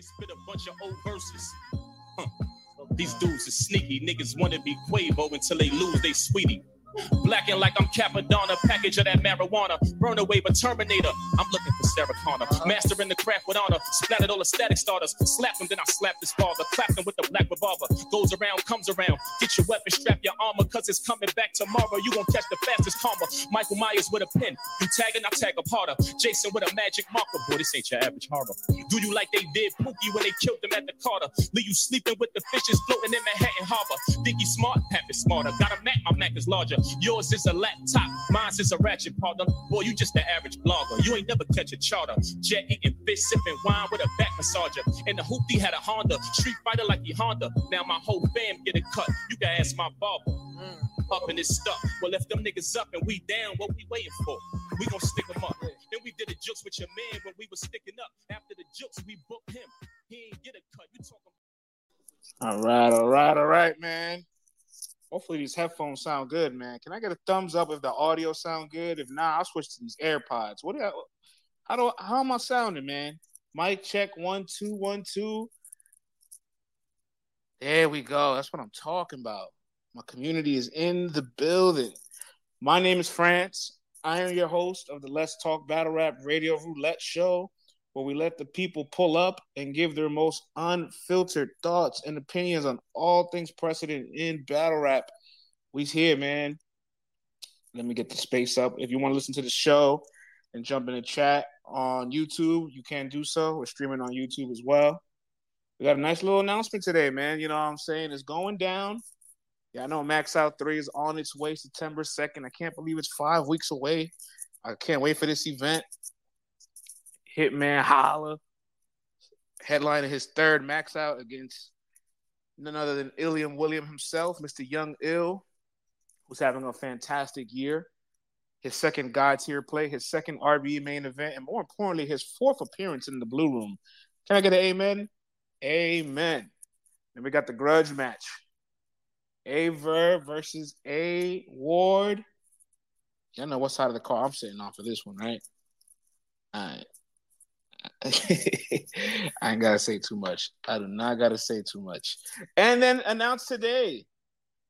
they spit a bunch of old verses. Huh. These dudes are sneaky. Niggas wanna be Quavo until they lose they sweetie. Blacking like I'm Cappadonna, package of that marijuana. Burn away, but Terminator. I'm looking for Sarah Connor. Uh-huh. Mastering the craft with honor. Splattered all the static starters. Slap them, then I slap this father. Clap them with the black revolver. Goes around, comes around. Get your weapon, strap your armor, cause it's coming back tomorrow. You gon' catch the fastest karma. Michael Myers with a pen. You tagging, I tag up harder. Jason with a magic marker. Boy, this ain't your average horror. Do you like they did Pookie when they killed them at the Carter? Leave you sleeping with the fishes floating in Manhattan Harbor. Think you smart? Pap is smarter. Got a Mac, my Mac is larger. Yours is a laptop, mine is a ratchet partner. Boy, you just the average blogger. You ain't never catch a charter. Jet eating fish, sipping wine with a back massager. And the hoopty had a Honda, Street Fighter like he Honda. Now my whole fam get a cut. You can ask my barber. Mm. Up in this stuff. Well, if them niggas up and we down, what we waiting for? We gonna stick them up. Then we did the jokes with your man when we was sticking up. After the jokes, we booked him. He ain't get a cut. You talking? All right, all right, all right, man. Hopefully these headphones sound good, man. Can I get a thumbs up if the audio sound good? If not, I'll switch to these AirPods. What do I, how do how am I sounding, man? Mic check one two one two. There we go. That's what I'm talking about. My community is in the building. My name is France. I am your host of the Let's Talk Battle Rap Radio Roulette Show, where we let the people pull up and give their most unfiltered thoughts and opinions on all things precedent in battle rap. We's here, man. Let me get the space up. If you want to listen to the show and jump in the chat on YouTube, you can do so. We're streaming on YouTube as well. We got a nice little announcement today, man. You know what I'm saying? It's going down. Yeah, I know Max Out 3 is on its way September 2nd. I can't believe it's five weeks away. I can't wait for this event. Hitman Holla headlining his third Max Out against none other than Ilium William himself, Mr. Young Ill, who's having a fantastic year. His second God tier play, his second RBE main event, and more importantly, his fourth appearance in the Blue Room. Can I get an amen? Amen. Then we got the grudge match. Aver versus A Ward. Y'all know what side of the car I'm sitting on for this one, right? All right. I ain't gotta say too much. I do not gotta say too much. And then announced today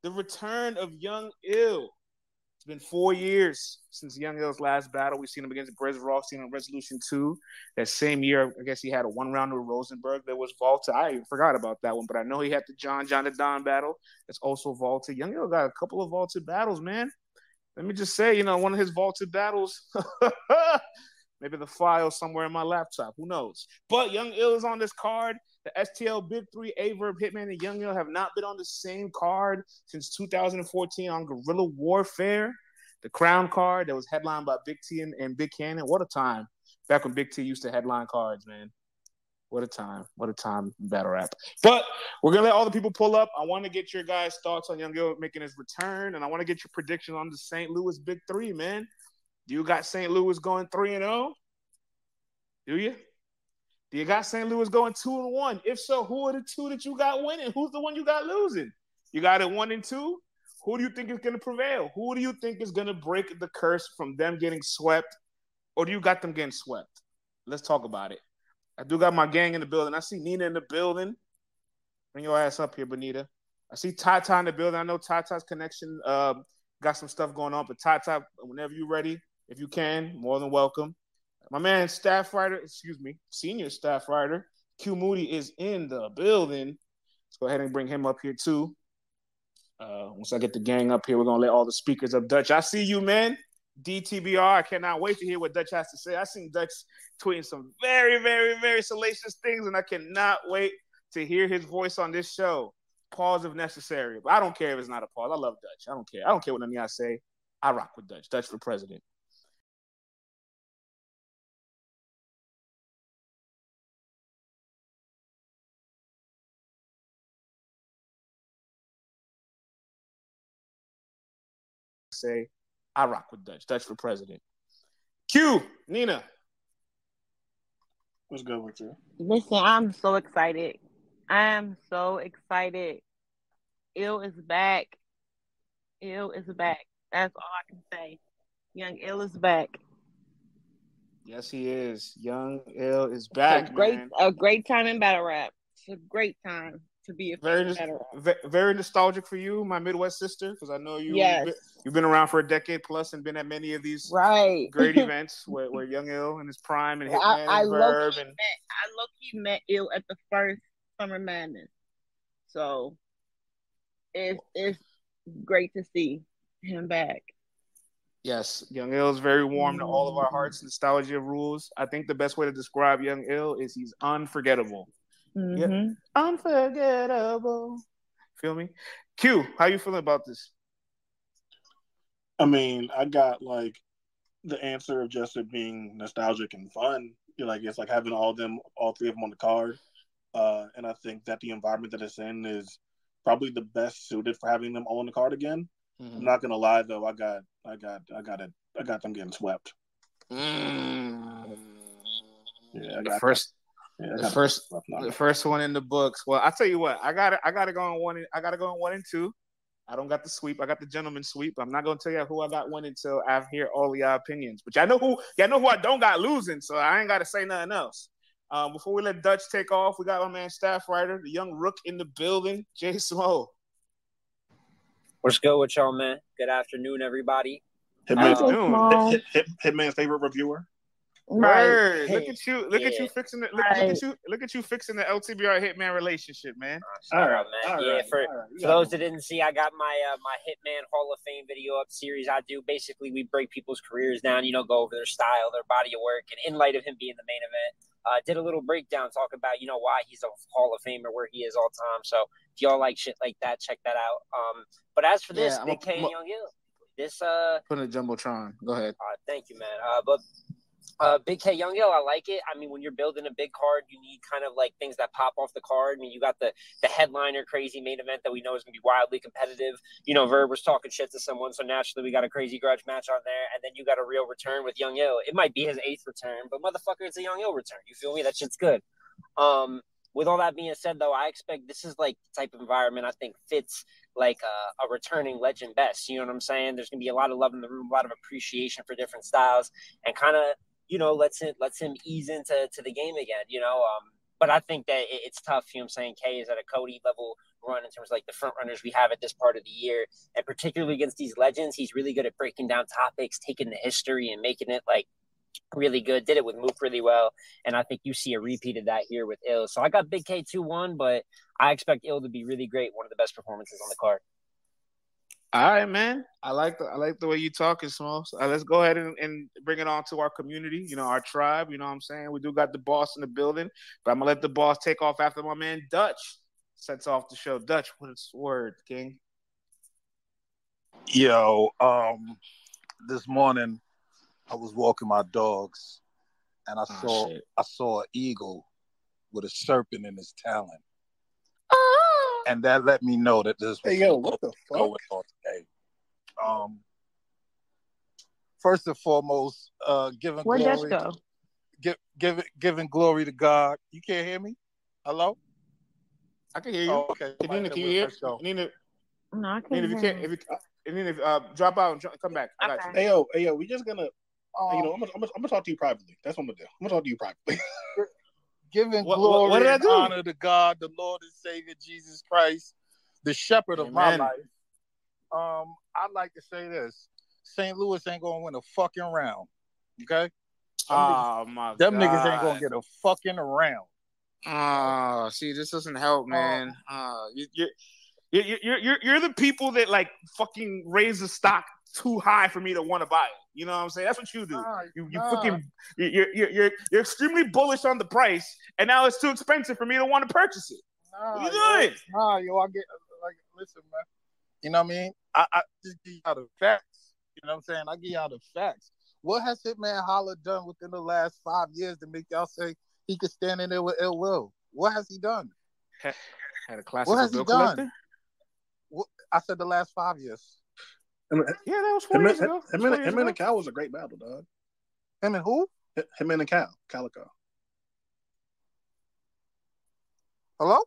the return of Young Ill. It's been four years since Young Ill's last battle. We've seen him against Brez Rothstein on Resolution 2. That same year, I guess he had a one round with Rosenberg. There was Volta. I even forgot about that one, but I know he had the John John Da Don battle. That's also Volta. Young Ill got a couple of vaulted battles, man. Let me just say, you know, one of his vaulted battles. Maybe the file somewhere in my laptop. Who knows? But Young Ill is on this card. The STL Big Three, Averb, Hitman, and Young Ill have not been on the same card since 2014 on Guerrilla Warfare. The Crown card that was headlined by Big T and, and Big Cannon. What a time. Back when Big T used to headline cards, man. What a time. What a time battle rap. But we're gonna let all the people pull up. I want to get your guys' thoughts on Young Ill making his return, and I want to get your prediction on the St. Louis Big Three, man. You got St. Louis going three and zero? Do you? Do you got St. Louis going two and one? If so, who are the two that you got winning? Who's the one you got losing? You got it one and two. Who do you think is going to prevail? Who do you think is going to break the curse from them getting swept, or do you got them getting swept? Let's talk about it. I do got my gang in the building. I see Nina in the building. Bring your ass up here, Benita. I see Tata in the building. I know Tata's connection uh, got some stuff going on, but Tata, whenever you're ready, if you can, more than welcome. My man, staff writer, excuse me, senior staff writer, Q Moody is in the building. Let's go ahead and bring him up here too. Uh, once I get the gang up here, we're gonna let all the speakers up. Dutch. I see you, man. DTBR. I cannot wait to hear what Dutch has to say. I seen Dutch tweeting some very, very, very salacious things, and I cannot wait to hear his voice on this show. Pause if necessary. But I don't care if it's not a pause. I love Dutch. I don't care. I don't care what any of y'all say. I rock with Dutch. Dutch for president. Say, I rock with Dutch. Dutch for president. Q, Nina. What's good with you? Listen, I'm so excited. I am so excited. Ill is back. Ill is back. That's all I can say. Young Ill is back. Yes, he is. Young Ill is back. a great, man. a great time in battle rap. It's a great time to be a Very, fan nos- of battle rap. ve- very nostalgic for you, my Midwest sister, because I know you. Yes. You've been around for a decade plus and been at many of these Right. great events where, where Young Ill and his prime and Hitman I, I and Verb and met I low key met Ill at the first Summer Madness, so it's it's great to see him back. Yes, Young Ill is very warm to all of our hearts. Mm-hmm. Nostalgia rules. I think the best way to describe Young Ill is he's unforgettable. Mhm. Unforgettable. Feel me? Q, how you feeling about this? I mean, I got like the answer of just it being nostalgic and fun. You know, like it's like having all them, all three of them on the card. Uh, and I think that the environment that it's in is probably the best suited for having them all on the card again. I'm not gonna lie though, I got, I got, I got it, I got them getting swept. Mm. Yeah, I The got first, yeah, the first, swept. No, the first one in the books. Well, I tell you what, I got it. I got to go on one. and- I got to go on one and two. I don't got the sweep. I got the gentleman sweep. I'm not gonna tell you who I got winning until I hear all y'all opinions. But y'all know who. Y'all know who I don't got losing. So I ain't got to say nothing else. Um, before we let Dutch take off, we got my man staff writer, the young rook in the building, Jay Smo. What's good with y'all, man? Good afternoon, everybody. Hitman's, How you? Hit, hit, Hitman's favorite reviewer. Right. Word. Look at you. Look at you fixing it. Look, look at you. Look at you fixing the LTBR Hitman relationship, man. All right, man. all yeah, right, for, all right. for those that didn't see, I got my uh, my Hitman Hall of Fame video up series. I do basically we break people's careers down, you know, go over their style, their body of work, and in light of him being the main event, uh, did a little breakdown, talk about you know why he's a Hall of Famer, where he is all time. So if y'all like shit like that, check that out. Um, but as for this, Yeah, I'm Big a- K I'm Young Ill, this uh Put in a jumbotron. Go ahead. Uh, thank you, man. Uh, but uh, Big K Young Yo, I like it. I mean, when you're building a big card, you need kind of like things that pop off the card. I mean, you got the the headliner crazy main event that we know is going to be wildly competitive. You know, Verb was talking shit to someone, so naturally we got a crazy grudge match on there, and then you got a real return with Young Yo. It might be his eighth return, but motherfucker, it's a Young Yo return. You feel me? That shit's good. Um, with all that being said, though, I expect this is like the type of environment I think fits like a, a returning legend best. You know what I'm saying? There's gonna be a lot of love in the room, a lot of appreciation for different styles, and kind of you know lets it lets him ease into to the game again. You know, um, but I think that it, it's tough. You know I'm saying? K is at a Cody level run in terms of like the front runners we have at this part of the year, and particularly against these legends, he's really good at breaking down topics, taking the history, and making it like really good. Did it with Mook really well, and I think you see a repeat of that here with Ill. So I got Big K two one, but I expect Ill to be really great. One of the best performances on the card. All right, man. I like the I like the way you talking, Small. Uh, let's go ahead and, and bring it on to our community, you know, our tribe. You know what I'm saying? We do got the boss in the building, but I'm gonna let the boss take off after my man Dutch sets off the show. Dutch, what's word, King? Yo, um, this morning I was walking my dogs, and I Oh, saw shit. I saw an eagle with a serpent in his talon, and that let me know that this was Hey yo, what the fuck? going on today. Um, first and foremost, uh, giving Where'd Dutch glory, go? give, giving giving glory to God. You can't hear me? Hello? I can hear you. Oh, okay. Nina, can you hear? Let's. Nina, No, I can't. Nina, if you can't, if you, and then if uh, drop out and come back, I got you. Hey yo, hey yo, we just gonna, Um, you know, I'm gonna, I'm, gonna, I'm gonna talk to you privately. That's what I'm gonna do. I'm gonna talk to you privately. Giving What- glory what and honor to God, the Lord and Savior Jesus Christ, the shepherd of my life. Um, I'd like to say this. St. Louis ain't gonna win a fucking round. Okay? Oh my Them God. niggas ain't gonna get a fucking round. Oh, see, this doesn't help, man. Uh, you, you, you, you're, you're, you're the people that like fucking raise the stock too high for me to want to buy it. You know what I'm saying? That's what you do. Nah, You, you nah. fucking, you're, you're, you're, you're extremely bullish on the price, and now it's too expensive for me to want to purchase it. Nah, What you yo, doing? Nah, yo, I get like listen, man. You know what I mean? I, I just give y'all the facts. You know what I'm saying? I give y'all the facts. What has Hitman Holla done within the last five years to make y'all say he could stand in there with ill will? What has he done? Had a classic What has he bill done? collector. I said the last five years. Him, Yeah, that was four him, years him, ago. him, That and, years him and ago. the cow was a great battle, dog. Him and who? Him and the cow, Calicoe. Hello?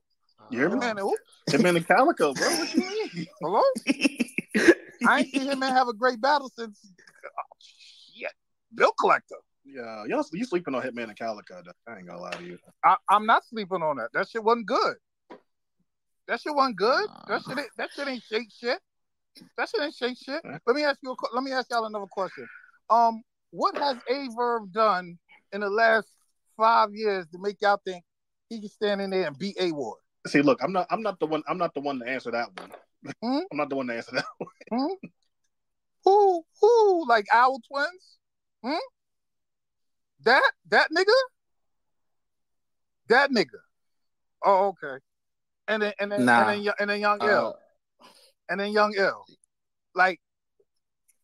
You hear me? Uh, him and who? Him and the Calicoe, bro. What you mean? Hello? I ain't seen him and have a great battle since oh, shit. Bill Collector. Yeah, y'all you sleeping on Hitman and Calicoe. though. I ain't gonna lie to you. I, I'm not sleeping on that. That shit wasn't good. That shit wasn't good. That shit that shit ain't shake shit. That shit ain't shake shit. Let me ask you. A, let me ask y'all another question. Um, what has Averb done in the last five years to make y'all think he can stand in there and beat A Ward? See, look, I'm not I'm not the one I'm not the one to answer that one. Hmm? I'm not the one to answer that one. Who who like Owl Twins? Hmm? That that nigga? That nigga. Oh, okay. And then and then Nah. and then Yo- and then Young Uh, L. And then Young Ill. Like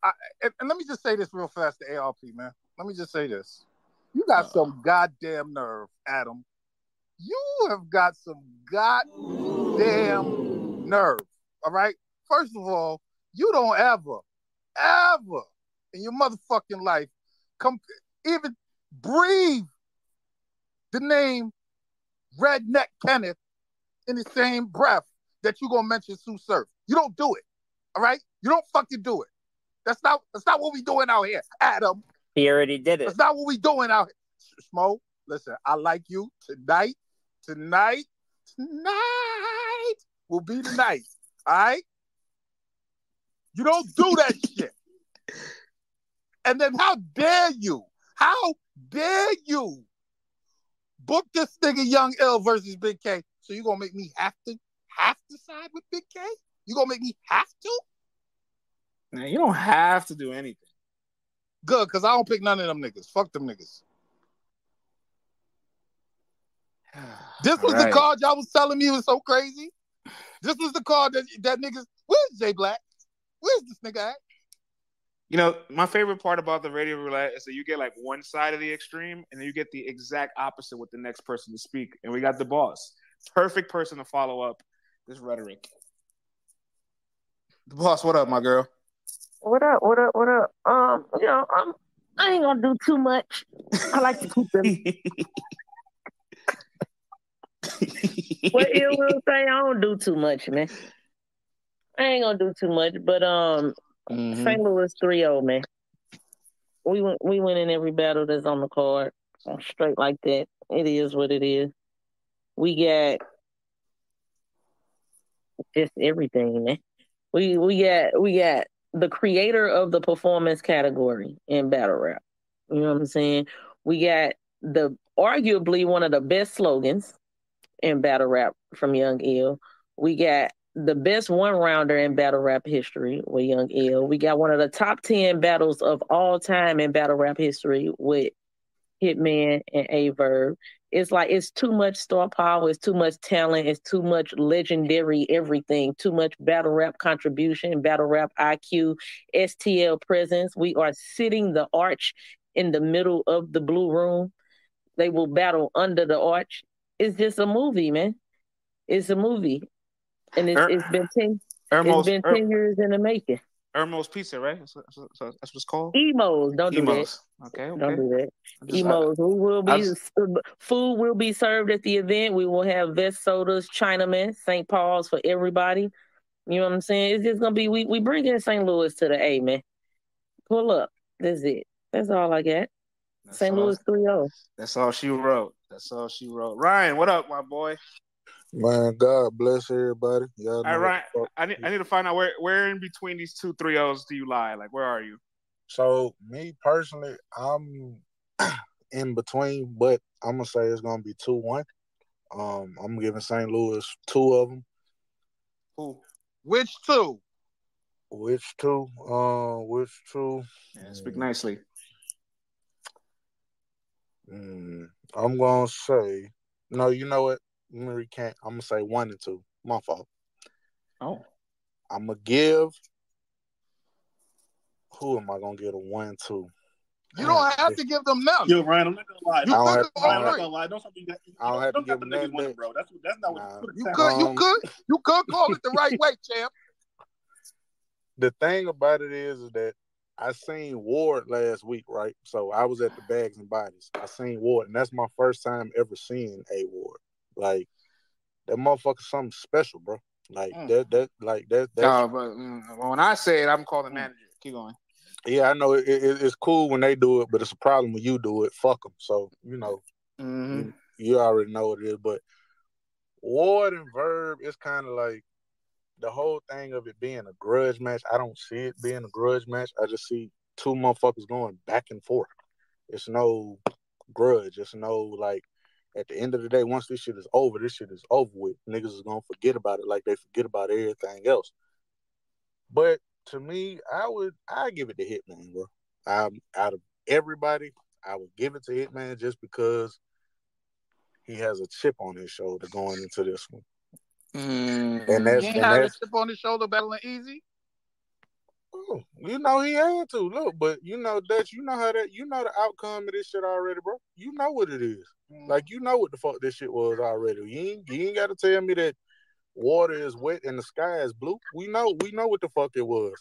I and, and let me just say this real fast to ARP, man. Let me just say this. You got Uh. some goddamn nerve, Adam. You have got some goddamn nerve. All right. First of all, you don't ever, ever in your motherfucking life come even breathe the name Redneck Kenneth in the same breath that you're gonna mention Sue Surf. You don't do it. All right? You don't fucking do it. That's not that's not what we doing out here, Adam. He already did it. That's not what we doing out here. Smo, listen, I like you tonight, tonight, tonight will be the night. All right? You don't do that shit. And then how dare you? How dare you book this nigga Young Ill versus Big K? So you gonna make me have to have to side with Big K? You gonna make me have to? Man, you don't have to do anything. Good, because I don't pick none of them niggas. Fuck them niggas. This was the card y'all was telling me was so crazy. This was the card that that niggas. Where's Jay Black? Where's this nigga at? You know, my favorite part about the radio roulette is that you get like one side of the extreme, and then you get the exact opposite with the next person to speak. And we got the boss, perfect person to follow up this rhetoric. The boss, what up, my girl? What up? What up? What up? Um, you know, I'm I ain't gonna do too much. I like to keep them. what ill will say? I don't do too much, man. I ain't gonna do too much, but um, Mhm. St. Louis 3-0, man. We went we went in every battle that's on the card. I'm straight like that. It is what it is. We got just everything, man. We we got we got the creator of the performance category in battle rap. You know what I'm saying? We got the arguably one of the best slogans in battle rap from Young Ill. We got the best one rounder in battle rap history with Young Ill. We got one of the top 10 battles of all time in battle rap history with Hitman and Averb. It's like it's too much star power, it's too much talent, it's too much legendary everything, too much battle rap contribution, battle rap IQ, STL presence. We are sitting the arch in the middle of the blue room. They will battle under the arch. It's just a movie, man. It's a movie. And it's, Er- it's been 10 it's been Er- 10 years in the making. Ermo's Pizza, right? That's, that's, that's what it's called? Imo's, don't do that. Imo's. Okay, okay. Don't do that. Just- Imo's. We will be I just- food will be served at the event. We will have Vess sodas, Chinaman, St. Paul's for everybody. You know what I'm saying? It's just gonna be we we bring in St. Louis to the A, man. Pull up. That's it. That's all I got. That's St. all- Louis oh. 3-0. That's all she wrote. That's all she wrote. Ryan, what up, my boy? Man, God bless everybody. Y'all All know right, what Ryan. the fuck- I need, I need to find out where where in between these two three O's do you lie? Like, where are you? So me personally, I'm in between, but I'm gonna say it's gonna be two one. Um, I'm giving St. Louis two of them. Who? Which two? Which two? Uh, which two? Yeah, speak nicely. Mm, I'm gonna say no. You know what? Let me recant. I'm gonna say one and two. My fault. Oh, I'm gonna give. Who am I gonna give a one to? You don't have to give them none. Yo, Ryan, I'm not gonna lie. You I don't could have- go I Ryan, don't I'm not gonna lie. Don't I don't have to give got the him niggas nothing winning, back. bro. That's that's not what Nah. You could, you Um, could, you could call it the right way, champ. the thing about it is, is that I seen Ward last week, right? So I was at the Bags and Bodies. I seen Ward, and that's my first time ever seeing a Ward. Like that motherfucker, something special, bro. Like Mm. that, that, like that. That's, no, but mm, when I say it, I'm calling the manager. Keep going. Yeah, I know it, it, it's cool when they do it, but it's a problem when you do it. Fuck them. So you know, Mhm. you, you already know what it is. But Ward and Verb is kind of like the whole thing of it being a grudge match. I don't see it being a grudge match. I just see two motherfuckers going back and forth. It's no grudge. It's no like. At the end of the day, once this shit is over, this shit is over with. Niggas is gonna forget about it like they forget about everything else. But to me, I would I give it to Hitman, bro. Um, out of everybody, I would give it to Hitman just because he has a chip on his shoulder going into this one, Mm. and that's He and ain't had a that's chip on his shoulder battling easy. You know he had to look, but you know Dutch, you know how that you know the outcome of this shit already, bro. You know what it is. Mm-hmm. Like you know what the fuck this shit was already. You ain't you ain't got to tell me that water is wet and the sky is blue. We know we know what the fuck it was.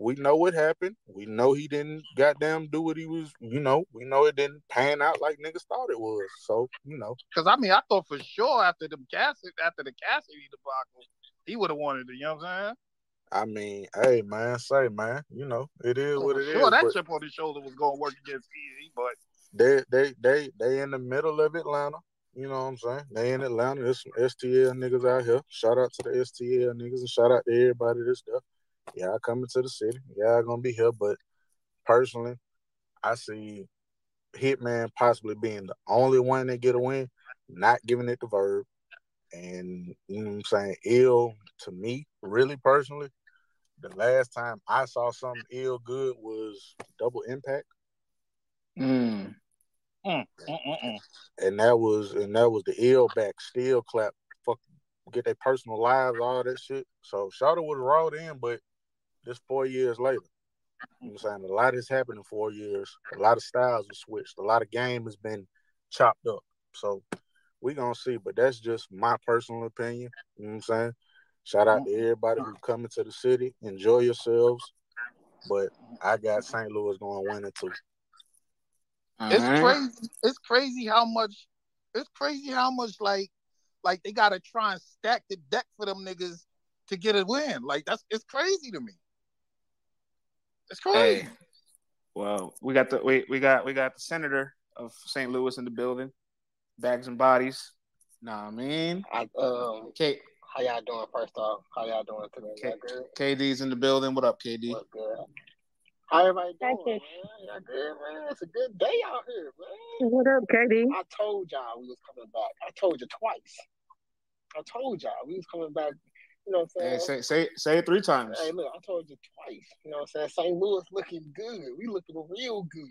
We know what happened. We know he didn't goddamn do what he was. You know, we know it didn't pan out like niggas thought it was. So you know, Because I mean, I thought for sure after the Cassidy, after the Cassidy debacle, he would have wanted it. You know what I'm saying? I mean, hey man, say man, you know, it is what it is. sure, that but chip on his shoulder was going to work against Easy, but they they they they in the middle of Atlanta. You know what I'm saying? They in Atlanta. There's some STL niggas out here. Shout out to the STL niggas and shout out to everybody that's there. Y'all coming to the city. Y'all gonna be here. But personally, I see Hitman possibly being the only one that get a win, not giving it the verb. And you know what I'm saying? Ill to me, really personally, the last time I saw something ill good was double impact. Mm. mm, mm, mm, mm. and that was and that was the ill back steel clap fuck get their personal lives all that shit. So Shawty was raw then but just four years later. You know what I'm saying? A lot has happened in four years. A lot of styles have switched. A lot of game has been chopped up. So we gonna see but that's just my personal opinion. You know what I'm saying shout out to everybody who's coming to the city enjoy yourselves but I got St. Louis going winning too it's Alright. crazy. It's crazy how much. It's crazy how much like, like they got to try and stack the deck for them niggas to get a win. Like that's it's crazy to me. It's crazy. Hey, well, we got the we, we got we got the senator of St. Louis in the building, bags and bodies. Nah, I mean, I, um, K, how y'all doing? First off, how y'all doing today? Okay. Y'all good? KD's in the building. What up, KD? What's good? How everybody Thank doing, you. man? Y'all good, man? It's a good day out here, man. What up, KD? I told y'all we was coming back. I told you twice. I told y'all we was coming back. You know what I'm Hey, saying? say say say it three times. Hey, look, I told you twice. You know what I'm saying? St. Louis looking good. We looking real good.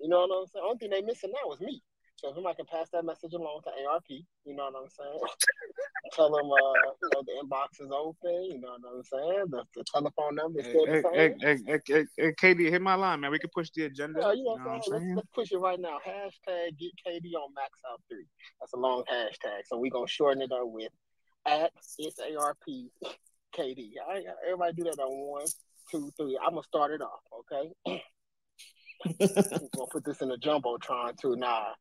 You know what I'm saying? Only thing they missing now is me. So if somebody can pass that message along to ARP, you know what I'm saying? Tell them, uh, you know, the inbox is open. You know what I'm saying? The, the telephone number is Hey, still hey, the hey, same. hey, hey, hey, hey, KD, hit my line, man. We can push the agenda. Yeah, You you know know what I'm saying? saying? Let's, let's push it right now. Hashtag get KD on Max Out 3. That's a long hashtag. So we're going to shorten it up with at it's ARP KD. All right, everybody do that on one, two, three. I'm going to start it off, okay? We're going to put this in the Jumbotron too. Nah,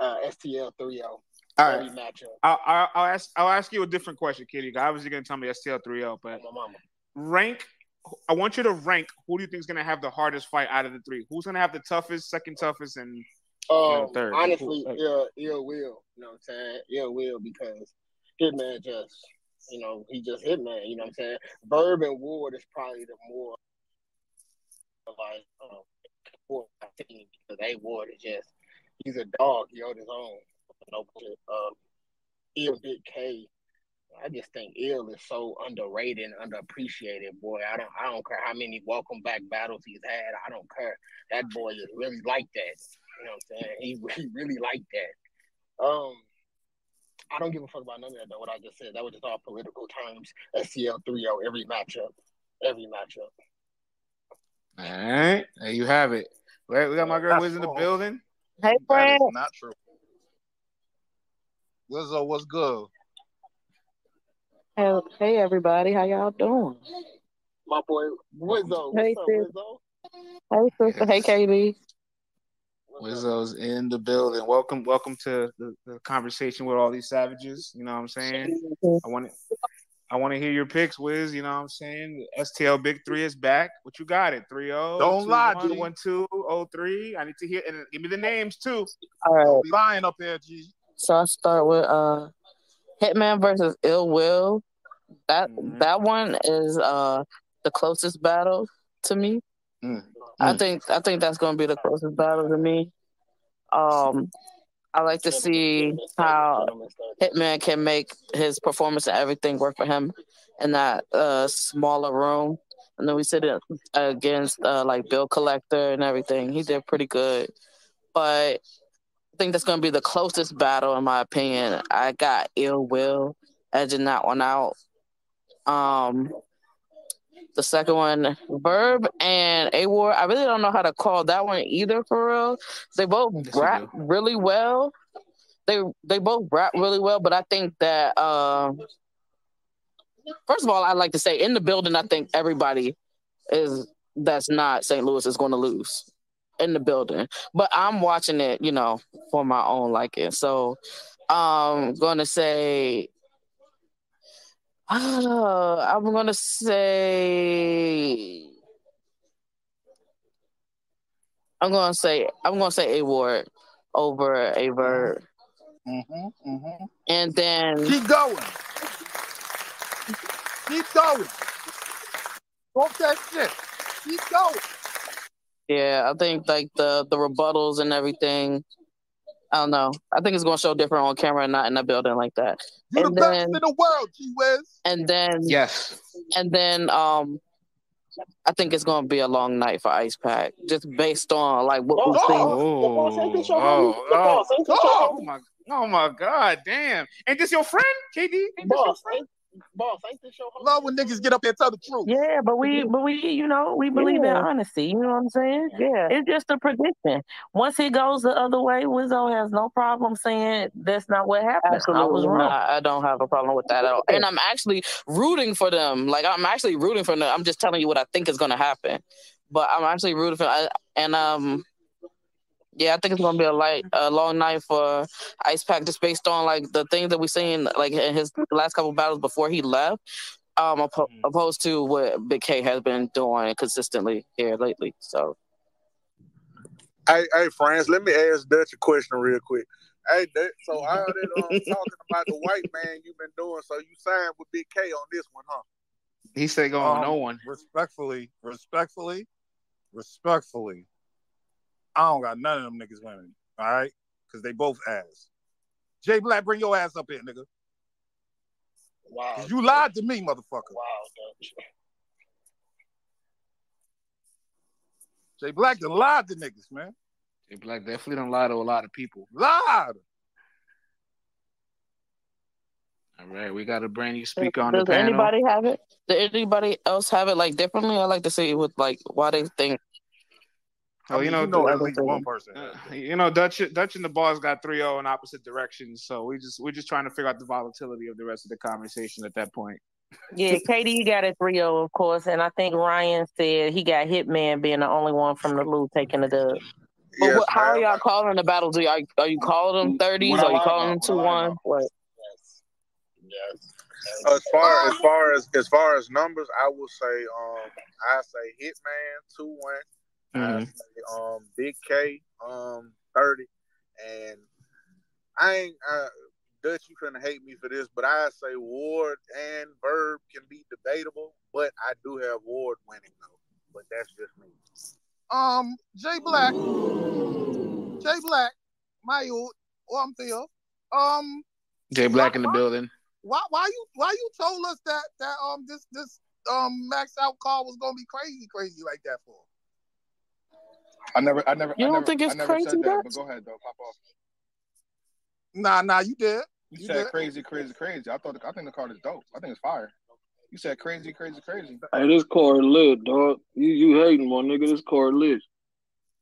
uh, STL 3 0. All Every right. matchup. I'll, I'll, I'll ask I'll ask you a different question, KD. You're Obviously, gonna tell me STL 3L, but My mama. rank. I want you to rank who do you think is gonna have the hardest fight out of the three? Who's gonna have the toughest, second toughest, and Um, third. honestly, Who- ill, ill will. You know what I'm saying? Ill will because Hitman just, you know, he just Hitman. You know what I'm saying? Verb and Ward is probably the more like um, Ward, I think because A Ward is just he's a dog. He on his own. No bullshit. Um, ill Big K. I just think ill is so underrated and underappreciated, boy. I don't I don't care how many welcome back battles he's had. I don't care. That boy is really like that. You know what I'm saying? He, he really like that. Um, I don't give a fuck about none of that though. What I just said, that was just all political terms. STL 3-0 every matchup, every matchup. all right, there you have it. Right, we got my girl That's Wiz in the building. Hey, That Fred. is not true. Wizzo, what's good? Hey, hey, everybody. How y'all doing? My boy Wizzo, what's Hey, up, sis. Hey, sister. Hey, KB. What's up? Wizzo's in the building. Welcome, welcome to the, the conversation with all these savages. You know what I'm saying? I want I want to hear your picks, Wiz. You know what I'm saying? STL Big Three is back. What you got? It 3 0. Don't lie, G. 1 2 0 3. I need to hear and give me the names too. All right. Don't be lying up here, G. So I start with uh Hitman versus Ill Will. That Mhm. that one is uh the closest battle to me. Mm. I think I think that's gonna be the closest battle to me. Um I like to see how Hitman can make his performance and everything work for him in that uh smaller room. And then we sit it against uh like Bill Collector and everything. He did pretty good. But I think that's gonna be the closest battle in my opinion. I got Ill Will edging that one out. Um the second one, Verb and A War. I really don't know how to call that one either for real. They both Yes, rap really well. They they both rap really well, but I think that um first of all, I'd like to say in the building, I think everybody is that's not St. Louis is going to lose in the building. But I'm watching it, you know, for my own liking. So I'm going to say uh, I'm going to say I'm going to say I'm going to say A Ward over a Verb. Mm-hmm, mm-hmm. And then Keep going. Keep going. Talk that shit. Keep going. Yeah, I think like the the rebuttals and everything. I don't know. I think it's gonna show different on camera and not in a building like that. You're And the best then- in the world, G Wiz. And then Yes. and then um I think it's gonna be a long night for Ice Pack, just based on like what we've seen. Oh, boss ain't oh, oh, boss ain't this your oh, my, oh my God, damn! Ain't this your friend, KD? Ain't this your friend? Ain't, boss, ain't this your homie? Love when niggas get up there and tell the truth. Yeah, but we, but we, you know, we believe in honesty. You know what I'm saying? Yeah. It's just a prediction. Once he goes the other way, Wizzo has no problem saying that's not what happened. I was wrong. not. I don't have a problem with that at all. And I'm actually rooting for them. Like I'm actually rooting for them. I'm just telling you what I think is gonna happen. But I'm actually rooting for I, and um yeah, I think it's gonna be a light a long night for Ice Pack just based on like the things that we've seen like in his last couple battles before he left. Um oppo- Mhm. opposed to what Big K has been doing consistently here lately. So Hey, hey, friends, let me ask Dutch a question real quick. Hey, Dutch, so all that um, talking about the white man you've been doing, so you signed with Big K on this one, huh? He said going Um, no one. Respectfully, respectfully, respectfully. I don't got none of them niggas winning. All right? Because they both ass. Jay Black, bring your ass up here, nigga. Wow. 'Cause you lied to me, motherfucker. Wow, Jay Black done lied to niggas, man. Jay Black definitely don't lie to a lot of people. Lied. All right, we got a brand new speaker on the panel. does anybody have it? Does anybody else have it like differently? I like to see with like why they think Oh, you I mean, know, you know the at least thing. one person. Uh, you know, Dutch, Dutch and the boss got 3-0 in opposite directions, so we just we're just trying to figure out the volatility of the rest of the conversation at that point. Yeah, KD got a 3 0, of course. And I think Ryan said he got Hitman being the only one from the loop taking the dub. But Yes, what, how are y'all calling the battles? Are you, are you calling them thirties? What Are you calling them about? two What I lie one? about? What? Yes. Yes. As far as far as as far as numbers, I will say um I say Hitman two one, I Mhm. say um Big K um thirty, and I ain't uh, Dutch. You couldn't hate me for this, but I say Ward and Verb can be debatable, but I do have Ward winning though. But that's just me. Um, Jay Black, Jay Black, my youth, or I'm Theo. Um, Jay Black in the building. why why you why you told us that that um this this um max out call was gonna be crazy crazy like that for? I never, I never, You I don't never, think it's crazy, said that. But go ahead, though. Pop off. Nah, nah, you did. You, You said did. crazy, crazy, crazy. I thought, I think the card is dope. I think it's fire. You said crazy, crazy, crazy. Hey, this card lit, dog. You you hating, my nigga. This card lit.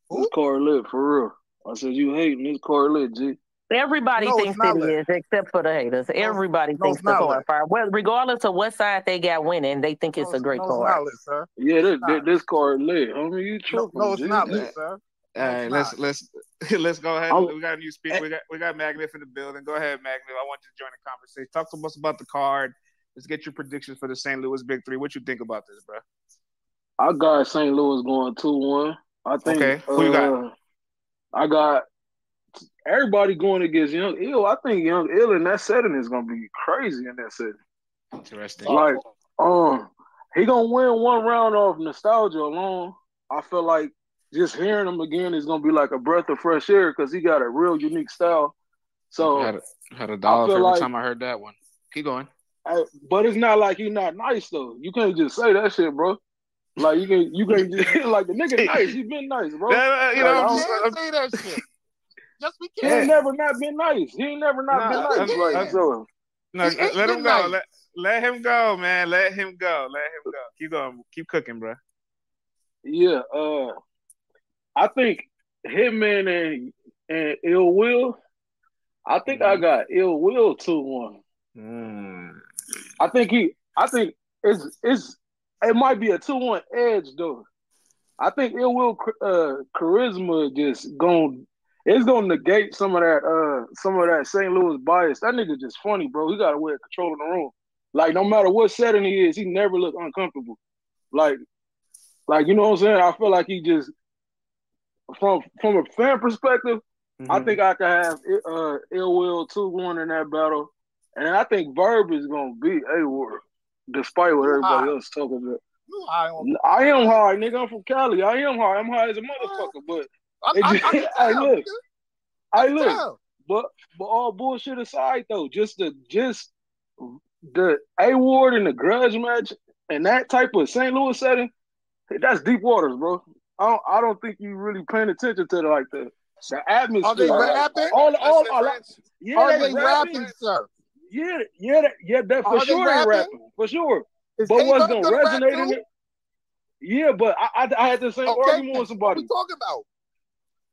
Who? This card lit for real. I said you hating. This card lit, G. Everybody No, it's thinks not it lit. is, except for the haters. Everybody no, thinks it's the not card fire. Well, regardless of what side they got winning, they think it's no, a great no, it's card. not lit, sir. Yeah, this this, this card lit. Homie, you No, tripping, no, it's not Yeah. lit, sir. All right, let's let's let's go ahead. I'm- We got a new speaker. We got we got Magnet in the building. Go ahead, Magnet. I want you to join the conversation. Talk to us about the card. Let's get your predictions for the St. Louis Big Three. What you think about this, bro? I got St. Louis going two one. I think. Okay, who you got? uh, I got everybody going against Young Ill. I think Young Ill in that setting is gonna be crazy in that setting. Interesting. Like, um, he gonna win one round off nostalgia alone. I feel like just hearing him again is gonna be like a breath of fresh air because he got a real unique style. So, had a, had a dollar every like- time I heard that one. Keep going. I- but it's not like he's not nice though. You can't just say that shit, bro. Like you can, you can just like the nigga nice. He been nice, bro. Yeah, you know, Like, I I'm don't- say that shit. Just we he ain't never not been nice. He ain't never not Nah, been I'm- nice. Like I'm- No, let him go. nice. Let, let him go, man. Let him go. Let him go. Keep going. Keep cooking, bro. Yeah, uh, I think Hitman and and Ill Will. I think I got Ill Will two one. Mm. I think he. I think it's it's it might be a two one edge though. I think Ill Will uh, charisma just going it's gonna negate some of that uh some of that St. Louis bias. That nigga just funny, bro. He got a way of controlling the room. Like no matter what setting he is, he never look uncomfortable. Like like you know what I'm saying? I feel like he just from from a fan perspective, I Mhm. think I could have uh ill will two one in that battle, and I think Verb is gonna beat A Ward, despite what everybody else talking about. You. I am high, nigga. I'm from Cali. I am high. I'm high as a motherfucker. But I, it I, I just, can hey, tell. look, I nigga. look. Tell. But but all bullshit aside, though, just the just the A Ward and the grudge match and that type of St. Louis setting, that's deep waters, bro. I don't, I don't think you really paying attention to it like the the atmosphere. Are they rapping? All all, all, yeah, Are they they rapping. rapping, sir? Yeah, yeah, yeah, that for Are sure they rapping? rapping for sure. Is But what's gonna gonna resonate in too? it? Yeah, but I, I, I had the same Okay, argument with then what somebody. we talking about?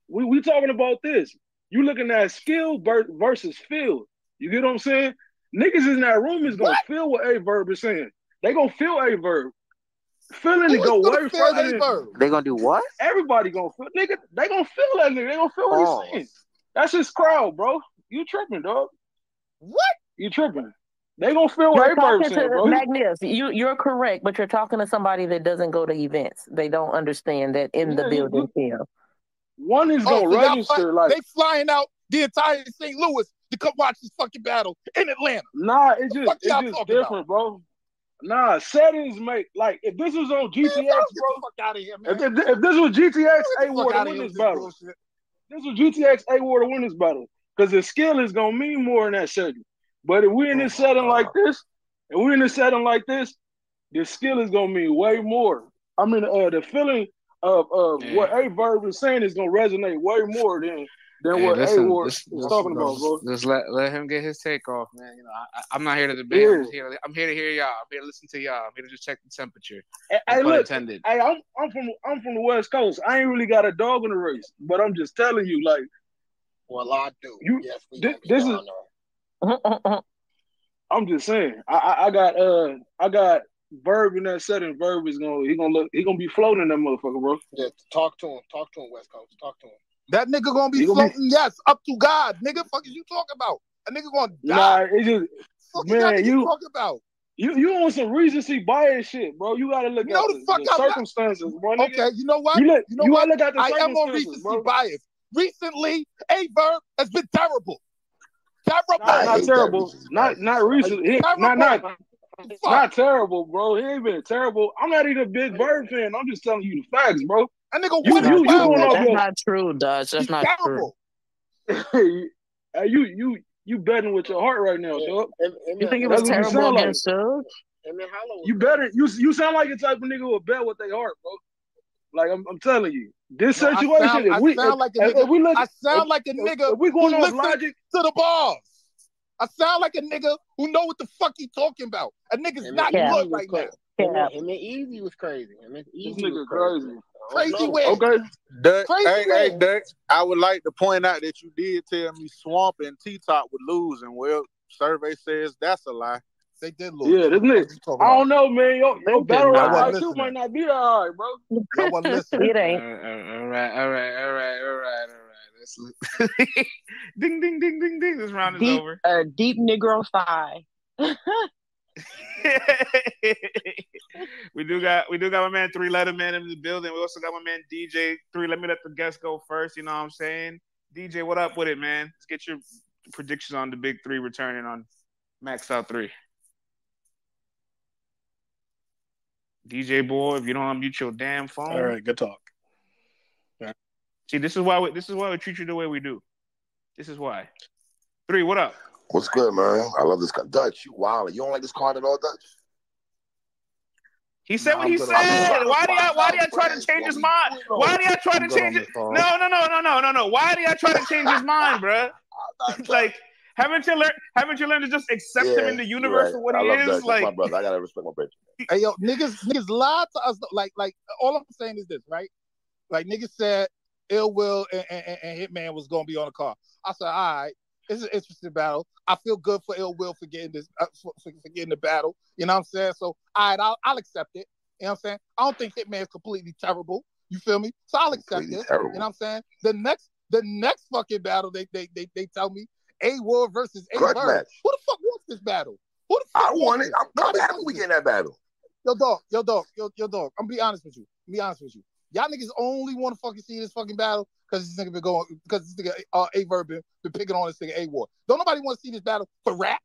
We we talking about this. You looking at skill versus feel. You get what I'm saying? Niggas in that room is gonna What? feel what A verb is saying. They gonna feel A verb. Feeling to go way further than A-Verb? They gonna do what? everybody gonna feel. Nigga, they gonna feel that nigga. They gonna feel what Pause. he's saying. That's his crowd, bro. You tripping, dog? What? You tripping? They gonna feel what You're A verb talking saying, bro. Magnus. You you're correct, but you're talking to somebody that doesn't go to events. They don't understand that in the Yeah, you- building feel. One is Oh, gonna so register fly, like they flying out the entire St. Louis to come watch this fucking battle in Atlanta. Nah, it's just it's just different, bro. Nah, settings make like if this was on GTX, the bro. fuck out of here, man. If, if, if this was GTX, A Ward to win this battle. bullshit. This was GTX A Ward to win this battle because the skill is gonna mean more in that setting. But if we in Oh this setting like this, and we in this setting like this, the skill is gonna mean way more. I mean, uh, the feeling of of Yeah. what A Verb is saying is gonna resonate way more than than Hey, what A listen, Ward this- is talking about, bro. Just let let him get his take off, man. You know, I, I- I'm not here to debate. I'm, just here, I'm here to hear y'all. I'm here to listen to y'all. I'm here to just check the temperature. Hey, hey, look, intended. hey, I'm I'm from I'm from the West Coast. I ain't really got a dog in the race, but I'm just telling you, like Well, I do. You- yes, we thi- this is- I'm just saying. I, I I got uh I got Verb in that setting. Verb is gonna he gonna look he gonna be floating that motherfucker, bro. Yeah, talk to him. Talk to him, West Coast. Talk to him. That nigga gonna be He gonna be- floating, yes, up to God. Nigga, fuck is you talking about? A nigga gonna Nah, die. it's just fuck man, is that nigga you- talking about? you you on some recency bias shit, bro. You gotta look No, at the fuck the, I'm not. circumstances, bro. Nigga. Okay, you know what? You look You know you what? gotta look at the I am on circumstances, recency bro. bias. Recently, A verb has been terrible. Terrible. Not, not terrible. Not not recent. He- Not not Fuck. not terrible, bro. He ain't been terrible. I'm not even a big Bird fan. I'm just telling you the facts, bro. That nigga You- won you- his you battle. going off That's your- not true, Dutch. That's He's not true. terrible. Hey, you you you betting with your heart right now, Yeah. dog. Him, him You think it was what terrible sound like. Suge? him and Hollow was You better you you sound like the type of nigga who will bet with their heart, bro. Like I'm, I'm telling you, this No, I situation. sound- if I we sound if, like a nigga- if we look, I sound if- like a nigga if we going who off listens logic, to the bars. I sound like a nigga who know what the fuck he talking about. A nigga's Him not and Yeah. good Easy was right cra- now. Yeah. and, him Easy was crazy. And this Easy nigga was crazy. crazy. I don't Crazy know. Okay, Dutch, Crazy hey, hey, man. Dutch, I would like to point out that you did tell me Swamp and T Top would lose, and well, survey says that's a lie. They did lose. Yeah, this What nigga- talking I don't know, man. Your, They your did battle rap I wasn't IQ listening. might not be that hard, bro. Y'all wasn't listening. It ain't. Uh, uh, all right, all right, all right, all right, all right. Let's ding, ding, ding, ding, ding. This round is Deep, over. uh, deep Negro sigh. we do got we do got my man three letter man in the building. We also got my man DJ three. Let me let the guests go first. You know what I'm saying? DJ, what up with it, man? Let's get your predictions on the big three returning on Max Out three. DJ boy, if you don't unmute your damn phone. All right, good talk. See, this is why we, this is why we treat you the way we do. This is why. Three, what up? What's good, man? I love this guy. Dutch, you wild. You don't like this card at all, Dutch? He said No, what I'm he good. said. I'm- Why do y'all why do y'all I'm try to change his mind? Why do y'all try to change it? No, no, no, no, no, no, no. Why do y'all try to change his mind, bruh? Like, haven't you learned haven't you learned to just accept him in the universe right. for what I he love is? Dutch. That's Like my brother. I gotta respect my brother. Hey yo, niggas, niggas lied to us. Like, like all I'm saying is this, right? Like niggas said, Ill Will and, and, and Hitman was gonna be on the car. I said, all right, it's an interesting battle. I feel good for Ill Will for getting this, uh, for, for, getting the battle. You know what I'm saying? So, all right, I'll, I'll accept it. You know what I'm saying? I don't think Hitman is completely terrible. You feel me? So I'll accept Completely it. terrible. You know what I'm saying? The next, the next fucking battle, they they they, they tell me A Ward versus A Verb. Who the fuck wants this battle? Who the fuck I want it. I'm, I'm happy we getting that battle. Yo, dog, yo, dog, yo, yo, dog. I'm be honest with you. Be honest with you. Y'all niggas only want to fucking see this fucking battle because this nigga been going because this nigga uh, A Verb been, been picking on this nigga A Ward. Don't nobody want to see this battle for rap.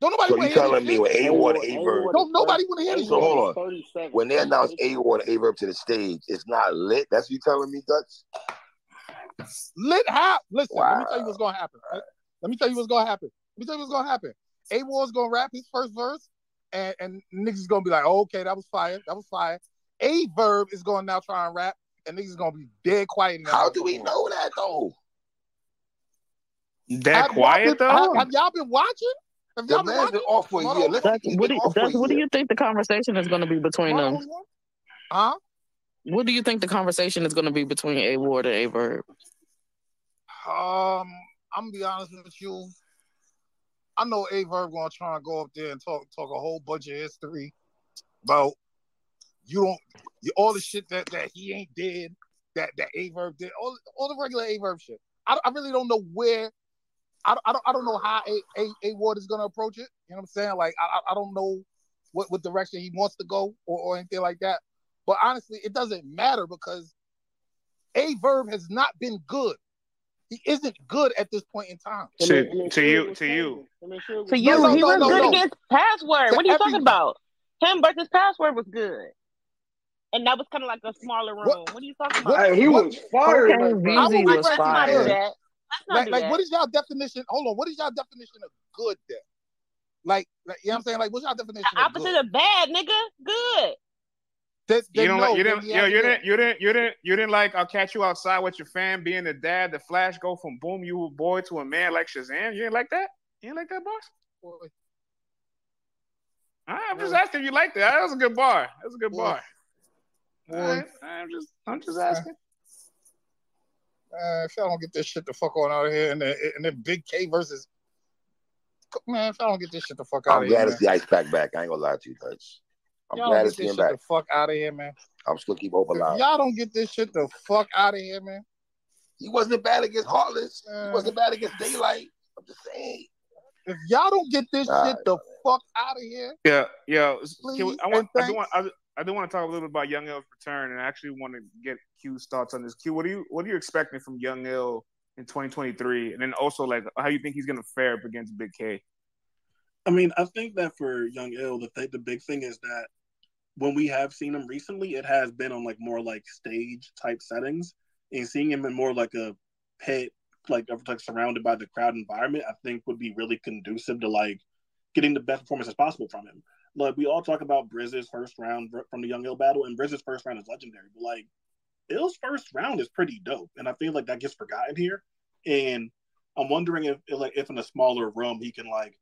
Don't nobody So want you to hear telling this me shit. when A Ward and A Verb, Don't nobody want to hear this so hold on. When they announce A Ward and A Verb to the stage, it's not lit. That's what you telling me, Dutch? Lit how? Listen, let me tell you what's gonna happen. Right? Let me tell you what's gonna happen. Let me tell you what's gonna happen. A Ward's gonna rap his first verse, and and niggas is gonna be like, oh, okay, that was fire, that was fire. A Verb is gonna now try and rap, and niggas gonna be dead quiet. in that How do we know that though? that Have quiet been- though? Have, have y'all been watching? Have y'all been watching? been off for a year. on, Listen, Dutch, he's what do, off for Dutch, a what do you think the conversation is going to be between hold them? on, hold on. Huh? What do you think the conversation is going to be between A Ward and A Verb? Um, I'm gonna be honest with you. I know A Verb gonna try and go up there and talk talk a whole bunch of history about you don't you, all the shit that that he ain't did that that A Verb did all all the regular A Verb shit. I, I really don't know where. I, don't- I don't I don't know how A A, a Ward is gonna approach it. You know what I'm saying? Like I I- I don't know what what direction he wants to go or, or anything like that. But honestly, it doesn't matter because A Verb has not been good. He isn't good at this point in time. To, to you, to you. To you, no, he no, was no, good no. against Password. To What are you talking about? Him versus Password was good, and that was kind of like a smaller room. What- What, are you talking about? Hey, he What- was fired. Okay, like, I Veezy will was be not do that. Let's not like, do like that. what is y'all definition? Hold on, what is y'all definition of good then? Like, like you know what I'm saying? Like, what's y'all definition of Opposite good? of bad, nigga. Good. That, You don't no, like you that didn't he yo, you didn't you didn't you didn't you didn't like I'll catch you outside with your fan being the dad, the flash go from boom you a boy to a man like Shazam. You didn't like that? You didn't like that boss? All right, I'm just asking if you like that. That was a good bar. That was a good Boy. bar. Boy. All right, I'm just I'm just asking. Uh, if y'all don't get this shit the fuck on out of here, and then and then Big K versus man, if y'all don't get this shit the fuck out I'm of here, I'm glad man. to see Ice Pack back. I ain't gonna lie to you, Dutch. I'm Y'all glad don't to get see this him shit back. the fuck out of here, man. I'm still keep hope If y'all don't get this shit the fuck out of here, man. He wasn't bad against Heartless. He Uh, wasn't bad against Daylight. I'm just saying. If y'all don't get this All shit right, the fuck out of here, Yeah, yeah. Can we, I want I want. I, I do want to talk a little bit about Young Ill's return, and I actually want to get Q's thoughts on this. Q, what are you what are you expecting from Young Ill in 2023, and then also like how you think he's gonna fare up against Big K? I mean, I think that for Young Ill, the th- the big thing is that when we have seen him recently, it has been on like more like stage type settings, and seeing him in more like a pit, like like surrounded by the crowd environment, I think would be really conducive to like getting the best performance as possible from him. Like we all talk about Brizz's first round from the Young Ill battle, and Brizz's first round is legendary, but like Ill's first round is pretty dope, and I feel like that gets forgotten here. And I'm wondering if like if in a smaller room he can like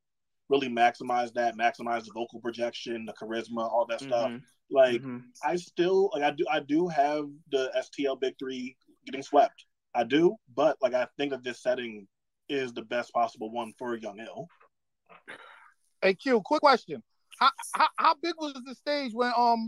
really maximize that, maximize the vocal projection, the charisma, all that stuff. Mhm. Like Mhm. I still like I do I do have the STL Big Three getting swept. I do, but like I think that this setting is the best possible one for Young Ill. Hey Q, quick question. How, how how big was the stage when um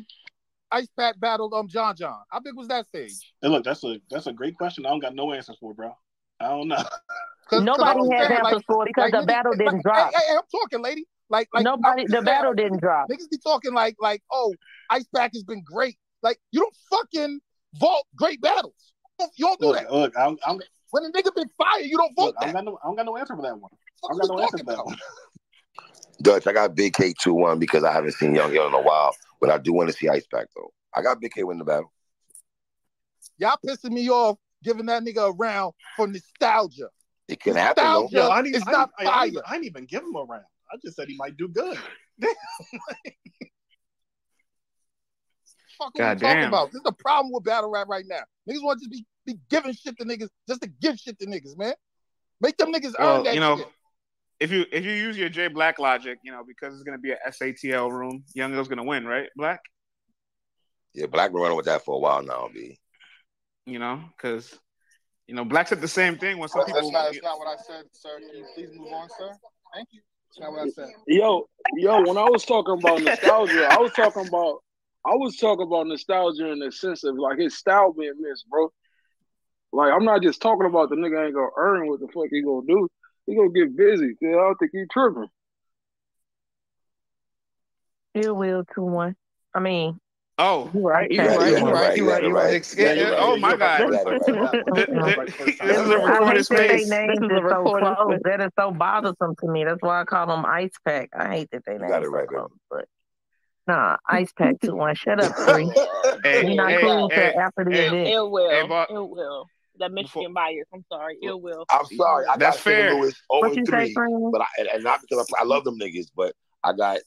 Ice Pack battled um John John? How big was that stage? And look, that's a that's a great question. I don't got no answers for, bro. I don't know. 'cause Nobody I'm has saying, answers like- for it because like the niggas- battle didn't hey, drop. Hey, hey, I'm talking, lady. Like, like Nobody, I'm the battle didn't drop. Niggas be talking like, like, oh, Ice Pack has been great. Like, you don't fucking vault great battles. You don't, you don't do Look, that. look, I'm, I'm, When a nigga been fire, you don't vote look, I don't got no, I don't got no answer for that one. I don't got no answer for that about? one. Dutch, I got Big K 2 1 because I haven't seen Young Ill in a while. But I do want to see Ice Pack, though. I got Big K win the battle. Y'all pissing me off giving that nigga a round for nostalgia. It can happen, though. Nostalgia Yo, I didn't, is I, not didn't, I, fire. didn't, I didn't even give him a round. I just said he might do good. Fuck what God we talking about? This is the problem with battle rap right now. Niggas want to just be, be giving shit to niggas just to give shit to niggas, man. Make them niggas Well, earn that you know, shit. If you if you use your Jay Black logic, you know, because it's gonna be a STL room, Young Ill's gonna win, right? Black, Yeah, Black been running with that for a while now, B. you know, because you know, Black said the same thing when some That's people. not, that's not what I said, sir. Can you please move on, sir? Thank you. That's not what I said. Yo, yo, when I was talking about nostalgia, I was talking about I was talking about nostalgia in the sense of like his style being missed, bro. Like I'm not just talking about the nigga ain't gonna earn what the fuck he gonna do. He gonna get busy. I don't think he tripping. Ill will two one. I mean, Oh, you right. You You right, right. you You right, right. you You right, right. you You right. right. Yeah, you're right. oh my You're God, right, you're right, you're right. Th- That was th- like first this is a I recorded hate that they space. This is a so recorded close. space. That is so bothersome to me. That's why I call them Ice Pack. I hate that they You named got it it so right, baby. close. But nah, Ice Pack two one. Shut up, three. Hey, We not hey, cool hey, after the hey, event. Ill hey, will. but Ill will. That before, Michigan bias. I'm sorry. Ill will. I'm sorry. I that's got St. fair. Louis 0 What you say, friend? but I, and, and not because I, I love them niggas, but I got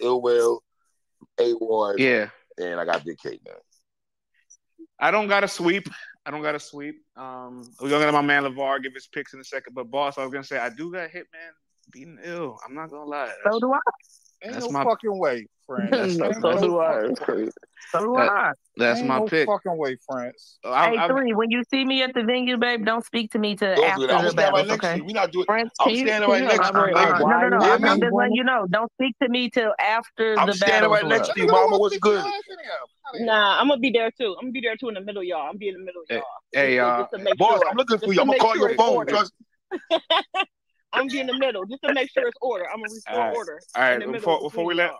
Ill Will, A Ward, Yeah, and I got Big K, man. I don't got a sweep. I don't got a sweep. Um, we're gonna let my man Levar give his picks in a second. But boss, I was gonna say I do got Hitman beating ill. I'm not gonna lie. So do I. Ain't that's no my fucking way, friends. that's so no do I. fucking It's way. crazy. So do that, I. that's Ain't my no pick. fucking way, friends. I, Hey, I, three. When you see me at the venue, babe, don't speak to me till Don't do after that. I'm the gonna stand right battles, next to okay? you. We not doing. Prince, I'm can you standing right you next to you, elaborate on no, no, no. I'm. I'm just letting you know. Don't speak to me till after I'm the standing right next to you, mama. What's speak to your good? ass anyhow. Outta here. Nah, I'm gonna be there too. I'm gonna be there too in the middle, y'all. I'm be in the middle, y'all. hey, Just to, uh, just to make Boss. I'm looking for you. to I'm gonna call your it's phone. order. Trust. I'm gonna be in the middle, just to make sure it's order. I'm gonna all restore right, order all in the middle Before before we let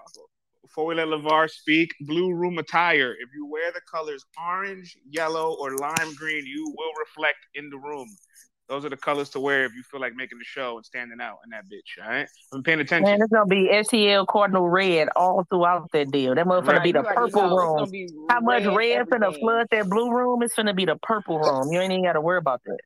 before we let Levar speak, blue room attire. If you wear the colors orange, yellow, or lime green, you will reflect in the room. Those are the colors to wear if you feel like making the show and standing out in that bitch. All right, I'm paying attention. Man, attention. it's gonna be STL Cardinal Red all throughout that deal. That motherfucker Right. be the purple know room. How much red red finna everything. flood that blue room? It's finna be the purple room. You ain't even gotta worry about that.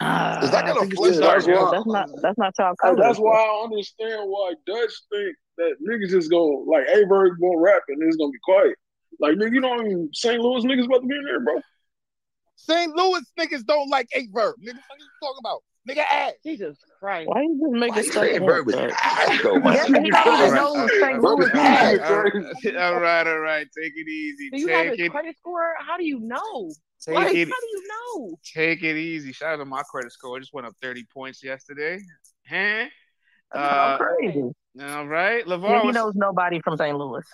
Ah, is that gonna think it's flip? too Yeah, dark. that's why. that's not that's not y'all Hey, colors. that's why I understand why Dutch think that niggas is gonna like A Verb gonna rap and it's gonna be quiet. Like nigga, you know even St. Louis niggas about to be in there, bro. St. Louis niggas don't like A Verb. Nigga, what you talking about? Nigga ass. Jesus Christ. Why you just Why making you stuff saying up, Verb is Dutch? ass though, my Yeah, don't All know all who right, St. Verb Louis is all is. right. Take it easy. Do you have Take his it, credit score? How do you know? take Like, how do you know? take it easy. Shout out to my credit score. I just went up 30 points yesterday. Huh? Uh, crazy. all right, Yeah, Levar. he knows nobody from St. Louis.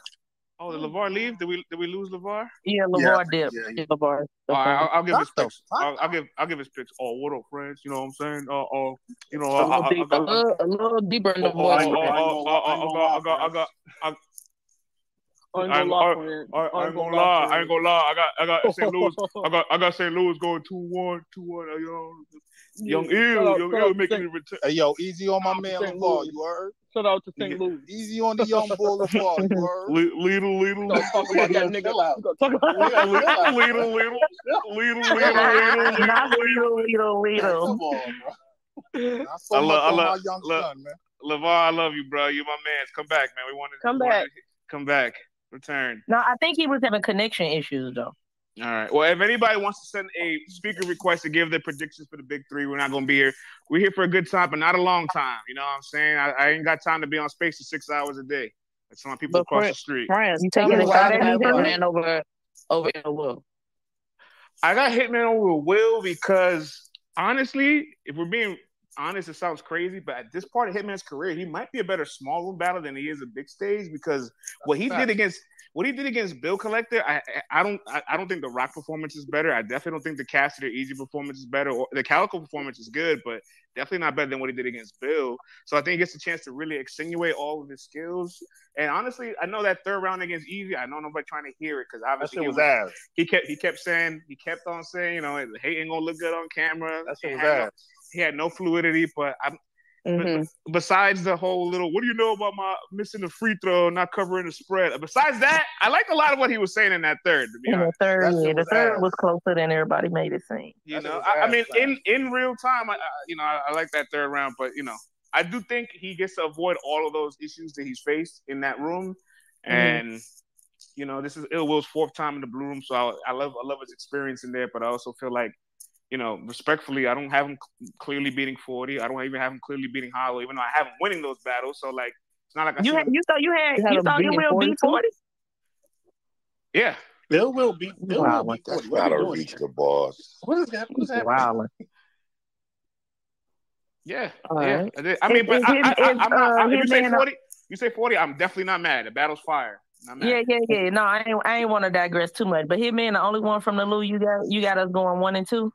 Oh, did Levar leave? Did we did we lose Levar? Yeah, Yeah, LeVar dip. yeah. Yeah, bar. All right, I'll, I'll give What his picks. I'll, I'll give I'll give his picks. Oh, what up, friends? You know what I'm saying? Uh, oh, you know, A I, little I, I deep, a got. I, little, a little deeper in the I voice, ain't oh, gonna. I oh, oh, oh, I got, I got, I got, I, I ain't I gonna lie, I, friend. I, I I ain't ain't gonna gonna lie, lie. I ain't gonna lie. I got, I got St. Louis. I got, I got St. Louis going two one, two one. You know, young Yeah, shout ill, out, young ill making St. return. Hey, yo, easy on my Shout out to man St. LeVar. Louis. You heard? Shout out to St. get Louis. Easy on the young bull LeVar. You heard? little, little, little, talk about that nigga. Chill out. Talk about Yeah, little, little, little, little, little, little, Not little, little, little, little. Come on, bro. I love, I love, young love, son, man. Levar. I love you, bro. You're my man. Come back, man. We wanted, Come back. come back, return. No, I think he was having connection issues though. All right. Well, if anybody wants to send a speaker request to give their predictions for the big three, we're not gonna be here. We're here for a good time, but not a long time. You know what I'm saying? I, I ain't got time to be on space for six hours a day. Like some people But across friend, the street. friends, You taking a shot at me, have three? Hitman over over Ill Will. I got Hitman over Will because honestly, if we're being honest, it sounds crazy, but at this part of Hitman's career, he might be a better small room battle than he is a big stage because what he Fact. did against what he did against Bill Collector, I I don't I, I don't think the Rock performance is better. I definitely don't think the Cassidy Easy performance is better. Or the Calicoe performance is good, but definitely not better than what he did against Bill. So I think he gets a chance to really accentuate all of his skills. And honestly, I know that third round against Easy, I know nobody trying to hear it because obviously he was ass. he kept he kept saying he kept on saying, you know, the hate ain't gonna look good on camera. That shit He was had no- ass. he had no fluidity, but I'm Mhm. besides the whole little what do you know about my missing the free throw, not covering the spread. Besides that, I like a lot of what he was saying in that third, to be And the third, That shit yeah, the was third ass. was closer than everybody made it seem. You That shit know, was I, I mean, fast. in in real time, I, I you know, I, I like that third round, but you know, I do think he gets to avoid all of those issues that he's faced in that room, Mhm. and you know, this is Ill Will's fourth time in the blue room, so I, I love I love his experience in there, but I also feel like. You know, respectfully, I don't have him clearly beating forty. I don't even have him clearly beating Hollow, even though I have him winning those battles. So like, it's not like I You had, you thought you had You had you thought he beating will 40 beat forty? yeah, Bill will beat. Bill Wow. will beat That's 40. What not are a reach, the boss. What is that? What is that? Wow. Yeah, All yeah. right. I mean, but I, I, I, I'm not. uh, I, if you his say forty, you say forty. I'm definitely not mad. The battle's fire. Yeah, yeah, yeah. No, I ain't I ain't want to digress too much. But Hitman, the only one from the Lou, you got you got us going one and two.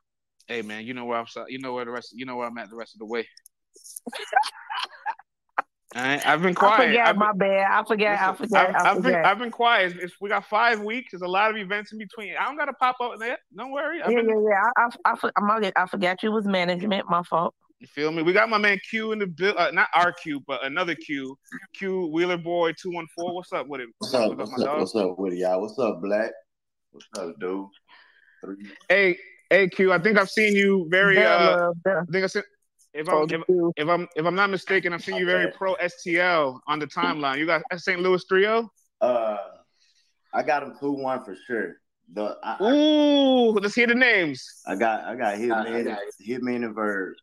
Hey man, you know where I'm. You know where the rest. You know where I'm at the rest of the way. I, I've been I quiet. I've been, my bad. I forgot, I listen, forgot, I've, I I've been. I've been quiet. It's, we got five weeks. There's a lot of events in between. I don't got to pop up there. Don't worry. I've Yeah, been, yeah, yeah. I, I, I, I'm gonna I forgot you was management. My fault. You feel me? We got my man Q in the bill. Uh, not our Q, but another Q. Q Wheeler Boy two one four. What's up with him? What's up? What's up, What's my up? dog? What's up with it, y'all? What's up, Black? What's up, dude? Three. Hey, hey Q. I think I've seen you very. Duh, Uh, love. I think I said. If I'm if, if I'm if I'm not mistaken, I've seen you very pro STL on the timeline. You got St. Louis 3 Uh, I got him two one for sure. The I, I, Ooh, let's hear the names. I got I got I- I Hitman, Hitman and Verb,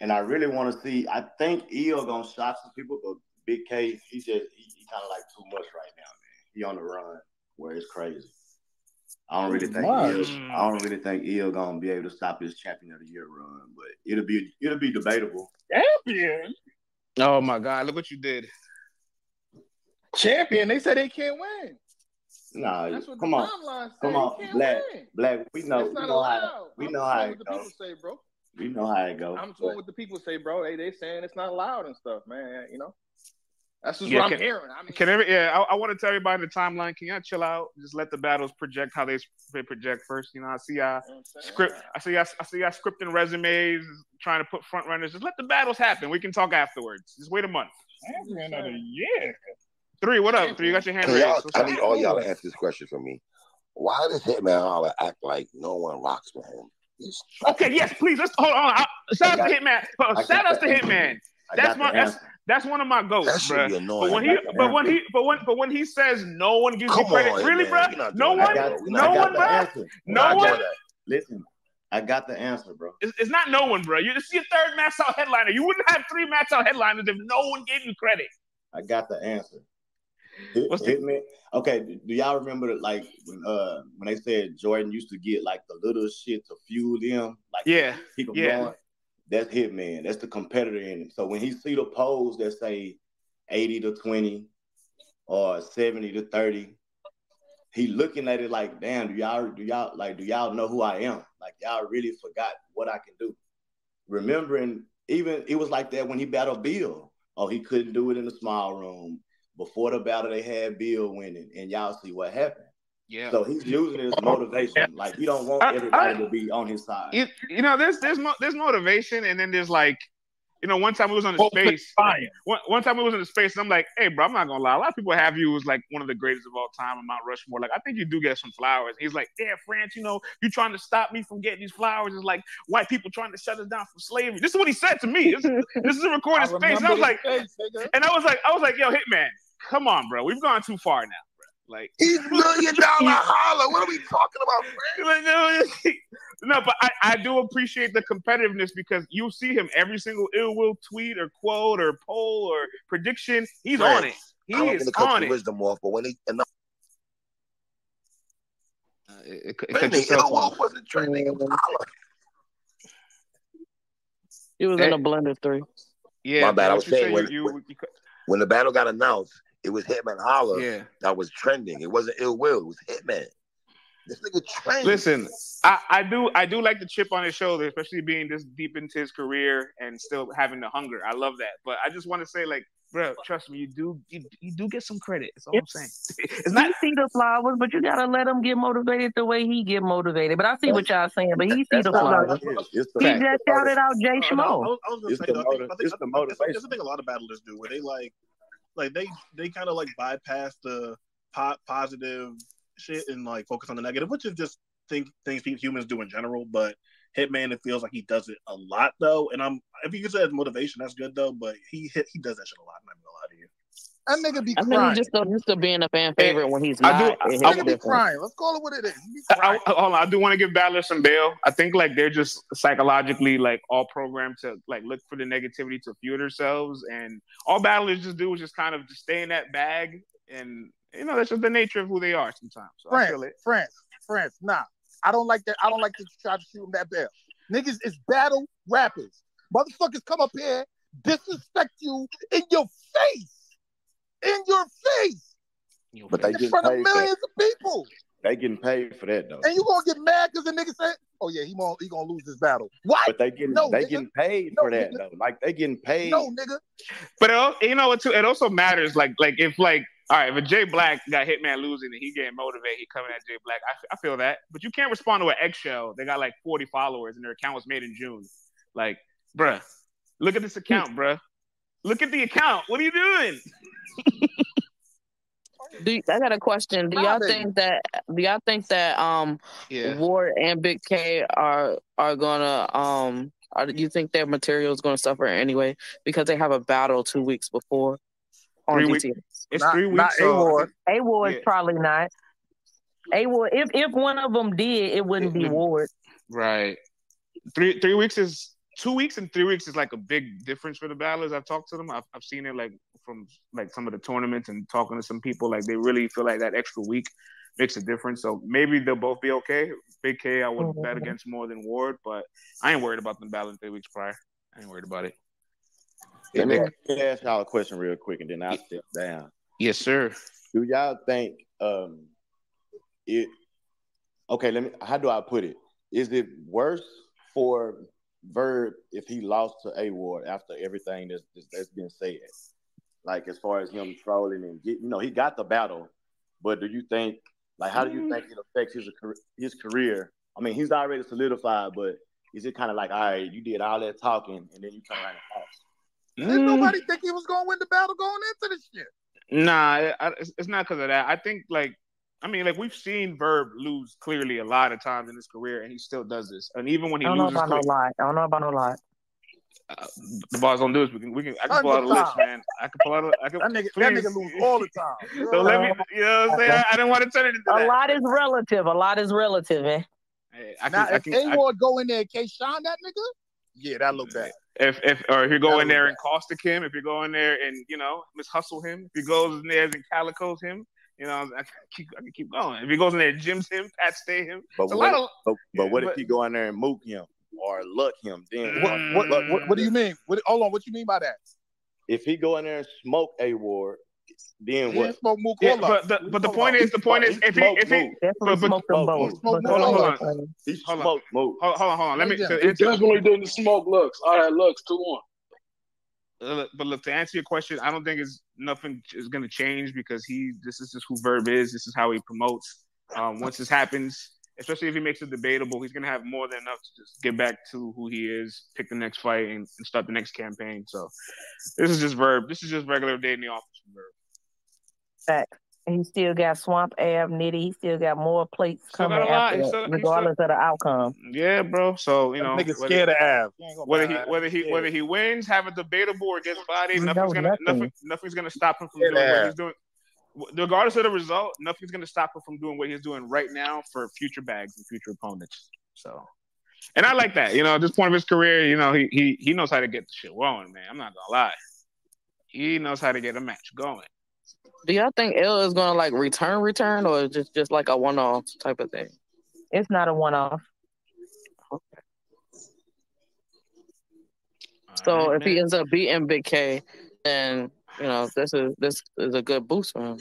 and I really want to see. I think EO gonna shock some people, but Big K, he just he, he kind of like too much right now, man. He on the run where it's crazy. Mm. I don't really think Why? EO, I don't really think EO gonna be able to stop his champion of the year run, but it'll be it'll be debatable. Champion. Oh my God, look what you did. Champion. They said they can't win. Nah, That's what come on, said. come on, Black, win. Black. We know, we not know how, we I'm know how it goes. people say, bro. We know how it goes. I'm just doing what the people say, bro. They they saying it's not allowed and stuff, man. You know, that's just Yeah, what I'm hearing. I mean, Can every yeah? I, I want to tell everybody in the timeline. Can y'all chill out? Just let the battles project how they, they project first. You know, I see y'all you know I'm script. I see y'all. I see y'all scripting resumes, trying to put front runners. Just let the battles happen. We can talk afterwards. Just wait a month. Champion of year. Three. What up? Three. You got your hand Can raised. y'all, I need all y'all to answer this question for me. Why does Hitman Holler act like no one rocks with him? Okay. Yes, please. Let's hold on. I, shout out to Hitman. Shout out to Hitman. That's my. That's answer. That's one of my should bro. But when he, but when he, but when, but when he says no one gives Come you credit, on, really, bro? No one, got, no I not got one, bro. No one. Listen, I got the answer, bro. It's, it's not no one, bro. You this is your third match out headliner. You wouldn't have three match out headliners if no one gave you credit. I got the answer. Hit, What's the- hit me. Okay, do y'all remember that, like when uh when they said Jordan used to get like the little shit to fuel them, like Yeah, keep them yeah. going? That's Hitman. That's the competitor in him. So when he see the polls that say eighty to twenty or seventy to thirty, he looking at it like, damn, do y'all do y'all like do y'all know who I am? Like y'all really forgot what I can do. Remembering even it was like that when he battled Bill. Oh, he couldn't do it in the small room. Before the battle, they had Bill winning, and y'all see what happened. Yeah. So he's using his as motivation. Like he don't want everybody I- to be on his side. You, you know, there's there's mo- there's motivation, and then there's like, you know, one time we was on the Well, space. fire. One, one time we was in the space, and I'm like, hey, bro, I'm not gonna lie. A lot of people have you as like one of the greatest of all time on Mount Rushmore. Like, I think you do get some flowers. He's like, yeah, France, you know, you trying to stop me from getting these flowers It's like white people trying to shut us down from slavery. This is what he said to me. This, this is a recorded space, and I was like, face, and I was like, I was like, yo, Hitman, come on, bro, we've gone too far now, bro. Like, He's million dollar holler. What are we talking about, Fred? No, no, but I, I do appreciate the competitiveness because you see him every single ill will tweet or quote or poll or prediction. He's Fred, on it. He I don't is to on it. wisdom off, but when he and Uh, it, it, it cut trending, yourself off. wasn't trending. It was. It was in a blender three. Yeah, My bad. I was saying when- you, you, you, When the battle got announced, It was Hitman Holler Yeah. that was trending. It wasn't Ill Will. It was Hitman. This nigga trending. Listen, I, I do I do like the chip on his shoulder, especially being this deep into his career and still having the hunger. I love that. But I just want to say, like, bro, trust me, you do you, you do get some credit. That's all I'm saying. It's not He see the flowers, but you gotta let him get motivated the way he get motivated. But I see what y'all saying, but he see the flowers. what it is. The He fact. just shouted out Jay Schmo. I It's the though, I think, motiv- I think, it's the think, that's, motivation. that's the thing a lot of battlers do, where they like, like they they kind of like bypass the po- positive shit and like focus on the negative, which is just think things humans do in general. But Hitman, it feels like he does it a lot though, and I'm if you could say it's motivation, that's good though. But he hit he does that shit a lot. I'm not gonna lie to you. That nigga be I think crying. he's just so used to being a fan favorite when he's I not. do- it I- hits Nigga be crying. Let's call it what it is. I. I- hold on, I do want to give battlers some bail. I think like they're just psychologically like all programmed to like look for the negativity to fuel themselves, and all battlers just do is just kind of just stay in that bag, and you know that's just the nature of who they are sometimes. So I feel France, it. France, France. Nah, I don't like that. I don't like to try to shoot him that bell. Niggas is battle rappers. Motherfuckers come up here, disrespect you in your face, in your face, But they in getting front of millions that. of people, They getting paid for that though. and you gonna get mad because the nigga said, "Oh yeah, he gonna he gonna lose this battle." What? But they getting No, they nigga. getting paid No, for that nigga. though. Like they getting paid. No, nigga. But it, al- you know what? Too, it also matters. Like like if like all right, if a Jay Black got Hitman losing and he getting motivated, he coming at Jay Black. I feel that. But you can't respond to an eggshell. They got like 40 followers and their account was made in June. Like, bruh, look at this account, bruh. Look at the account. What are you doing? Do you- I got a question? Do y'all think that? Do y'all think that um Yeah. Ward and Big K are are gonna um? Are, do you think their material is gonna suffer anyway because they have a battle two weeks before on Three weeks. GT? It's Not- three weeks. not so I A-Ward. A Ward's Yeah. probably not. A Ward, if if one of them did, it wouldn't be. Ward. Right. Three three weeks is two weeks and three weeks is like a big difference for the battlers. I've talked to them. I've, I've seen it like from like some of the tournaments and talking to some people. Like they really feel like that extra week makes a difference. So maybe they'll both be okay. Big K, I would bet Mhm. against more than Ward, but I ain't worried about them battling three weeks prior. I ain't worried about it. Let me, let me ask y'all a question real quick and then I'll step down. Yes, sir. Do y'all think um it okay, let me how do I put it? Is it worse for Verb if he lost to A Ward after everything that's that's been said? Like as far as him trolling and get you know, he got the battle, but do you think like how do you mm. think it affects his his career? I mean, he's already solidified, but is it kind of like, all right, you did all that talking and then you turn around and lost? Didn't mm. nobody think he was gonna win the battle going into this shit? Nah, it's, it's not because of that. I think like I mean, like we've seen Verb lose clearly a lot of times in his career, and he still does this. And even when he I don't know loses, about no lie. I don't know about no lie. Uh, the bars don't do this. We can, we can. I can pull out a list, man. I can pull out. A, I can. That nigga, that nigga lose all the time. So what let me. You know what I'm saying? I, I didn't want to turn it into A that. lot is relative. A lot is relative, eh? Hey, I can. Now, I if can. A I, Ward go in there and K Shine that nigga, yeah, that look bad. if if or if you go That in there bad. and caustic him, if you go in there and you know mishustle him, if he goes in there and calicos him, you know I can keep I can keep going. If he goes in there and gyms him, pat stay him, But it's a what, lot of but, but yeah, what if but- he go in there and mook him or luck him? Then What, what, luck what, what do you mean? What, hold on, what do you mean by that? if he go in there and smoke a ward, then what? smoke Mook Yeah, but the but the point on. is the point is if he if he Mook. But, but, smoke them both. Smoke hold on, hold on, He hold on. smoked Mook. hold, hold on, hold on. Let me Lay to down. Definitely didn't smoke looks. All right, looks two one. uh, but look to answer your question, I don't think it's nothing is going to change because he this is just who Verb is. This is how he promotes. Um, once this happens, especially if he makes it debatable, he's going to have more than enough to just get back to who he is, pick the next fight, and, and start the next campaign. So this is just Verb. This is just regular day in the office for Verb. Fact. He still got Swamp Ave, Nitty. He still got more plates Still coming got after that, still- he regardless of the outcome. Yeah, bro. So you know, That nigga whether- scared of Av. He ain't gonna whether he whether he whether he wins, have a debatable or gets bodied, We nothing's gonna nothing. nothing nothing's gonna stop him from doing what he's doing. Regardless of the result, nothing's gonna stop him from doing what he's doing right now for future bags and future opponents. So, and I like that. You know, at this point of his career, you know, he he he knows how to get the shit going, man. I'm not gonna lie. He knows how to get a match going. Do y'all think L is gonna like return, return, or just just like a one off type of thing? It's not a one off. So All right, if he ends up beating Big K, then you know, this is this is a good boost for him.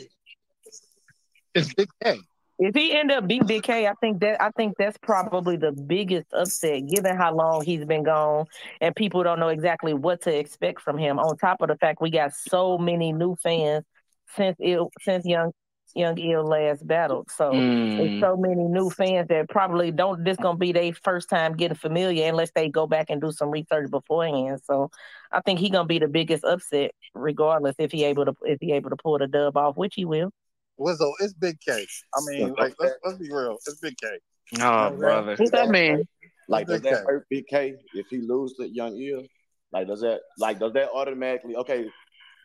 It's Big K. If he end up being Big K, I think that I think that's probably the biggest upset, given how long he's been gone, and people don't know exactly what to expect from him. On top of the fact we got so many new fans since it, since young young ill last battle. so Mm. there's so many new fans that probably don't. This gonna be their first time getting familiar unless they go back and do some research beforehand. So I think he gonna be the biggest upset, regardless if he able to if he able to pull the dub off, which he will. Wizzo, it's Big K. I mean, like let's, let's be real. It's Big K. Oh, brother. Who's that man? Like, does that hurt Big K if he lose to Young Ill? Like, does that like does that automatically okay?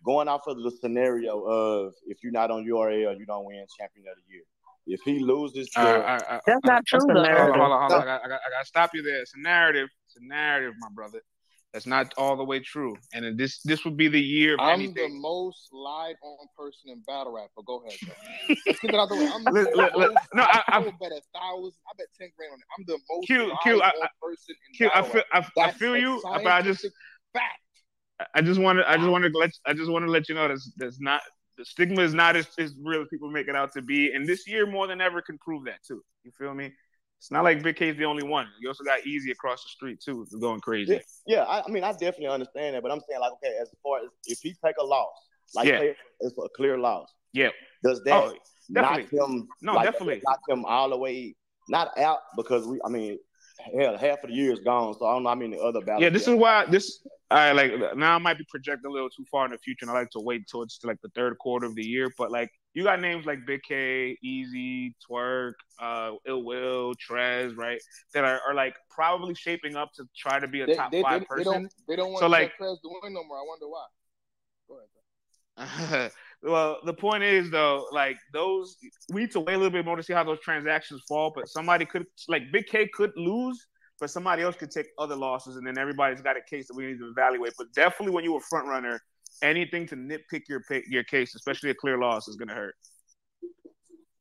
Going off of the scenario of if you're not on URL, you don't win champion of the year. If he loses to All right, all right, all right. That's not true. Hold on, though. hold on, hold on. hold on. I got, I got, I got to stop you there. It's a narrative. It's a narrative, my brother. That's not all the way true. And this, this would be the year of I'm the most lied on person in battle rap. But go ahead, bro. Let's get it out the way. I'm the. No, I- I, I- bet a thousand. I bet ten grand on it. I'm the most Q, lied Q, I- on I- person in Q, I battle feel, rap. I, I feel you, but I just, fact. I just want to, I just want to let, I just want to let you know that's, that's not the stigma is not as, as real as people make it out to be. And this year, more than ever, can prove that too. You feel me? It's not like Big K's the only one. You also got Easy across the street too, going crazy. Yeah, yeah I, I mean, I definitely understand that, but I'm saying like, okay, as far as if he take a loss, like Yeah. say it's a clear loss, Yeah. does that Oh, knock him? No, like, definitely. knock him all the way, not out because we, I mean, hell, half of the year is gone, so I don't know. I mean, the other battles. Yeah, this is why this I like now I might be projecting a little too far in the future, and I like to wait until it's like the third quarter of the year. But like you got names like Big K, Easy, Twerk, uh, Ill Will, Trez, right? That are, are like probably shaping up to try to be a They, top they, five they, they person. don't. They don't want So, to like- Prez to win no more. I wonder why. Go ahead. Bro. well, the point is though, like those we need to wait a little bit more to see how those transactions fall. But somebody could like Big K could lose, but somebody else could take other losses, and then everybody's got a case that we need to evaluate. But definitely, when you were front runner, anything to nitpick your your case, especially a clear loss, is gonna hurt.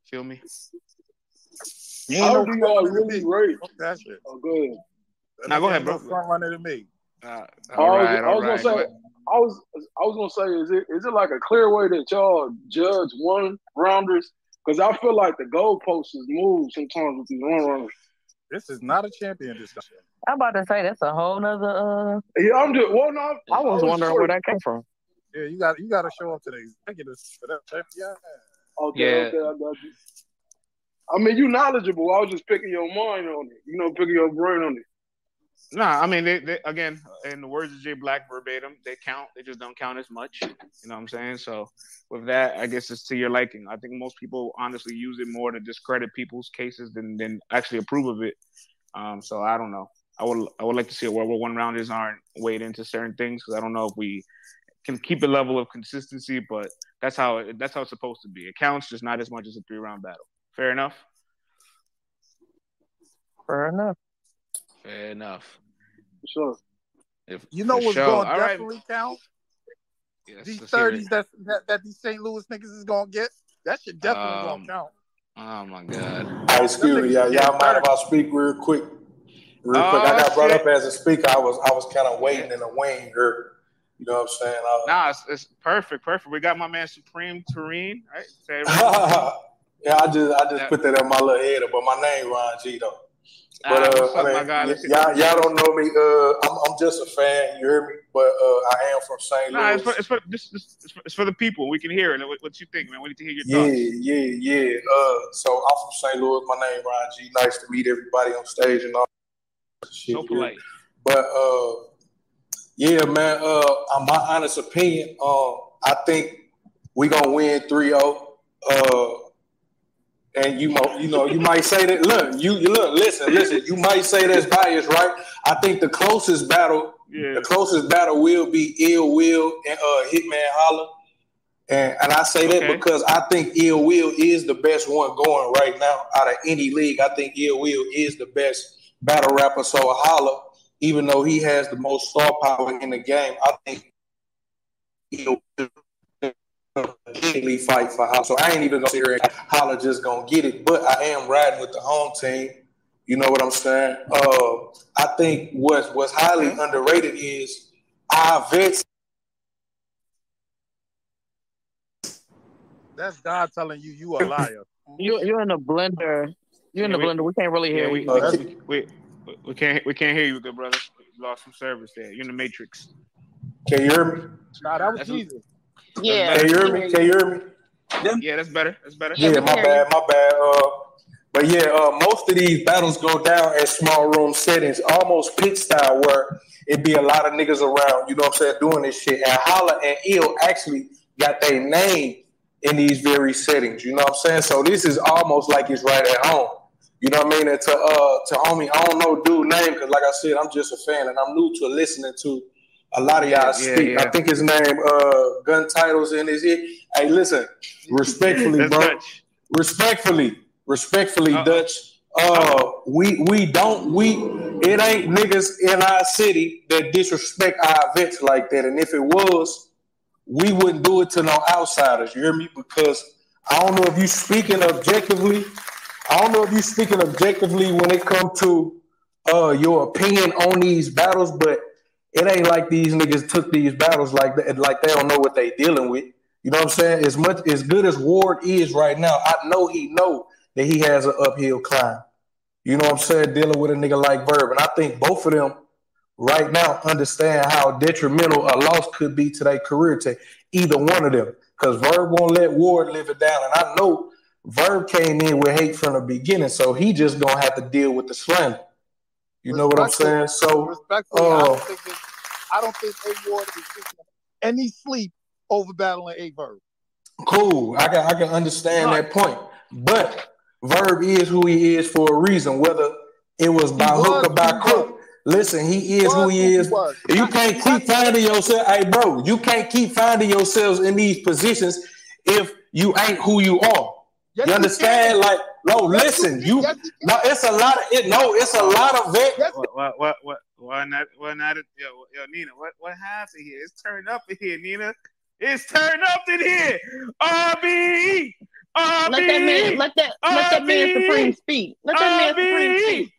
Feel me? You ain't How no do front y'all really me. rate? Fuck oh, that. Oh, go ahead. Now go ahead, bro. front runner to me. Uh, I was, right, I was right. gonna say, I was, I was gonna say, is it, is it like a clear way that y'all judge one rounders? Because I feel like the goalposts is moved sometimes with these one runners. This is not a champion discussion. I'm about to say that's a whole nother. Uh, Yeah, I'm just, well, no, I was wondering where that came from. Yeah, you got you got to show up to the executives for that champion. Okay, Yeah. okay, I got you. I mean, you knowledgeable. I was just picking your mind on it. You know, picking your brain on it. Nah, I mean, they, they again, in the words of Jay Black verbatim, they count. They just don't count as much. You know what I'm saying? So with that, I guess it's to your liking. I think most people honestly use it more to discredit people's cases than than actually approve of it. Um, so I don't know. I would I would like to see where, where one rounders aren't weighed into certain things because I don't know if we can keep a level of consistency, but that's how it, that's how it's supposed to be. It counts, just not as much as a three round battle. Fair enough. Fair enough. Fair enough. For sure. If, You know what's sure. going to All right. definitely count? Yes, These let's hear it. thirties that, that that these St. Louis niggas is gonna get. That shit definitely Um, gonna count. Oh my god. All right, excuse me, y'all. Y'all mind if I speak real quick? Real quick. I Oh, got brought up as a speaker. I was I was kind of waiting in the wing here. You know what I'm saying? Uh, Nah, it's, it's perfect, perfect. We got my man Supreme Tureen, right? Say it right. yeah, I just I just Yeah. put that in my little head, but my name Ron G though. But Ah, uh, I mean, Let's see- y'all y'all don't know me. Uh, I'm I'm just a fan. You hear me? But uh, I am from St. Nah, Louis. it's for, it's for this, this it's, for, it's for the people. We can hear it. What, what you think, man? We need to hear your Yeah, thoughts. yeah, yeah. Uh, so I'm from St. Louis. My name is Ron G. Nice to meet everybody on stage and all. Shit, So yeah. But uh, yeah, man. Uh, on my honest opinion, um, I think we're gonna win 3-0. Uh, and you you know, you might say that. Look, you, you look, listen, listen. You might say that's biased, right? I think the closest battle, Yeah. the closest battle will be Ill Will and uh, Hitman Holler. And, and I say that Okay. because I think Ill Will is the best one going right now out of any league. I think Ill Will is the best battle rapper. So Holler, even though he has the most star power in the game, I think Ill Will legitimately fight for Holler. So I ain't even gonna sit here and Holler just gonna get it. But I am riding with the home team. You know what I'm saying? Uh, I think what's what's highly underrated is our vets That's God telling you you a liar. You you're in the blender. You're in Yeah, the we- blender. We can't really Yeah, hear we, you. Uh, we, we, we can't we can't hear you, good brother. We lost some service there. You're in the matrix. Can you hear me? Nah, that was That's- Jesus. Yeah. Can you hear me? Can you hear me? Yeah, that's better. That's better. Yeah, my bad, my bad. Uh, but yeah, uh, most of these battles go down in small room settings, almost pit style, where it be a lot of niggas around. You know what I'm saying? Doing this shit, and Holler and Ill actually got their name in these very settings. You know what I'm saying? So this is almost like it's right at home. You know what I mean? And to uh to homie, I don't know dude name because like I said, I'm just a fan and I'm new to listening to a lot of y'all Yeah, speak. yeah. I think his name uh gun titles in his ear. Hey, listen, respectfully, bro. Dutch. Respectfully, respectfully, Uh-oh. Dutch. Uh, we we don't we it ain't niggas in our city that disrespect our vets like that. And if it was, we wouldn't do it to no outsiders. You hear me? Because I don't know if you speaking objectively. I don't know if you speaking objectively when it comes to uh your opinion on these battles, but it ain't like these niggas took these battles like that, like they don't know what they dealing with. You know what I'm saying? As much as good as Ward is right now, I know he know that he has an uphill climb. You know what I'm saying? Dealing with a nigga like Verb, and I think both of them right now understand how detrimental a loss could be to their career to either one of them. Because Verb won't let Ward live it down, and I know Verb came in with hate from the beginning, so he just gonna have to deal with the slander. You know what I'm saying? So, Respectfully, I uh, don't think it, I don't think A Ward is any sleep over battling A Verb. Cool. I can I can understand that point. But Verb is who he is for a reason, whether it was by was hook or by crook. Listen, he is who he is. You can't keep finding yourself. Hey, bro, you can't keep finding yourselves in these positions if you ain't who you are. Yes, you understand? can. Like, no, Yes, listen, he- you yes, he can. no, it's a lot of it. No, it's a lot of it. Yes, What what what what why not why not yo, yo Nina, what what happened here? It's turned up in here, Nina. It's turned up in here. RBE. Let that man, let that, let that man RBE. Supreme speak. Let that man Supreme speak.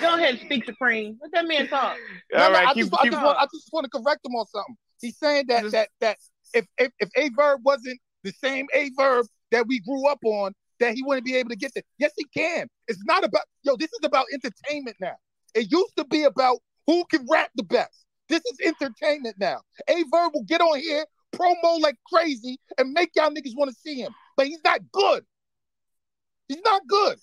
Go ahead and speak, Supreme. Let that man talk. No, All no, right, I, keep just, I, just want, I just want to correct him on something. He's saying that Just- that that if if, if A Verb wasn't the same A Verb that we grew up on, that he wouldn't be able to get there. Yes, he can. It's not about yo. This is about entertainment now. It used to be about who can rap the best. This is entertainment now. A Verb will get on here, promo like crazy, and make y'all niggas want to see him. But he's not good. He's not good.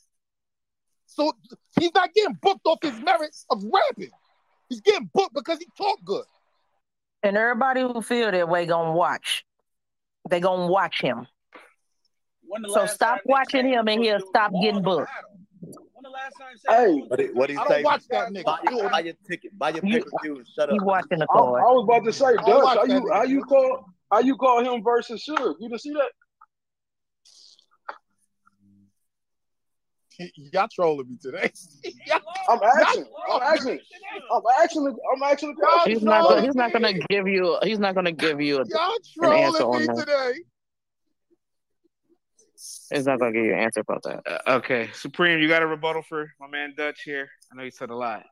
So he's not getting booked off his merits of rapping. He's getting booked because he talk good. And everybody who feel that way gonna watch. They gonna watch him. When the So last stop watching him and he he'll stop getting booked. battle? When the last time they said Hey, he was What did what he I say? don't watch that nigga. Buy, You know, buy your ticket, buy your You- pay per view, shut He up. watching the I, I was about to say, I don't Dutch, how you nigga. how you call how you call him versus Suge? You didn't see that? Y'all trolling me today. I'm asking. y'all I'm asking. I'm actually. I'm actually. the He's not. Gonna, he's not gonna give you. He's not gonna give you. A, Y'all an answer trolling on me that. today. He's not gonna give you an answer about that. Uh, okay, Supreme, you got a rebuttal for my man Dutch here? I know he said a lot.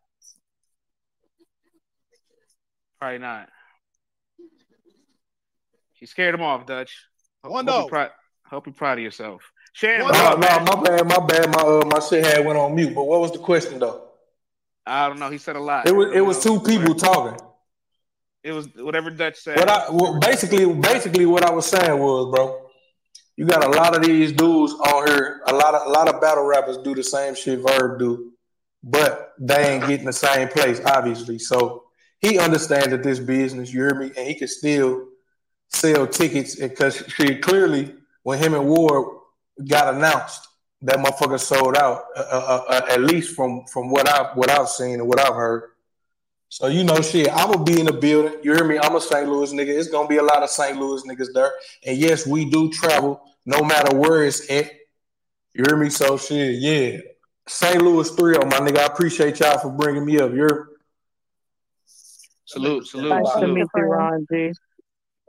Probably not. You scared him off, Dutch. Ho- One hope, no. you proud, hope you're proud of yourself. Shan, One No, no, my bad, my bad, my uh, my shit had went on mute. But what was the question though? I don't know. He said a lot. It was it me was two people talking. It was whatever Dutch said. What I well, basically basically what I was saying was, bro, you got a lot of these dudes on here. A lot of a lot of battle rappers do the same shit Verb do, but they ain't getting the same place, obviously. So he understands that this business, you hear me, and he can still sell tickets because she clearly when him and Ward got announced, that motherfucker sold out. Uh, uh, uh, at least from from what I what I've seen and what I've heard. So you know, shit, I'm gonna be in the building. You hear me? I'm a St. Louis nigga. It's gonna be a lot of St. Louis niggas there. And yes, we do travel, no matter where it's at. You hear me? So shit, yeah. St. Louis 3 my nigga. I appreciate y'all for bringing me up. You're Salute, salute, Nice to meet you, Ron G. I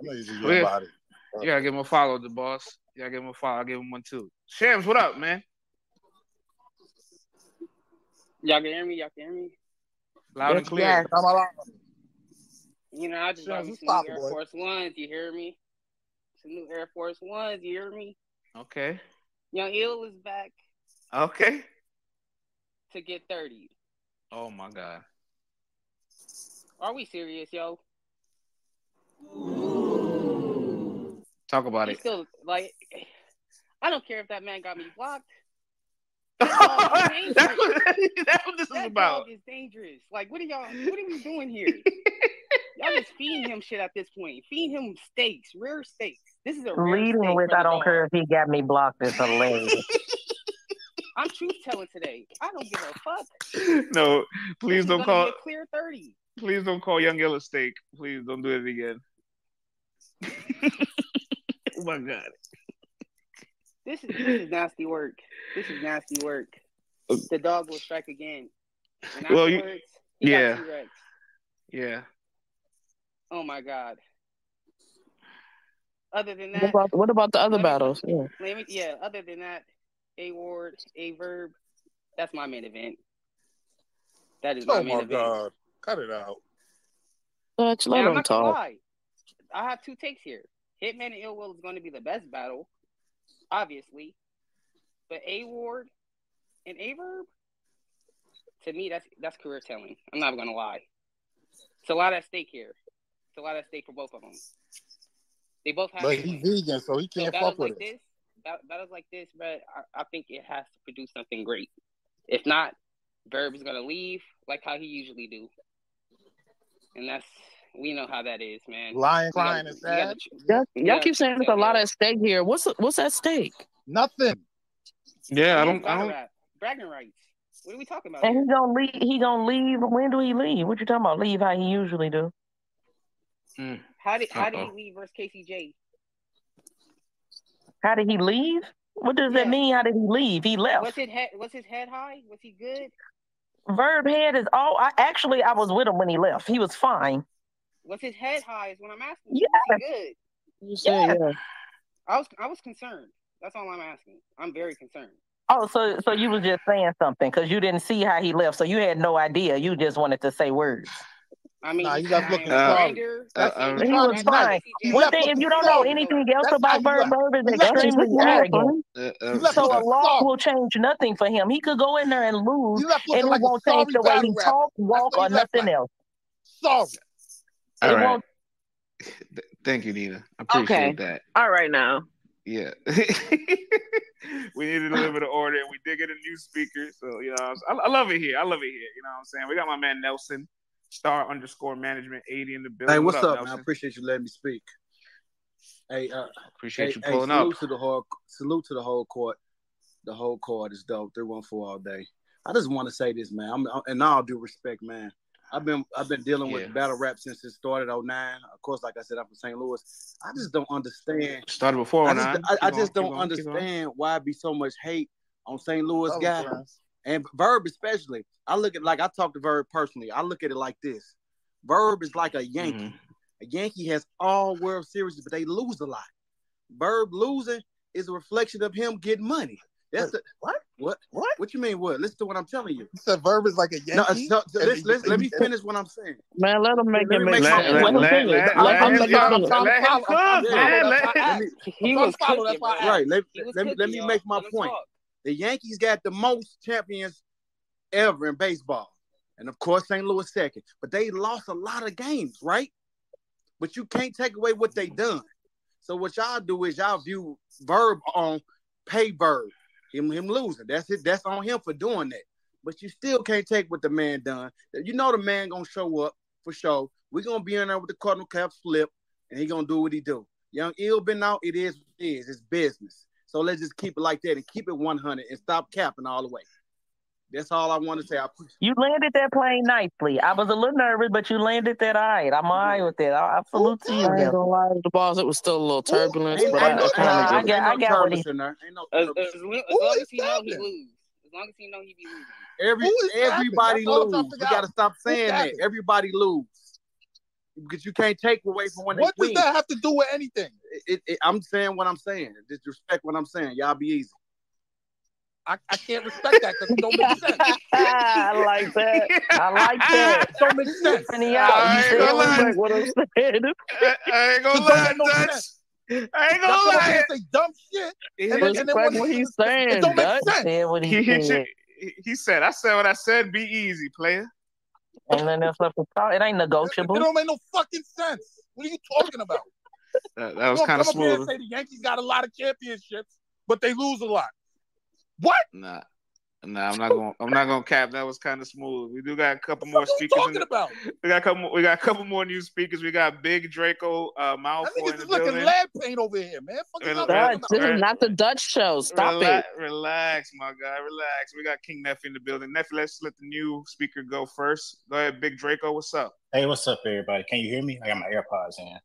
know you just Oh, yeah. You gotta give him a follow, the boss. You gotta give him a follow. I'll give him one too. Shams, what up, man? Y'all can hear me? Y'all can hear me? Loud and clear. yes. I'm. You know, I just Shams, bought me you some stop Air boy. Force Ones. You hear me? Some new Air Force Ones. You hear me? Okay. Young Ill is back Okay. to get 30. Oh my God. Are we serious, yo? Talk about He's it. still like I don't care if that man got me blocked. That That's what, that's what this is about. dog is dangerous. Like, what are y'all? What are we doing here? y'all just feeding him shit at this point. Feed him steaks, rare steaks. This is a rare Leading steak with I don't care if he got me blocked is hilarious. I'm truth telling today. I don't give a fuck. No, please This don't call. clear thirty. Please don't call Young Yellow steak. Please don't do it again. oh my God. This is this is nasty work. This is nasty work. Uh, the dog will strike again. Well, you- yeah. Yeah. Oh my god. Other than What that, about, what about the other let me- battles? Yeah. let me, yeah. Other than that, A Ward, A Verb, that's my main event. That is my Oh main my event. god. Cut it out. Dutch, And let I'm him not talk. lie. I have two takes here. Hitman and Ill Will is going to be the best battle, obviously. But A Ward and A Verb, to me, that's that's career telling. I'm not gonna lie. It's a lot at stake here. It's a lot at stake for both of them. They both have. But he's vegan, so he can't battles fuck with like it. this, bat- battles like this, but I, I think it has to produce something great. If not, Verb is gonna leave like how he usually do, and that's we know how that is, man. Lying, You gotta- crying, and you gotta sad. tr- Y'all, you y'all keep saying truth there's a lot yo. at stake here. What's what's at stake? Nothing. Yeah, I don't. is I don't. rap, bragging rights. What are we talking about And here? he gonna leave. He gonna leave. When do he leave? What you talking about? Leave how he usually do? Mm. How did how did he leave versus KCJ? How did he leave? What does that mean? How did he leave? He left. Was his head was his head high? Was he good? Verb head is all. I actually I was with him when he left. He was fine. Was his head high? Is what I'm asking. you. Yeah. Was he good? You said yeah. I was I was concerned. That's all I'm asking. I'm very concerned. Oh, so so you was just saying something because you didn't see how he left, so you had no idea. You just wanted to say words. I mean, Nah, he's you guys trying looking to Uh, sorry. grinder. That's uh, He trying was fine. One thing, if you don't know anything else That's about you Verb, left. Verb is extremely arrogant. Uh, uh, So a looking loss will change nothing for him. He could go in there and lose, and it like won't change the way he battle talk, walk, or nothing like. else. Sorry. all It right. won't. Thank you, Nina. I appreciate Okay. that. All right now. Yeah. we needed a little bit of order, and we did get a new speaker. So you know, I, I love it here. I love it here. You know what I'm saying? We got my man Nelson, star underscore management eighty in the building. Hey, What what's up, man? I appreciate you letting me speak. Hey, uh, Appreciate hey, you hey, pulling salute up. to the whole salute to the whole court. The whole court is dope. Three one four all day. I just want to say this, man. I'm, I'm and all due respect, man. I've been I've been dealing with Yeah. battle rap since it started 09. Of course, like I said, I'm from St. Louis. I just don't understand. Started before I 09. just I, I going, just keep don't going, keep going. understand why be so much hate on St. Louis guys friends. And Verb especially. I look at like I talk to Verb personally. I look at it like this. Verb is like a Yankee. Mhm. A Yankee has all World Series, but they lose a lot. Verb losing is a reflection of him getting money. That's the, What? what What? what you mean? What? Listen to what I'm telling you. You said Verb is like a No, Yankee. so, so And listen, he- listen, let me finish what I'm saying. Man, let him make Let him me make make sense. my Let, Let let, him let, finish. let, Let let him him I'm trying- I'm cook. trying to Let him follow. I'm trying cook, to Yeah, man. follow. Let, That's why I let asked. me He I'm trying was to follow. That's cooking, why I bro. asked. right. Let, He was let me let cooking, me y'all. make my Let him point. The Yankees got the most champions ever in baseball, and of course St. Louis second. But they lost a lot of games, right? But you can't take away what they done. So what y'all do is y'all view Verb on pay Verb, him him losing. That's it. That's on him for doing that. But you still can't take what the man done. You know the man gonna show up for sure. we gonna be in there with the Cardinal cap flip, and he gonna do what he do. Young Ill been out. It is it is. It's business. So let's just keep it like that and keep it 100 and stop capping all the way. That's all I want to say. I appreciate You landed that plane nicely. I was a little nervous, but you landed that all right. I'm all right with that. I, I salute to you. I ain't gonna lie, the boss. It was still a little turbulence, Ain't, but ain't I, no, I ain't, kind Nah, I ain't, get get, it. ain't I got what turbulence he. in there. Ain't no As, as, as long as he know he lose. As long as he know he be losing. Every Who is capping? everybody That's all I'm trying to lose. We figure gotta stop saying that. Everybody lose because you can't take away from when What they does that have to do with anything? It, it, it- I'm saying what I'm saying. Just respect what I'm saying. Y'all be easy. I, I can't respect that because it don't make sense. I like that. I like that. It don't make sense. Tipping me out. I You ain't gonna lie. what I'm saying. I, I ain't gonna It don't lie, make no Dutch. I ain't gonna what I'm lie. Say dumb shit. And then, and then Respect what he, he's it don't make Dutch sense. said what He he hit you. said. He he said, "I said what I said. Be easy, player." And then that's left to talk. It ain't negotiable. It negotiable. don't make no fucking sense. What are you talking about? That, that was kind come of up here and smooth. say the Yankees got a lot of championships, but they lose a lot. What? Nah, nah, I'm not going. I'm not going to cap. That was kind of smooth. We do got a couple more What are you speakers. Talking the, about? we got a couple. We got a couple more new speakers. We got Big Draco uh, That Malfoy in niggas the is looking building. lead paint over here, man. Fuck is Rel- y'all rel- talking Dutch, about? this is not the Dutch show. Stop Relax, it. relax, my guy. Relax. We got King Neffy in the building. Neffy, let's let the new speaker go first. Go ahead, Big Draco. What's up? Hey, what's up, everybody? Can you hear me? I got my AirPods in.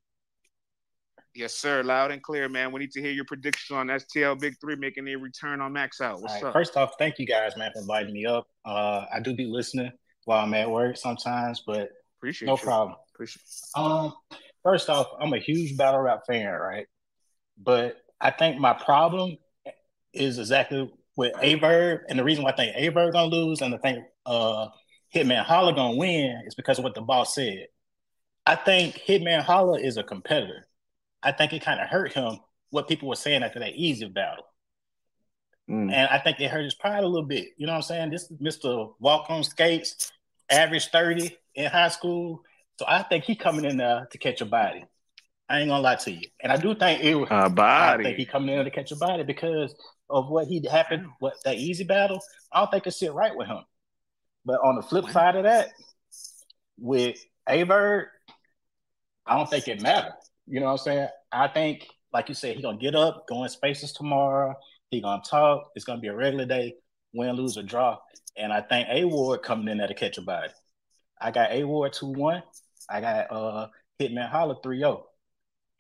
Yes, sir. Loud and clear, man. We need to hear your prediction on STL Big Three making a return on Max Out. What's right. up? First off, thank you guys, man, for inviting me up. Uh, I do be listening while I'm at work sometimes, but Appreciate no you. problem. Appreciate. Um, first off, I'm a huge battle rap fan, right? But I think my problem is exactly with A Verb, and the reason why I think A Verb gonna lose, and I think uh Hitman Holla gonna win is because of what the boss said. I think Hitman Holla is a competitor. I think it kind of hurt him what people were saying after that easy battle. Mm. And I think it hurt his pride a little bit. You know what I'm saying? This is Mr. Walk on skates, average 30 in high school. So I think he coming in there to catch a body. I ain't gonna lie to you. And I do think it A I body. I think he coming in there to catch a body because of what he happened, what that easy battle. I don't think it sit right with him. But on the flip side of that, with A Verb, I don't think it matters. You know what I'm saying? I think, like you said, he gonna get up, go in spaces tomorrow. He gonna talk. It's gonna be a regular day, win, lose, or draw. And I think A Ward coming in there to catch a body. I got A Ward 2 1. I got uh Hitman Holla 3 0.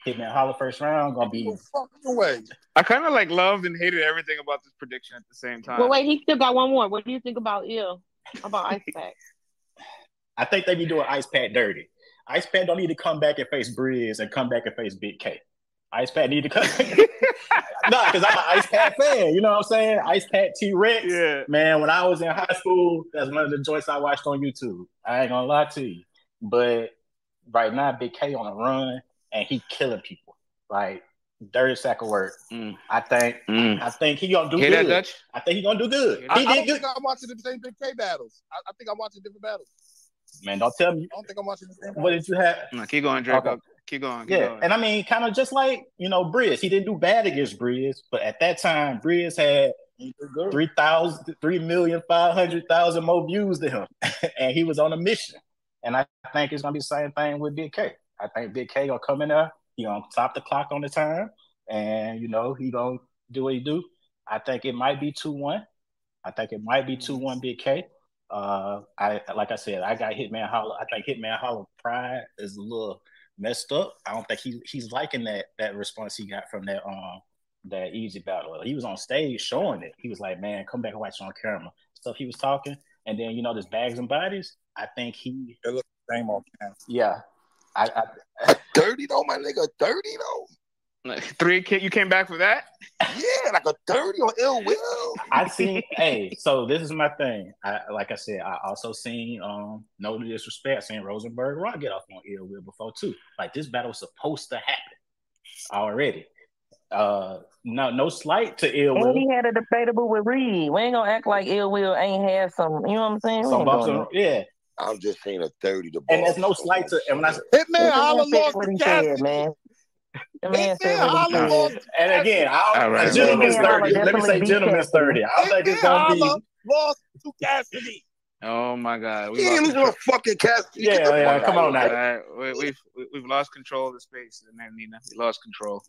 Hitman Holla first round gonna be No fucking way. I kind of like loved and hated everything about this prediction at the same time. Well, wait, he still got one more. What do you think about ill? About Ice Pack? I think they be doing Ice Pack dirty. Ice Pat don't need to come back and face Briz and come back and face Big K. Ice Pat need to come. nah, because I'm an Ice Pat fan. You know what I'm saying? Ice Pat T Rex. Yeah. Man, when I was in high school, that's one of the joints I watched on YouTube. I ain't gonna lie to you. But right now, Big K on a run and he killing people. Like dirty sack of work. Mm. I think Mm. I think he gonna do Hear that, good. Dutch? I think he gonna do good. I, He I did don't good. think I'm watching the same Big K battles. I, I think I'm watching different battles. Man, don't tell me I don't think I'm watching the same. what did you have. No, keep going, Draco. Okay. Keep going. Keep Yeah, going. and I mean, kind of just like you know, Briz. He didn't do bad against Briz, but at that time, Briz had three thousand, three million five hundred thousand more views than him, and he was on a mission. And I think it's gonna be the same thing with Big K. I think Big K gonna come in there, he gonna stop the clock on the time, and you know he gonna do what he do. I think it might be two one. I think it might be two one Big K. Uh, I like I said, I got Hitman Holla. I think Hitman Holla pride is a little messed up. I don't think he he's liking that that response he got from that um that easy battle. He was on stage showing it. He was like, "Man, come back and watch it on camera." Stuff he was talking, and then you know this bags and bodies. I think he It looks the same on camera. yeah. I, I Thirty though, my nigga. Thirty though. Like, Three, ki- you came back for that? Yeah, like a thirty or Ill Will. I seen. hey, so this is my thing. I like I said, I also seen um no disrespect, seen Rosenberg Raw get off on Ill Will before too. Like this battle was supposed to happen already. Uh, no, no slight to ill And will. he had a debatable with Reed. We ain't gonna act like Ill Will ain't had some. You know what I'm saying? We Some bumps, doing and- yeah, I'm just saying a thirty to and there's no slight to. And when I Hitman The Holla man said lost what to he said, Cassidy. man. The man said what Holla he lost said. to and again, I All don't, right, gentleman's Hitman thirty. Let me say definitely beat gentleman's thirty. I don't think it's gonna be. Lost to Cassidy. Oh my God, we He ain't lost losing control. a fucking Cassidy. Get Yeah, the yeah. fuck Come out on of All now. here. right, we, we've we- we've lost control of the space, man, Nina. We lost control.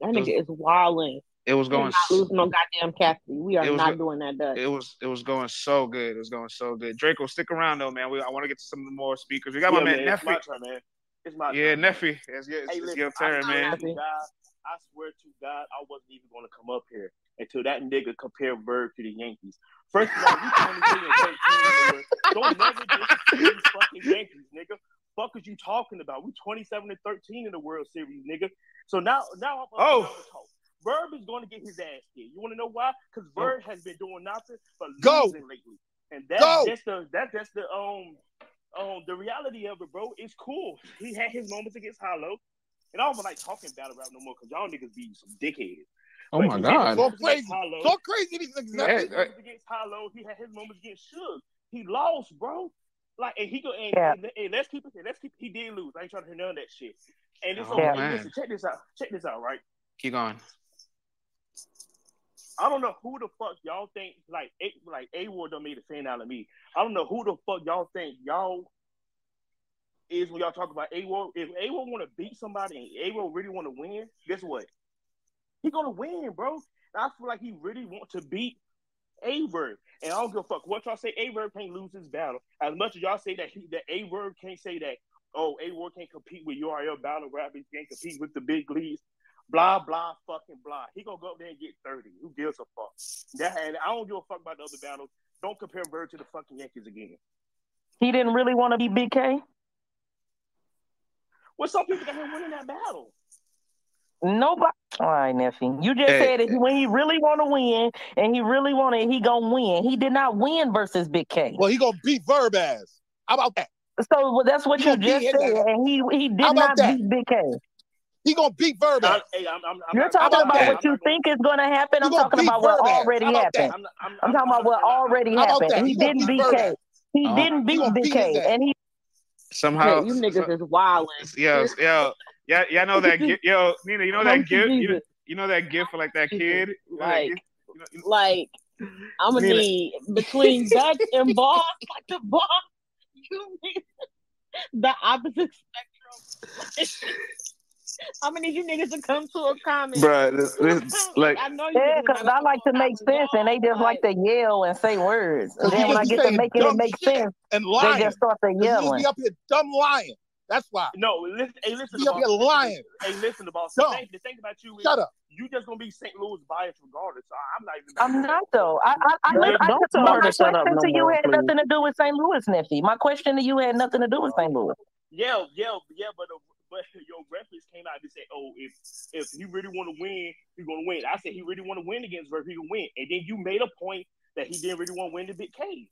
That It was, nigga is wilding. it was We're going. not losing no goddamn Cassidy. We are was. not doing that, Dutch. It was. It was going so good. It was going so good. Draco, stick around though, man. We, I want to get to some of the more speakers. We got my Yeah, man man, it's my Neffy. It's my Yeah, turn. It's, your- it's, Hey, it's listen, your I turn, swear man. to God, I swear to God, I wasn't even going to come up here until that nigga compared Verb to the Yankees. First of all, we 23 and 13 in the world. Don't never disrespect these fucking Yankees, nigga. Fuck is you talking about? We 27 and 13 in the World Series, nigga. So now, now I'm Oh. to talk. Verb is going to get his ass kicked. You want to know why? Because Verb has been doing nothing but Go. losing lately, and that's Go. that's the that that's the um um, the reality of it, bro, it's cool. He had his moments against Holla, and I don't like talking battle rap no more because y'all niggas be some dickheads. Oh my god, so crazy, Holla. so crazy. These niggas against Holla. He had his moments against Suge. He lost, bro. Like and he go and, yeah. and, and let's keep it. Let's keep. He did lose. I ain't trying to hear none of that shit. And it's oh, okay. Listen, check this out. Check this out. Right. Keep going. I don't know who the fuck y'all think like a, like A Ward done made a scene out of me. I don't know who the fuck y'all think y'all is when y'all talk about A Ward. If A Ward want to beat somebody and A Ward really want to win, guess what? He gonna win, bro. And I feel like he really want to beat A Verb. And I don't give a fuck what y'all say. A Verb can't lose his battle as much as y'all say that he, that A Verb can't say that. Oh, A Ward can't compete with URL battle rappers. Can't compete with the big leagues blah blah fucking blah. He gonna go up there and get thirty. Who gives a fuck? That and I don't give a fuck about the other battles. Don't compare Verb to the fucking Yankees again. He didn't really want to be BK. What's well, up, people that him winning that battle? Nobody. All right, nephew. You just hey, said it. When he really want to win, and he really wanted, he gonna win. He did not win versus Big K. Well, he gonna beat Verb ass. How about that? So well, that's what he you just said, and he he did not that? beat Big K. He gonna beat Verban. Hey, I'm, I'm, You're talking about, that? what you think is gonna happen. I'm talking about what already happened. I'm talking about what already happened. He didn't beat K. He uh-huh. didn't beat BK, and he somehow you niggas is wild. Yeah, yeah, yeah. Y'all know that. Yo, Nina, you know that gift. You, know that gift for like that kid. like, like. I'm gonna need between Dutch and Boss, like the Boss, you mean the opposite spectrum. I'm gonna need you niggas to come to a comment. bro? this, this, like, I know yeah, because I like to make sense, and they just like to yell and say words. And then when I get to make it make sense, and lying. they just start to yell. You Be up here dumb lying. That's why. No, listen. Hey, listen. You're lying. Hey, listen, the boss. The, thing, the thing about you is, shut up. You just gonna be St. Louis biased regardless. So I'm not even. I'm not though. I I, I, I, I don't my question to no you more, had please. nothing to do with St. Louis, Nifty. My question to you had nothing to do with St. Louis. Yeah, yeah, yeah. But but your reference came out and said, "Oh, if if he really want to win, he's gonna win." I said he really want to win against where he can win. And then you made a point that he didn't really want to win the Big K.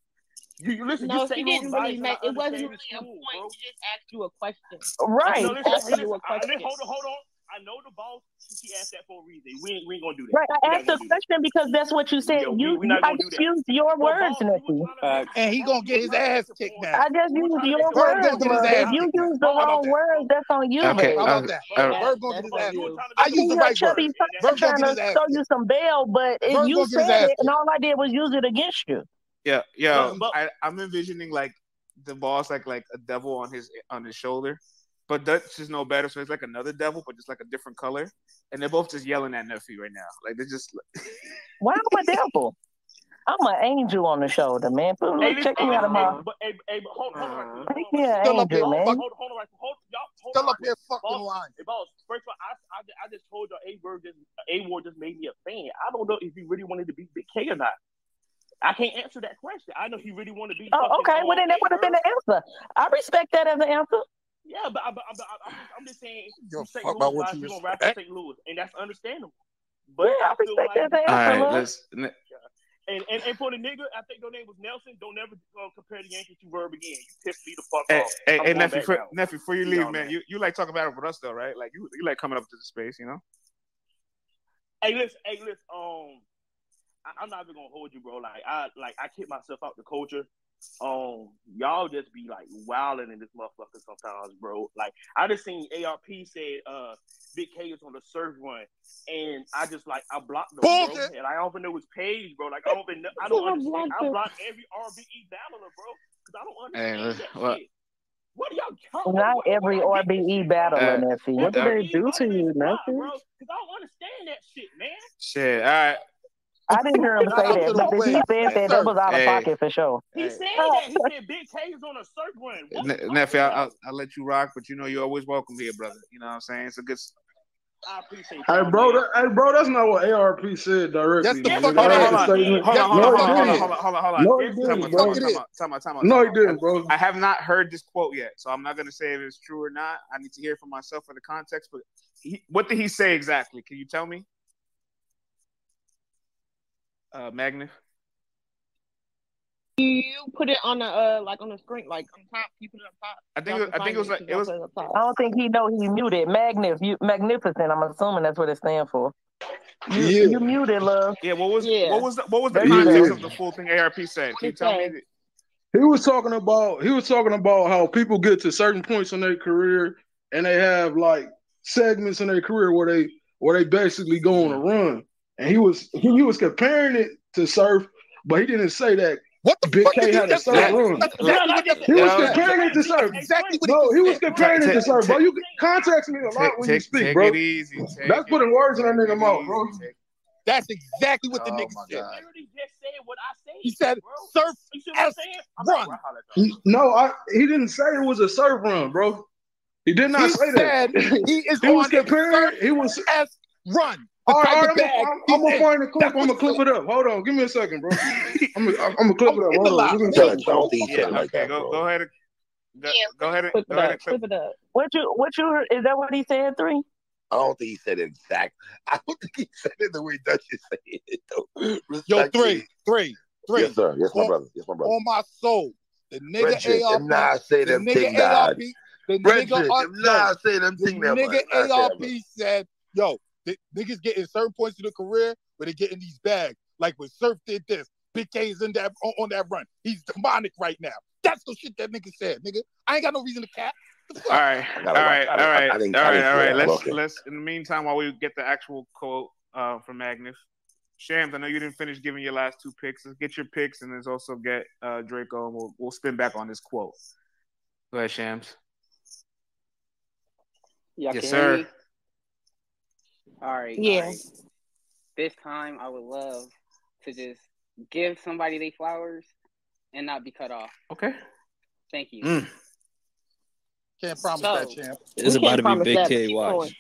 You, you listen, no, you he didn't really make it wasn't really a point. Bro. He just asked you a question. Right. No, listen, listen, you a uh, question. I, hold on, hold on. I know the boss. She asked that for a reason. We ain't, we ain't gonna do that. Right. I asked the question because that's what you said. You we, I just used your words, Nikki. Uh, and he gonna get his ass kicked now. I just used your words. If you use the wrong words, that's on you. Okay. How about um, that? Uh, gonna get his ass. I used the right word. to. Show you some bail, but if you said it, and all I did was use it against you. Yeah, yeah. I'm envisioning like the boss like like a devil on his on his shoulder but Dutch is no better, so he's like another devil, but just like a different color. And they're both just yelling at Nephi right now. Like they're just. Why am I devil? I'm an angel on the shoulder, man. Put, hey, check me out of my. Hey, hey, hold, uh-huh. hold on. Take me hold, hold on, hold, y'all, hold Still up here, fucking line. lying. Hey, boss, first of all, I, I, I just told you A Ward just just made me a fan. I don't know if he really wanted to be Big K or not. I can't answer that question. I know he really wanted to be. Oh, okay. Well, then that uh, would have been the answer. I respect that as an answer. Yeah, but, I, but, but I, I'm just saying, St. Louis about what you gonna rap to St. Louis, and that's understandable. But yeah, I, I feel like, all right, let's, and, and and for the nigga, I think your name was Nelson. Don't ever uh, compare the Yankees to Verb again. You pissed me the fuck hey, off. Hey, hey nephew, for, nephew, before you leave, you know, man, man, you, you like talking about it with us though, right? Like you, you like coming up to the space, you know. Hey, listen, hey, listen. Um, I, am not even gonna hold you, bro. Like I like I kick myself out the culture um, y'all just be like wilding in this motherfucker sometimes, bro. Like I just seen ARP said uh Big K is on the surf run, and I just like I blocked the bro, and I don't even know his page, bro. Like I don't even know, I don't understand. I blocked every RBE battler, bro, because I don't understand hey, what? What are y'all talking Not every what RBE battle uh, in that What do they do to you, man? Because I don't understand that shit, man. Shit, all right. I didn't hear him say that, but he said that, that was out of hey. pocket for sure. He said that. He said Big K on a surf run. What Nephew, I'll, I'll let you rock, but you know you're always welcome here, brother. You know what I'm saying? It's a good I appreciate that. Hey, bro, that, hey, bro, that's not what ARP said directly. That's the fuck. Hold on, hold on, hold on, hold on, hold on, hold on. No, he didn't, bro. Time out, time out. No, he didn't, bro. I have not heard this quote yet, so I'm not gonna say if it's true or not. I need to hear it for myself for the context. But he, what did he say exactly? Can you tell me? Uh, Magnus. you put it on the uh like on the screen, like on top. You put it on top. I think it- I think it was like- it was- Y'all put on top. I don't think he know he muted. Magnif, you, magnificent. I'm assuming that's what it stands for. You, Yeah. you muted, love. Yeah, what was Yeah. what was the, what was the There you context of the full thing ARP said? Can you tell me? He was talking about he was talking about how people get to certain points in their career and they have like segments in their career where they where they basically go on a run. And he was he, he was comparing it to surf, but he didn't say that what the Big fuck K had a just surf say? run. That's exactly he He was said. comparing it to surf. Exactly what No, he he was said. comparing it to surf, bro. take- You contact me a lot Take, when you speak, take bro. it easy. Take That's it putting words in that nigga mouth, bro. That's exactly what the Oh nigga said. God. literally just said what I said. He said, bro. "Surf You see what I'm S saying? Run." like, bro, No, I he didn't say it was a surf run, bro. He did not He say said that. he is he was on a comparing. surf He was S run. The All right, type all of right, bag I'm, I'm, I'm gonna find the clip. I'm gonna clip it up. Hold on, give me a second, bro. I'm gonna, I'm gonna clip it up. Hold on, give me a second, I bro. don't think he Yeah, like okay, that, go bro. go ahead and go, go ahead and Flip go it ahead up. and clip. It up. What you what you heard? Is that what he said? Three. I don't think he said it exact. I don't think he said it the way Dutch is saying it, though. Yo, three, three, three. Yes, sir. Yes, my On, brother. Yes, my brother. on my soul. The nigga Frederick, ARP, them not say the them nigga ARP, that. the nigga Frederick, them not say them the thing that nigga Not ARP said, yo, the niggas getting certain points in the career where they getting these bags. Like when Surf did this, Big K is in that on, on that run. He's demonic right now. That's the shit that nigga said, nigga. I ain't got no reason to cap. The fuck? All right, I all gotta watch. right, I all didn't, right, I didn't, all I right, didn't all say right. that. but Let's let's in the meantime while we get the actual quote uh, from Magnus. Shams, I know you didn't finish giving your last two picks. Let's get your picks and let's also get uh, Draco and we'll we'll spin back on this quote. Go ahead, Shams. Y'all Yes, can sir. Hear me? All right. Yeah. All right. This time, I would love to just give somebody their flowers and not be cut off. Okay. Thank you. Mm. Can't promise So- that, champ. It's about to be promise Big that. K Keep watch. going.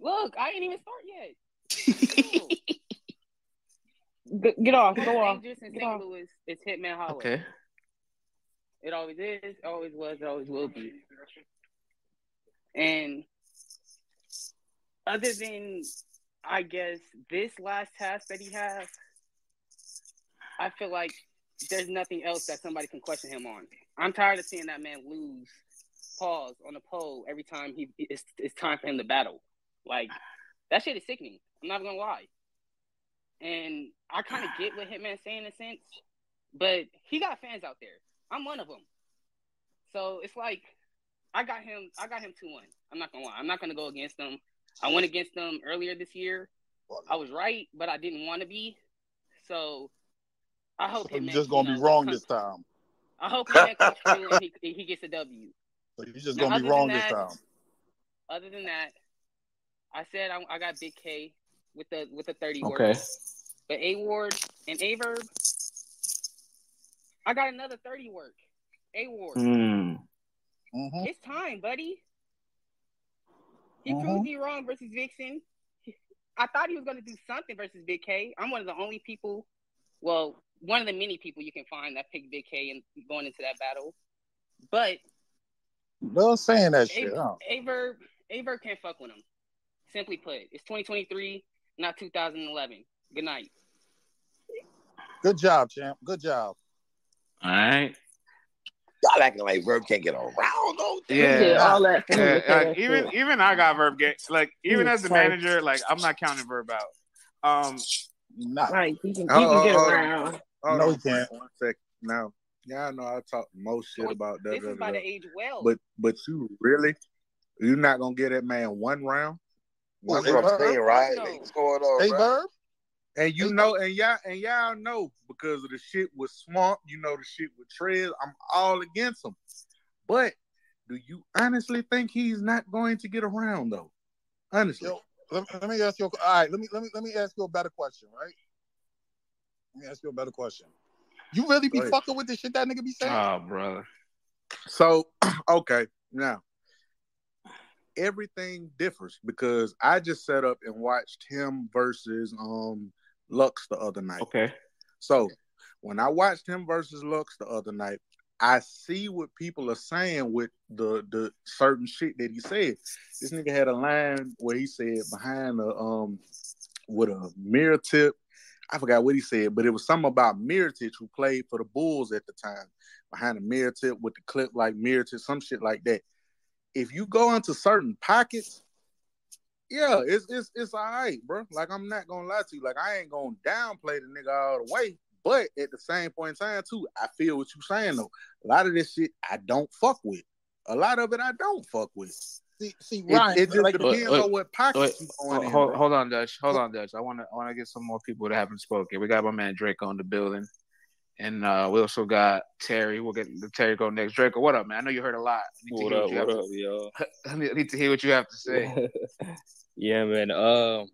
Look, I ain't even start yet. G- Get off. Go off. dangerous in Get St. off. Louis is Hitman Holla. Okay. It always is, always was, it always will be. And other than, I guess, this last task that he has, I feel like there's nothing else that somebody can question him on. I'm tired of seeing that man lose pause on the pole every time he it's, it's time for him to battle. Like that shit is sickening. I'm not gonna lie. And I kind of get what Hitman's saying in a sense, but he got fans out there. I'm one of them. So it's like I got him. I got him two one. I'm not gonna lie. I'm not gonna go against him. I went against them earlier this year. I was right, but I didn't want to be. So I hope So you Hitman. just gonna be know, wrong comes- this time. I hope Hitman comes through and he, he gets a W. So you just Now, gonna other be wrong that, this time. Other than that, I said I, I got Big K with the with the thirty Okay. work. But A Ward and A verb, I got another thirty work. A Ward, Mm. Mm-hmm. it's time, buddy. He Mhm. proved me wrong versus Vixen. I thought he was going to do something versus Big K. I'm one of the only people, well, one of the many people you can find that picked Big K and going into that battle. But No saying that shit, huh? A Verb, Averb can't fuck with him. Simply put, it's 2023, not 2011. Good night. Good job, champ. Good job. All right. Y'all acting like Verb can't get around, though. Yeah, did all that for him Yeah, like, that even even I got Verb get like even He as a was manager, like I'm not counting Verb out. Um, Nah. Right. He can, he Hold can get hold on. around. Hold No, on he can't. One sec. Now, y'all know I talk most shit about that. This is about to age well. But but you really, you're not gonna get that man one round. That's One what I'm saying, right? What's going on, Hey, bro? Verb. And you know, and y'all and y'all know because of the shit with Swamp, you know the shit with Trez, I'm all against him. But do you honestly think he's not going to get around though? Honestly. Yo, let, let me ask you. All right, let me let me let me ask you a better question, right? Let me ask you a better question. You really be Go fucking with the shit that nigga be saying? oh brother. So, okay, now everything differs because I just set up and watched him versus um Lux the other night. Okay. So when I watched him versus Lux the other night, I see what people are saying with the the certain shit that he said. This nigga had a line where he said behind a um with a mirror tip, I forgot what he said, but it was something about Mirotic who played for the Bulls at the time, behind the mirror tip with the clip like Mirotic, some shit like that. If you go into certain pockets, yeah, it's it's it's all right, bro. Like I'm not gonna lie to you. Like I ain't gonna downplay the nigga all the way. But at the same point in time, too, I feel what you're saying though. A lot of this shit I don't fuck with. A lot of it I don't fuck with. See, see, It, Ryan, it just like, depends Wait, on what pockets you Hold, going in. hold, hold on, Dutch. Hold on, Dutch. I want to I want to get some more people that haven't spoken. We got my man Drake on the building, and uh, we also got Terry. We'll get the Terry go next. Draco, what up, man? I know you heard a lot. I need to What hear up? What to- up? I need, I need to hear what you have to say. yeah, man. Um,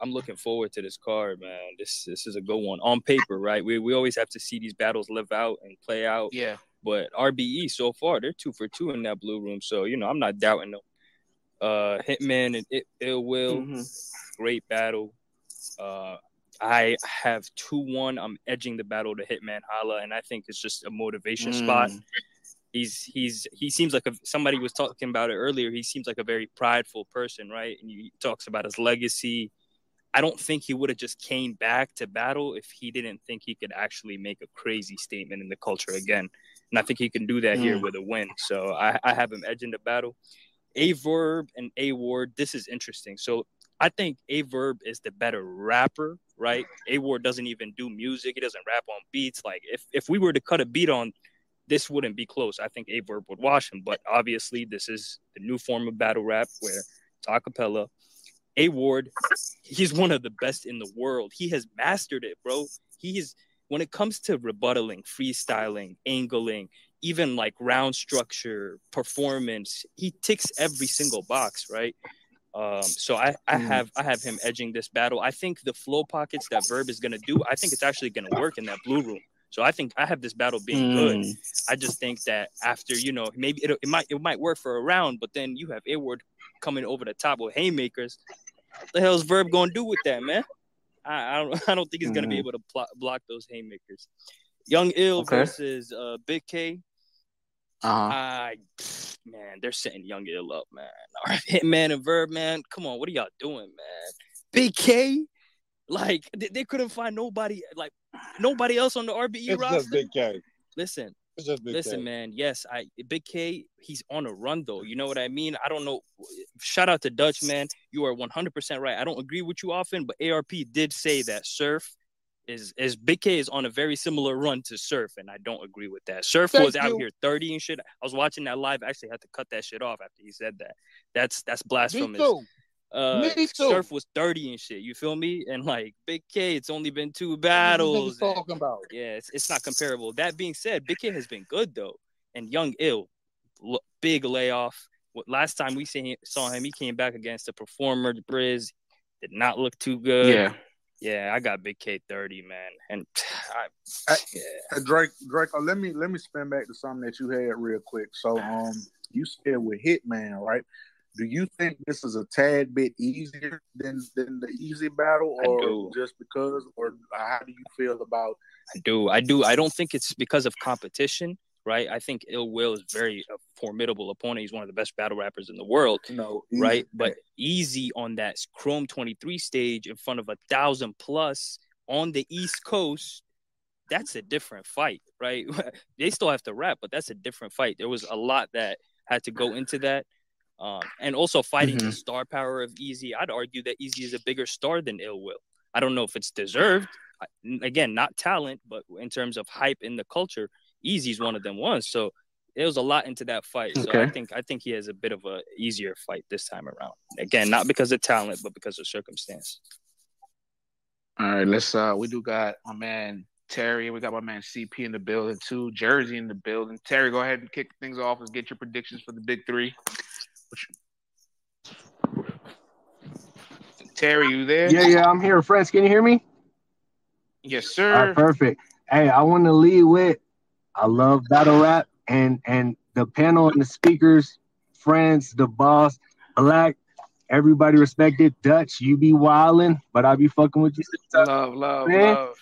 I'm looking forward to this card, man. This this is a good one on paper, right? We we always have to see these battles live out and play out. Yeah. But RBE so far, they're two for two in that blue room. So you know, I'm not doubting them. Uh, Hitman and it, Ill Will, Mm-hmm. great battle. Uh, I have two one. I'm edging the battle to Hitman Holla, and I think it's just a motivation spot. Mm. He's he's he seems like a, somebody was talking about it earlier. He seems like a very prideful person, right? And he talks about his legacy. I don't think he would have just came back to battle if he didn't think he could actually make a crazy statement in the culture again. And I think he can do that here Mm. with a win. So I, I have him edging the battle. A Verb and A Ward, this is interesting. So I think A Verb is the better rapper, right? A Ward doesn't even do music. He doesn't rap on beats. Like if if we were to cut a beat on, this wouldn't be close. I think A Verb would wash him. But obviously, this is the new form of battle rap where it's a cappella. A Ward, he's one of the best in the world. He has mastered it, bro. He is when it comes to rebuttaling, freestyling, angling, even like round structure, performance, he ticks every single box, right? Um, so I, I Mhm. have I have him edging this battle. I think the flow pockets that Verb is gonna do, I think it's actually gonna work in that blue room. So I think I have this battle being good. Mm. I just think that after you know maybe it, it might it might work for a round, but then you have A Ward coming over the top with haymakers. What the hell's Verb gonna do with that, man? I, I don't I don't think he's gonna be Mhm. able to pl- block those haymakers. Young Ill Okay. versus uh, Big K. Uh-huh. I man, they're setting Young Ill up, man. All right, Hitman and Verb, man. Come on, what are y'all doing, man? Big K, like they, they couldn't find nobody, like nobody else on the RBE it's roster. just Big K. Listen, It's just Big listen, K. man. Yes, I Big K. He's on a run though. You know what I mean? I don't know. Shout out to Dutch, man. You are one hundred percent right. I don't agree with you often, but ARP did say that Surf is is Big K is on a very similar run to Surf, and I don't agree with that. Surf Thank was out you. here thirty and shit. I was watching that live. I actually had to cut that shit off after he said that. That's that's Me blasphemous. too. Uh, Me too. Surf was 30 and shit. You feel me? And like Big K, it's only been two What are battles. these talking about? Yeah, it's, it's not comparable. That being said, Big K has been good though, and Young Ill, l- big layoff. Last time we see him, saw him, he came back against a performer, Briz, did not look too good. Yeah. Yeah, I got Big K thirty, man, and I, Hey, yeah, hey, Drake, Draco, uh, let me let me spin back to something that you had real quick. So, um, you said with Hitman, right? Do you think this is a tad bit easier than than the easy battle, or just because, or how do you feel about? I do, I do. I don't think it's because of competition, right? I think Ill Will is very a formidable opponent. He's one of the best battle rappers in the world. Know, right? easy- But easy on that Chrome 23 stage in front of a thousand plus on the East Coast, that's a different fight, right? they still have to rap, but that's a different fight. There was a lot that had to go into that. Um, and also fighting the Mhm. star power of Easy, I'd argue that Easy is a bigger star than Ill Will. I don't know if it's deserved. I- Again, not talent, but in terms of hype in the culture, Easy's one of them ones. So it was a lot into that fight. So I think I think he has a bit of a easier fight this time around. Again, not because of talent, but because of circumstance. All right, let's uh we do got my man Terry, we got my man CP in the building too, Jersey in the building. Terry, go ahead and kick things off and get your predictions for the big three. Terry, you there? Yeah, yeah, I'm here. Friends, can you hear me? Yes, sir. right, perfect. Hey, I want to lead with I love battle rap and and the panel and the speakers, friends, the boss, black, everybody respected. Dutch, you be wildin', but I be fucking with you. Love, love, Man. love.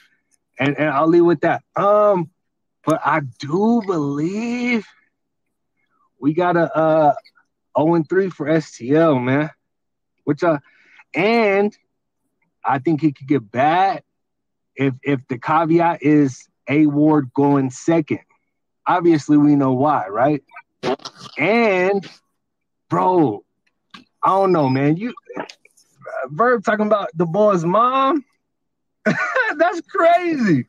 And and I'll leave with that. Um, but I do believe we got a uh 0 and 3 for STL, man. Which uh and I think he could get bad if if the caveat is A Ward going second, obviously we know why, right? And bro, I don't know, man. You Verb talking about the boy's mom. That's crazy.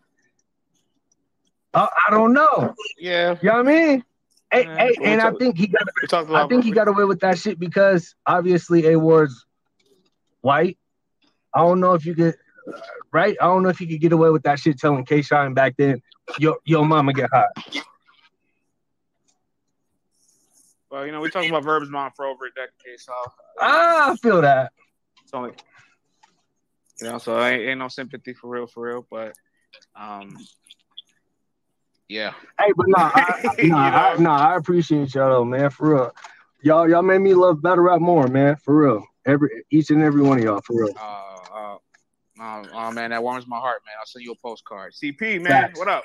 I, I don't know. Yeah. You know what I mean? Hey, Yeah. hey, and I think he got I think he got away with that shit because obviously A Ward's white. I don't know if you could right? I don't know if you could get away with that shit telling K Shine back then, yo, yo mama get hot. Well, you know, we're talking about Verb's mom for over a decade, so Ah, I feel that. it's only you know, so ain't, ain't no sympathy for real, for real. But um, yeah. Hey, but nah, I, I- nah, I, nah, I appreciate y'all though, man, for real. Y'all, y'all made me love battle rap more, man, for real. Every each and every one of y'all, for real. Uh, uh, oh, oh man, that warms my heart, man. I'll send you a postcard. CP, man, Facts. what up?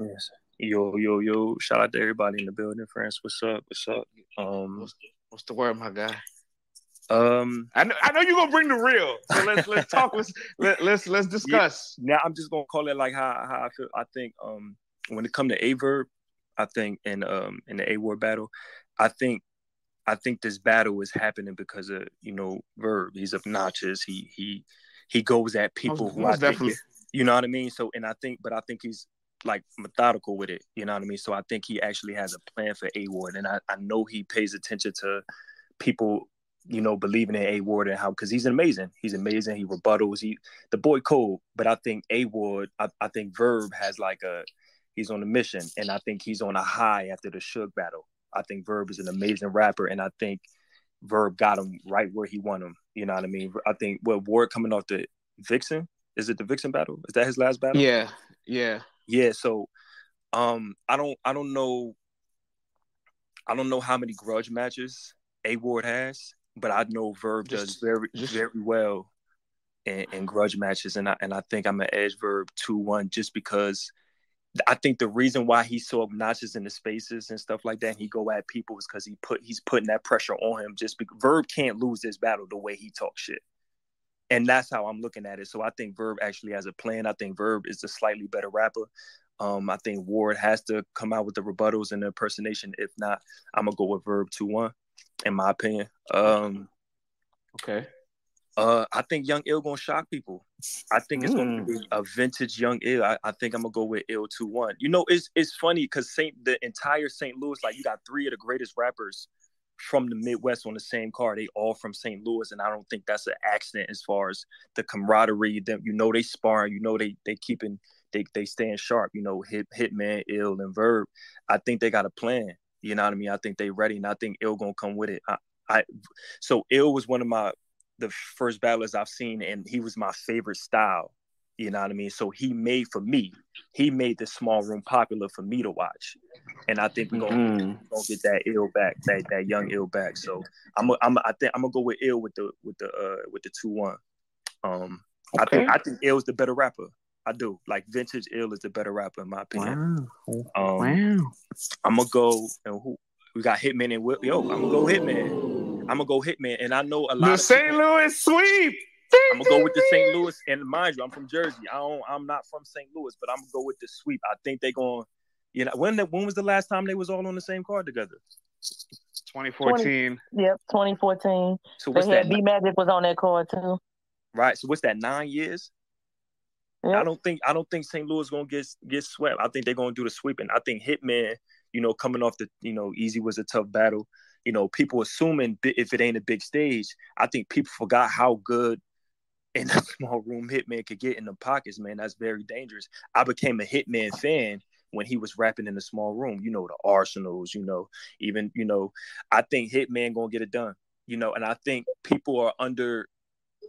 Yes. Yo, yo, yo! Shout out to everybody in the building, friends. What's up? What's up? Um, What's the word, my guy? um, I know, I know you're gonna bring the real. So let's let's talk. Let's let, let's let's discuss. Yeah, now I'm just gonna call it like how how I feel. I think um when it come to a verb, I think in um in the a word battle, I think I think this battle is happening because of you know verb. He's obnoxious. He he he goes at people who I think you know what I mean. So and I think, but I think he's like methodical with it. You know what I mean. So I think he actually has a plan for a ward, and I I know he pays attention to people you know, believing in A Ward and how because he's amazing. He's amazing. He rebuttals. He the boy cold, but I think A Ward, I, I think Verb has like a he's on a mission, and I think he's on a high after the Suge battle. I think Verb is an amazing rapper, and I think Verb got him right where he want him. You know what I mean? I think well Ward coming off the Vixen. Is it the Vixen battle? Is that his last battle? Yeah, yeah. Yeah, so um I don't I don't know I don't know how many grudge matches A Ward has, but I know Verb does very just- very well in, in grudge matches and I and I think I'm an edge Verb 2-1 just because I think the reason why he's so obnoxious in the spaces and stuff like that, and he go at people is because he put he's putting that pressure on him. Just because Verb can't lose this battle the way he talks shit, and that's how I'm looking at it. So I think Verb actually has a plan. I think Verb is a slightly better rapper. Um, I think Ward has to come out with the rebuttals and the impersonation. If not, I'm gonna go with Verb two one, in my opinion. Um, okay. Uh, I think Young Ill gonna shock people. I think it's gonna Mm. be a vintage Young Ill. I, I think I'm gonna go with Ill two one. You know, it's it's funny because Saint the entire St. Louis, like you got three of the greatest rappers from the Midwest on the same car. They all from St. Louis, and I don't think that's an accident as far as the camaraderie. Them, you know, they sparring. You know, they they keeping they they staying sharp. You know, hit Hitman, Ill, and Verb. I think they got a plan. You know what I mean? I think they ready, and I think Ill gonna come with it. I, I so Ill was one of my the first battlers I've seen, and he was my favorite style. You know what I mean? So he made for me. He made the small room popular for me to watch, and I think we're gonna, Mm. gonna get that ill back, that that young ill back. So I'm a, I'm a, I think I'm gonna go with ill with the with the uh with the two one. Um, I think I think ill's the better rapper. I do like vintage ill is the better rapper in my opinion. Um, Wow. I'm gonna go and who we got Hitman and Will. Yo, I'm gonna go Hitman. I'm gonna go Hitman, and I know a lot The of St. Louis sweep. I'm gonna go with the St. Louis, and mind you, I'm from Jersey. I don't, I'm not from St. Louis, but I'm gonna go with the sweep. I think they're going. You know, when the, when was the last time they was all on the same card together? 2014. Yep, 2014. So what's had that? B Magic was on that card too. Right. So what's that? Nine years. I don't think I don't think St. Louis gonna get get swept. I think they're gonna do the sweeping. I think Hitman, you know, coming off the you know, easy was a tough battle. You know, people assuming if it ain't a big stage, I think people forgot how good in a small room Hitman could get in the pockets, man. That's very dangerous. I became a Hitman fan when he was rapping in the small room. You know, the Arsenals, you know, even, you know, I think Hitman gonna get it done. You know, and I think people are under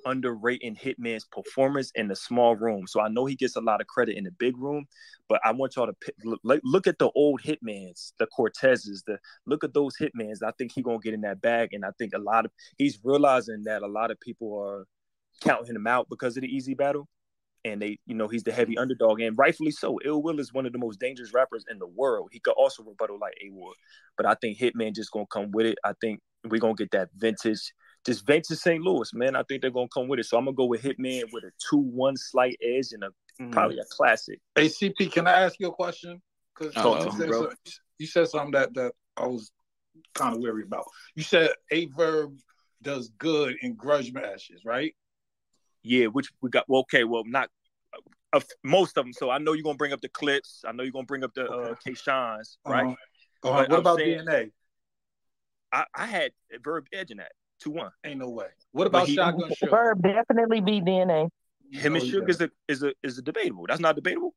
underrating Hitman's performance in the small room. So I know he gets a lot of credit in the big room, but I want y'all to pick, look, at the old Hitmans, the Cortezes, the look at those Hitmans. I think he gonna get in that bag, and I think a lot of he's realizing that a lot of people are counting him out because of the easy battle. And they, you know, he's the heavy underdog, and rightfully so. Ill Will is one of the most dangerous rappers in the world. He could also rebuttal like A Ward, but I think Hitman just gonna come with it. I think we're gonna get that vintage just vintage St. Louis, man. I think they're gonna come with it. So I'm gonna go with Hitman with a two-one slight edge and a probably a classic. ACP, can I ask you a question? Because you, said you said something that, that I was kind of weary about. You said a verb does good in grudge matches, right? Yeah, which we got. Well, okay, well, not uh, most of them. So I know you're gonna bring up the clips. I know you're gonna bring up the uh, K-Shines, right? Uh-huh. Uh-huh. What I'm about saying- DNA? I, I had Verb edging that two one. Ain't no way. What about Shotgun Suge? Verb definitely beat DNA. Him and No, he Suge is a is a is a debatable. That's not debatable.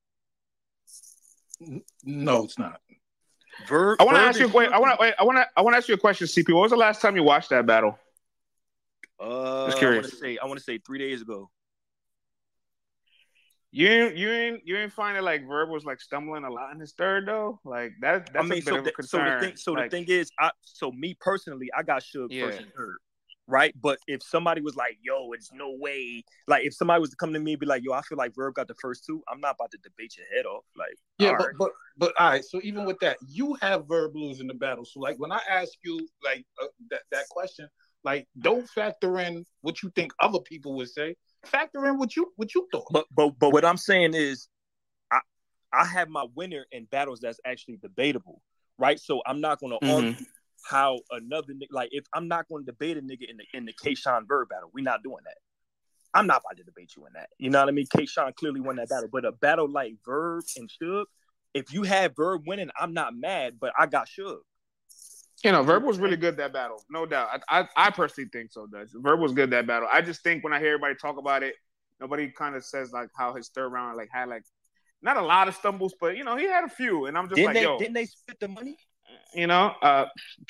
No, it's not. Verb. I want to ask you. Wait, I want to. I want to. I want to ask you a question, CP. What was the last time you watched that battle? Uh, Just I want to say I want to say three days ago. You ain't, you ain't you ain't find it like Verb was like stumbling a lot in his third though. Like that. That's I mean, a bit so of a the, so the thing, so like, the thing is, I so me personally, I got Suge Yeah. first and third, right? But if somebody was like, "Yo, it's no way," like if somebody was to come to me and be like, "Yo, I feel like Verb got the first two, I'm not about to debate your head off. Like, Yeah, but, right. but but all right. So even with that, you have verb losing the battle. So like when I ask you like uh, that that question, like don't factor in what you think other people would say. Factor in what you what you thought. But but but what I'm saying is, I I have my winner in battles that's actually debatable, right? So I'm not going to Mhm. argue how another nigga like if I'm not going to debate a nigga in the in the K-Shine Verb battle, we're not doing that. I'm not about to debate you in that. You know what I mean? K-Shine clearly won that battle, but a battle like Verb and Suge, if you have Verb winning, I'm not mad, but I got Suge. You know, Verb was really good that battle, no doubt. I I, I personally think so. Does Verb was good that battle? I just think when I hear everybody talk about it, nobody kind of says like how his third round like had like not a lot of stumbles, but you know he had a few, and I'm just Didn't like, they yo, didn't they split the money? You know, uh,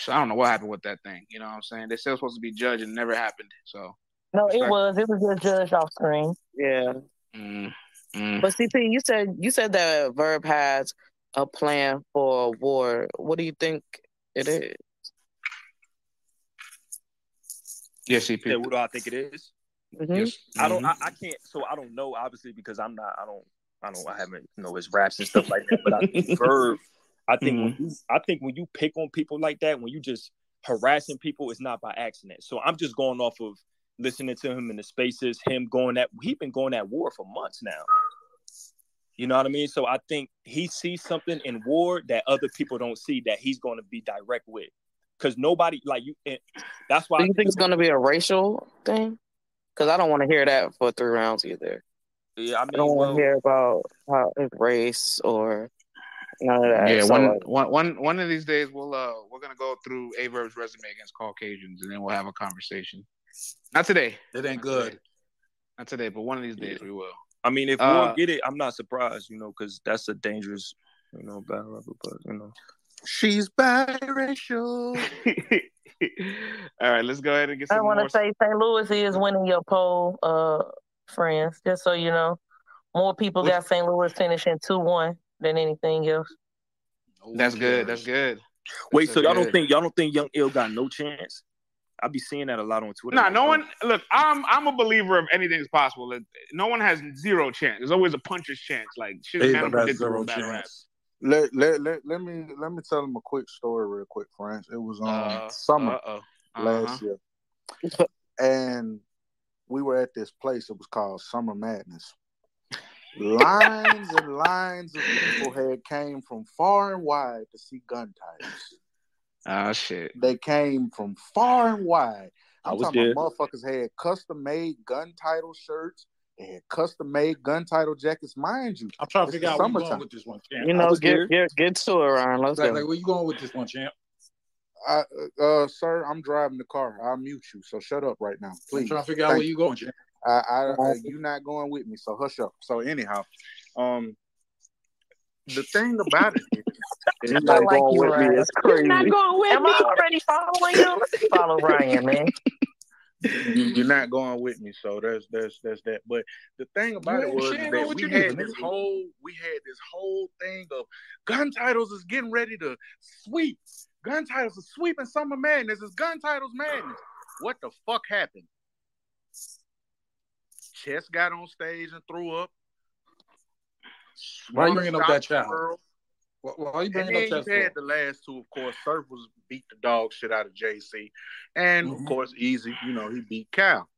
I don't know what happened with that thing. You know what I'm saying? They still supposed to be judged, and it never happened. So No, it Respect. was. It was just judged off screen. Yeah. mm, mm. But CP, you said you said that Verb has a plan for Ward. What do you think it is? yeah, CP. Yeah, what do I think it is? Mhm. Yes. I don't. I, I can't. So I don't know. Obviously, because I'm not. I don't. I don't. I haven't you know his raps and stuff like that. But I think Verb. I think when mm-hmm. you. I think when you pick on people like that, when you just harassing people, it's not by accident. So I'm just going off of listening to him in the spaces. Him going at. he's been going at Ward for months now. You know what I mean? So I think he sees something in Ward that other people don't see that he's going to be direct with. Because nobody like you. That's why. Do I you think it's going to be a racial thing? Because I don't want to hear that for three rounds either. Yeah, I I don't want well, to hear about how his race or none of that. Yeah, So, one, like, one, one, one of these days we'll uh we're gonna go through A Verb's resume against Caucasians, and then we'll have a conversation. Not today. It ain't Not good. today. Not today, but one of these days we will. I mean, if Uh, Ward get it, I'm not surprised, you know, because that's a dangerous, you know, battle rapper. But you know, She's biracial. All right, let's go ahead and get I want to say St. Louis is winning your poll, uh, friends. Just so you know, more people got St. Louis finishing two one than anything else. That's good. That's good. wait, That's so y'all don't think y'all don't think Young Ill got no chance? I be seeing that a lot on Twitter. Nah, no one. Look, I'm I'm a believer of anything's possible. Like, No one has zero chance. There's always a puncher's chance. Like shit is Ava kind of zero in battle chance. Let, let, let, let me let me tell him a quick story real quick, friends. It was um Uh, summer uh-oh. last Uh-huh. year. And we were at this place, it was called Summer Madness. Lines and lines of people had came from far and wide to see gun titles. Oh shit. They came from far and wide. I I'm was talking there. about motherfuckers had custom made gun title shirts. They had custom made gun title jackets. Mind you, I'm trying to figure out where you going with this one, champ. you know, get, get get to it, Ryan. Let's Like, go. like, where you going with this one, champ? I, uh, sir, I'm driving the car. I'll mute you. So shut up right now, I'm please. trying to figure out Thank where you going, champ. I, I, I you not going with me, so hush up. So anyhow, um, the thing about it is, I is like you, Ryan. You're not going with Am me. I already following you? Follow Ryan, man. you, you're not going with me. So there's there's there's that. But the thing about You it was she is ain't going that we had neither, this whole we had this whole thing of gun titles is getting ready to sweep. Gun titles is sweeping summer madness. It's gun titles madness. What the fuck happened? Chess got on stage and threw up. Why you bringing up that child? world. Why, why you And then up you chess had the last two, of course. Surf was beat the dog shit out of JC, and Mhm. of course, Easy. You know he beat Cal.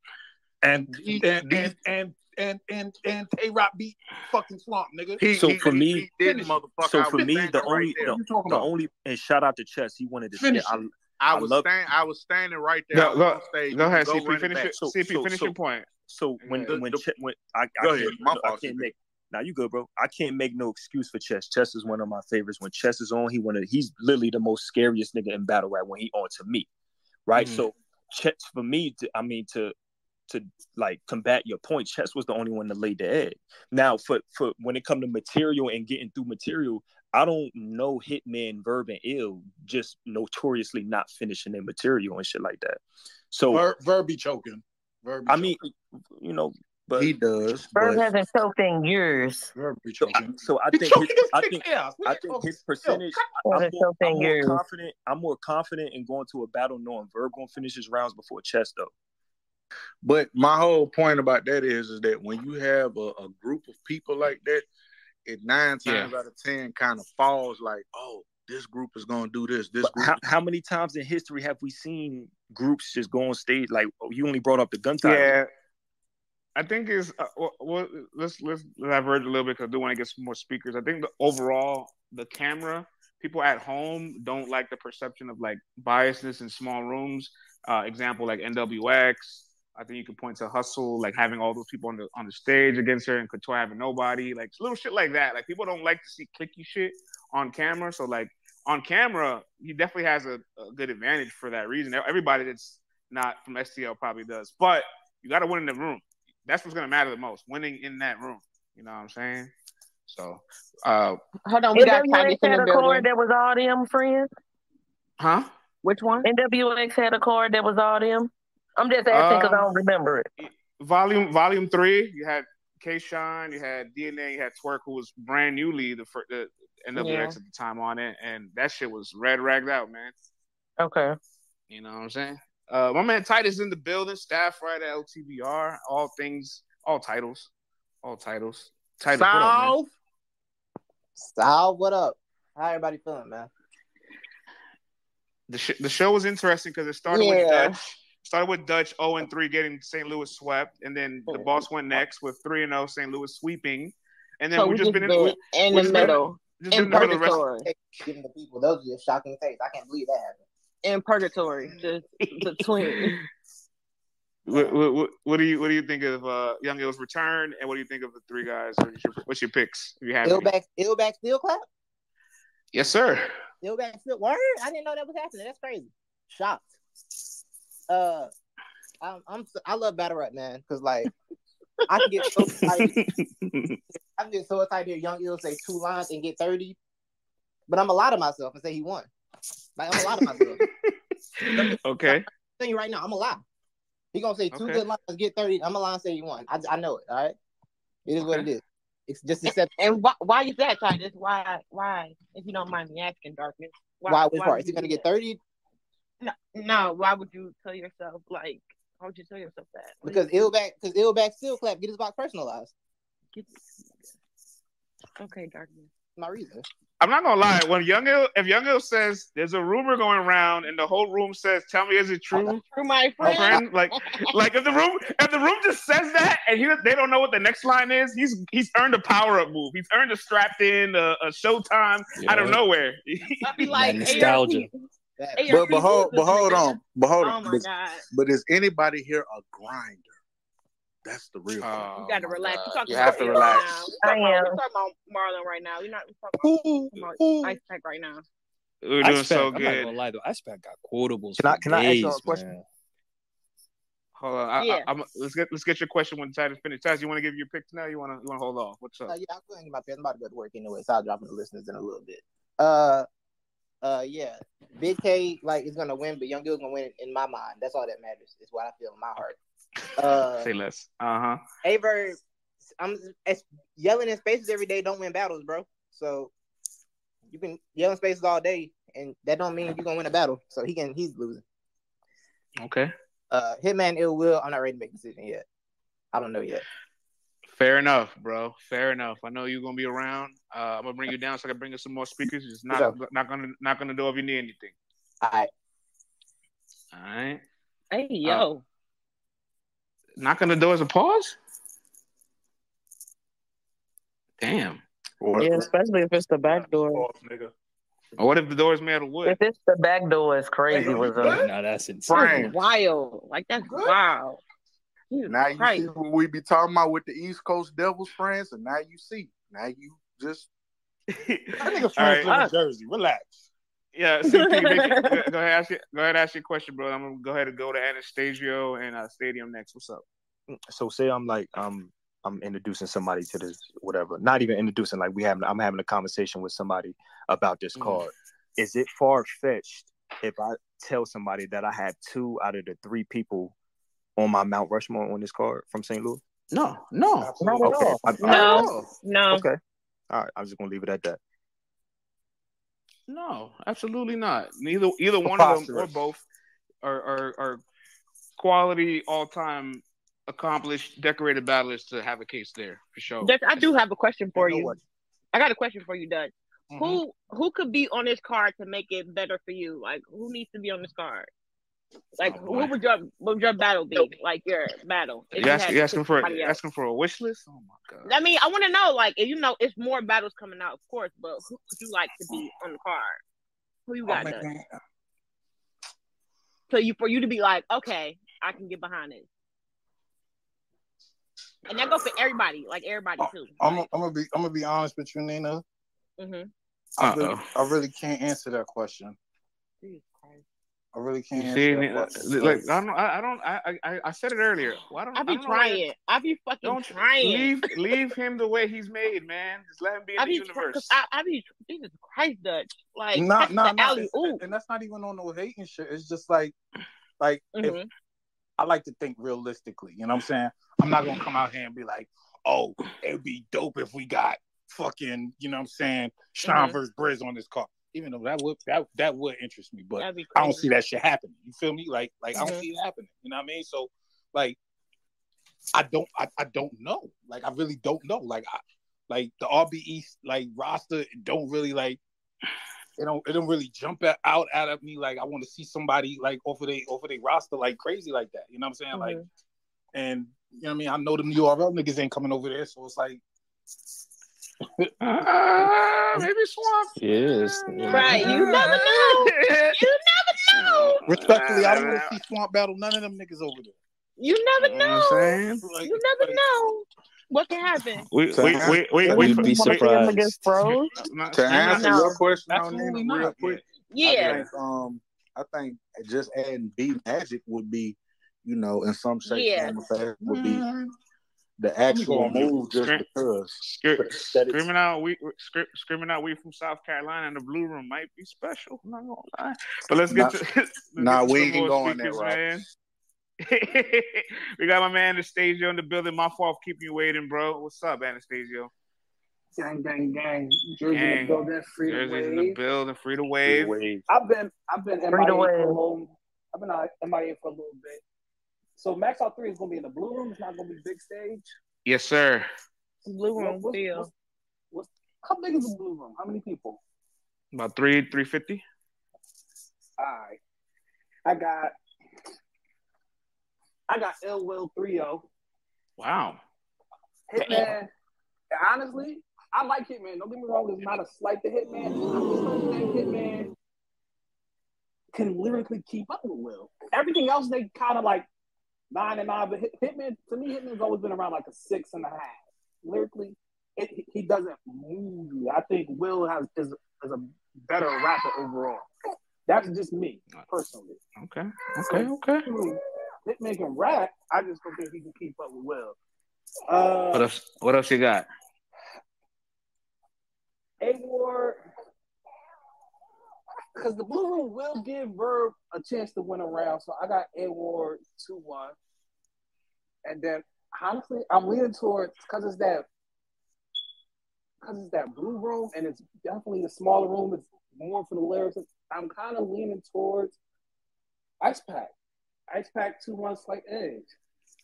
And These- and, these- and and and and and Tay Roc beat fucking Swamp, nigga. He, So he, for me, he so for me, the only there. the, What you talking the only and shout out to Chess. He wanted to say Finish I, it. I I was love stand, I was standing right there. I Go was go on stage. go You ahead, go CP. Finish back. it. so CP, so finish so your point. So when Yeah. when The- Ch- when I, I Go can't. My I can't CP. make now you good, bro. I can't make no excuse for Chess. Chess is one of my favorites. When Chess is on, he one of he's literally the most scariest nigga in battle rap when he on to me, right? Mhm. So Chess for me, to, I mean to to like combat your point, Chess was the only one to lay the egg. Now for for when it come to material and getting through material, I don't know Hitman, Verb, and Ill just notoriously not finishing their material and shit like that. So Verb, Verb be choking. Verb I mean, you know, but He does, Bird but hasn't choked in years. Verb be so I, choking. so I think his, I think chaos. I think his percentage. I'm Hasn't more, I'm more confident. I'm more confident in going to a battle knowing Verb gonna finish his rounds before Chess though. but my whole point about that is is that when you have a, a group of people like that, it nine Yeah. times out of ten kind of falls like, oh, this group is gonna do this. This But group. how, is- how many times in history have we seen groups just go on stage like oh, you only brought up the gun title? Yeah, I think is uh, well, well, let's let's diverge a little bit because I do want to get some more speakers. I think the overall the camera people at home don't like the perception of like biasness in small rooms. Uh, example like NWX. I think you could point to Hustle, like having all those people on the on the stage against her, and Couture having nobody, like little shit like that. Like people don't like to see clicky shit on camera. So like on camera, he definitely has a, a good advantage for that reason. Everybody that's not from STL probably does, but you got to win in the room. That's what's gonna matter the most. Winning in that room. You know what I'm saying? So, uh, Hold on, we got NWX had a building. card that was all them friends. huh? Which one? NWX had a card that was all them. I'm just asking because I Uh, don't remember it. volume volume three, you had K-Shine, you had DNA, you had Twerk, who was brand newly the, fir- the NWX Yeah. at the time on it, and that shit was red ragged out, man. Okay. You know what I'm saying? Uh, my man Titus in the building, staff right at LTBR, all things, all titles, all titles. Titus, what up, man? South. Sal, what up? How everybody feeling, man? The, sh- the show was interesting because it started with Yeah. Dutch. Started with Dutch 0 and 3 getting St. Louis swept, and then the boss went next with 3 and 0 St. Louis sweeping. And then So we we just just been in, been we, in we the just been- middle. just In been in the middle of purgatory. Giving the people, those are just shocking things. I can't believe that happened. In purgatory, just between. What, what, what, what do you what do you think of uh, Young Ill's return, and what do you think of the three guys? What's your, what's your picks? If you have any? Illback, Illback still clap? Yes, sir. Illback still word? I didn't know that was happening. That's crazy. Shocked. Uh, I'm, I'm I love battle rap, man, because like I can get so excited. I can get so excited to hear Young Ill say two lines and get thirty, but I'm a lot of myself and say he won. Like I'm a lot of myself. okay. I'm telling you right now, I'm a lie. He gonna say two Okay. good lines, get thirty. I'm a lie and say he won. I, I know it. All right, it is what it is. It's just accept. And why, why is that, Titus? Why? Why? If you don't mind me asking, darkness. Why? Which part? Is he gonna do get thirty? No, no. Why would you tell yourself like? Why would you tell yourself that? What do Because Illback, because Illback still clap. Get his box personalized. you- Okay, darkness. My reason. I'm not gonna lie. When Young Ill, if Young Ill says there's a rumor going around, and the whole room says, "Tell me, is it true?" True, my My friend. friend, like, like if the room, if the room just says that, and he, they don't know what the next line is, he's he's earned a power up move. He's earned a strapped in, a, a Showtime out of Yeah. nowhere. I'd be like, nostalgia. ARP, But but hold but hold on, but hold Oh on. my But, god. but is anybody here a grinder? That's the real. Oh, You gotta relax. You're You about have to AR relax. Now. I am. we're talking about Marlon right now. You're not talking about, talking about Ice Pack right now. We're Ice doing Pack, so I'm not gonna lie though. Ice Pack got quotables Can I- for can I ask y'all a question? man. Hold on, I, Yeah. I, I'm, let's get let's get your question when Titus finish. Titus, you want to give your picks now? You want to you want to hold off? What's up? Uh, yeah, I'm going to my pants. I'm about to go to work anyway, so I'll drop in the listeners in a little bit. Uh, uh, yeah, Big K like is gonna win, but Young Ill's gonna win in my mind. That's all that matters. Is what I feel in my heart. Uh, Say less. Uh huh. A Verb, I'm yelling in spaces every day. Don't win battles, bro. So you can yell in spaces all day, and that don't mean you're gonna win a battle. So he can he's losing. Okay. Uh, Hitman Ill Will. I'm not ready to make a decision yet. I don't know yet. Fair enough, bro. Fair enough. I know you're gonna be around. Uh, I'm gonna bring you down so I can bring you some more speakers. You're just not so, not gonna knock on the door if you need anything. All right. All right. Hey uh, yo. Uh, knock on the door is a pause. Damn. Or, yeah, especially if it's the back door. Pause. Or what if the door is made of wood? If it's the back door, it's crazy. Hey, no, that's insane. Wild. Like that's wild. Jesus Now you Christ. see what we be talking about with the East Coast Devils, friends, and now you see. Now you just I think All friends right. live in Jersey. Relax. Yeah, CP, make go go ahead, ask your, go ahead, ask your question, bro. I'm gonna go ahead and go to Anastasio and uh, Stadium next. What's up? so say I'm like um I'm introducing somebody to this whatever. Not even introducing like we having I'm having a conversation with somebody about this Mhm. card. Is it far fetched if I tell somebody that I had two out of the three people on my Mount Rushmore on this card from St. Louis? No, no, Not at Okay. all. I- I- No, no. Okay. All right. I'm just gonna leave it at that. No, absolutely not. Neither either one of them or both are are, are quality all time accomplished decorated battlers to have a case there for sure. Dutch, I do have a question for You what? I got a question for you, Dutch. Mhm. Who who could be on this card to make it better for you? Like who needs to be on this card? Like Oh, who would your would your battle be? Like your battle? if You ask, you asking for somebody else? asking for a wish list? Oh my god. I mean, I want to know, like, you know, it's more battles coming out, of course, but who would you like to be on the card? Who you got? Oh, So you for you to be like, okay, I can get behind it, and that goes for everybody, like everybody too. I'm, I'm gonna be I'm gonna be honest with you, Nina. Mm-hmm. I really, Uh-oh. I really can't answer that question. I really can't You see, that like I don't, I I don't, I, I, I said it earlier. Why don't I be don't trying. I be fucking Don't trying. leave, leave him the way he's made, man. Just let him be in I the be universe. cause I, I be Jesus Christ, Dutch. Like no, that's no, no, and, that's not even on no hating shit. It's just like, like if Mhm. I like to think realistically. You know what I'm saying? I'm not gonna come out here and be like, oh, it'd be dope if we got fucking, you know what I'm saying, Sean Mhm. versus Briz on this card. Even though that would that that would interest me, but I don't see that shit happening. You feel me? Like like I don't Mhm. see it happening. You know what I mean? So like I don't I, I don't know. Like I really don't know. Like I like the RBE like roster don't really like it don't it don't really jump out out at me like I want to see somebody like off of they off of their roster like crazy like that. You know what I'm saying? Like Mhm. and you know what I mean? I know them URL niggas ain't coming over there, so it's like Uh, maybe Swamp. Yes. Right, you never know. You never know. respectfully, I don't want to see Swamp Battle none of them niggas over there. You never You know know. what I'm? Like, You never know what can happen. We, To we, we, we, we, be we, You wanna see against surprised. To answer No. your question on Absolutely Nina, real not. quick, I Yeah. think um I think just adding B Magic would be, you know, in some shape, Yeah. form, or fashion would be Mm, the actual go on move just Scream- because. Scre- But screaming out, we scre- screaming out, we from South Carolina in the blue room might be special. I'm not gonna lie, but let's get Nah- to let's nah, we ain't more going there, speakers, Rob. man. we got my man Anastasio in the building. My fault for keeping you waiting, bro. What's up, Anastasio? Gang, gang, gang. Jersey in Gang. the building, free to Jersey's in the building. Free to wave. I've been, I've been Free MIA to for a little. I've been uh, MIA for a little bit. So Max Out Three is gonna be in the blue room. It's not gonna be big stage. Yes, sir. Blue room what's- deal. what's- what's- how big is the blue room? How many people? About three, three fifty. All right. I got, I got Ill Will Three O. Wow. Hitman. Honestly, I like Hitman. Don't get me wrong. It's not a slight to Hitman. I just don't think Hitman can lyrically keep up with Will. Everything else they kind of like nine and nine, but Hit- Hitman to me, Hitman's always been around like a six and a half. Lyrically, it, he- he doesn't move you. I think Will has is, is a better rapper overall. That's just me personally. Okay. Okay. Okay. Hitman can rap. I just don't think he can keep up with Will. Uh, What else? What else you got? A Ward, because the Blue Room will give Verb a chance to win a round. So I got A Ward 2 1. And then, honestly, I'm leaning towards, because it's that. Because it's that blue room and it's definitely the smaller room, it's more for the lyrics. I'm kind of leaning towards Ice Pack. Ice Pack 2 months like edge.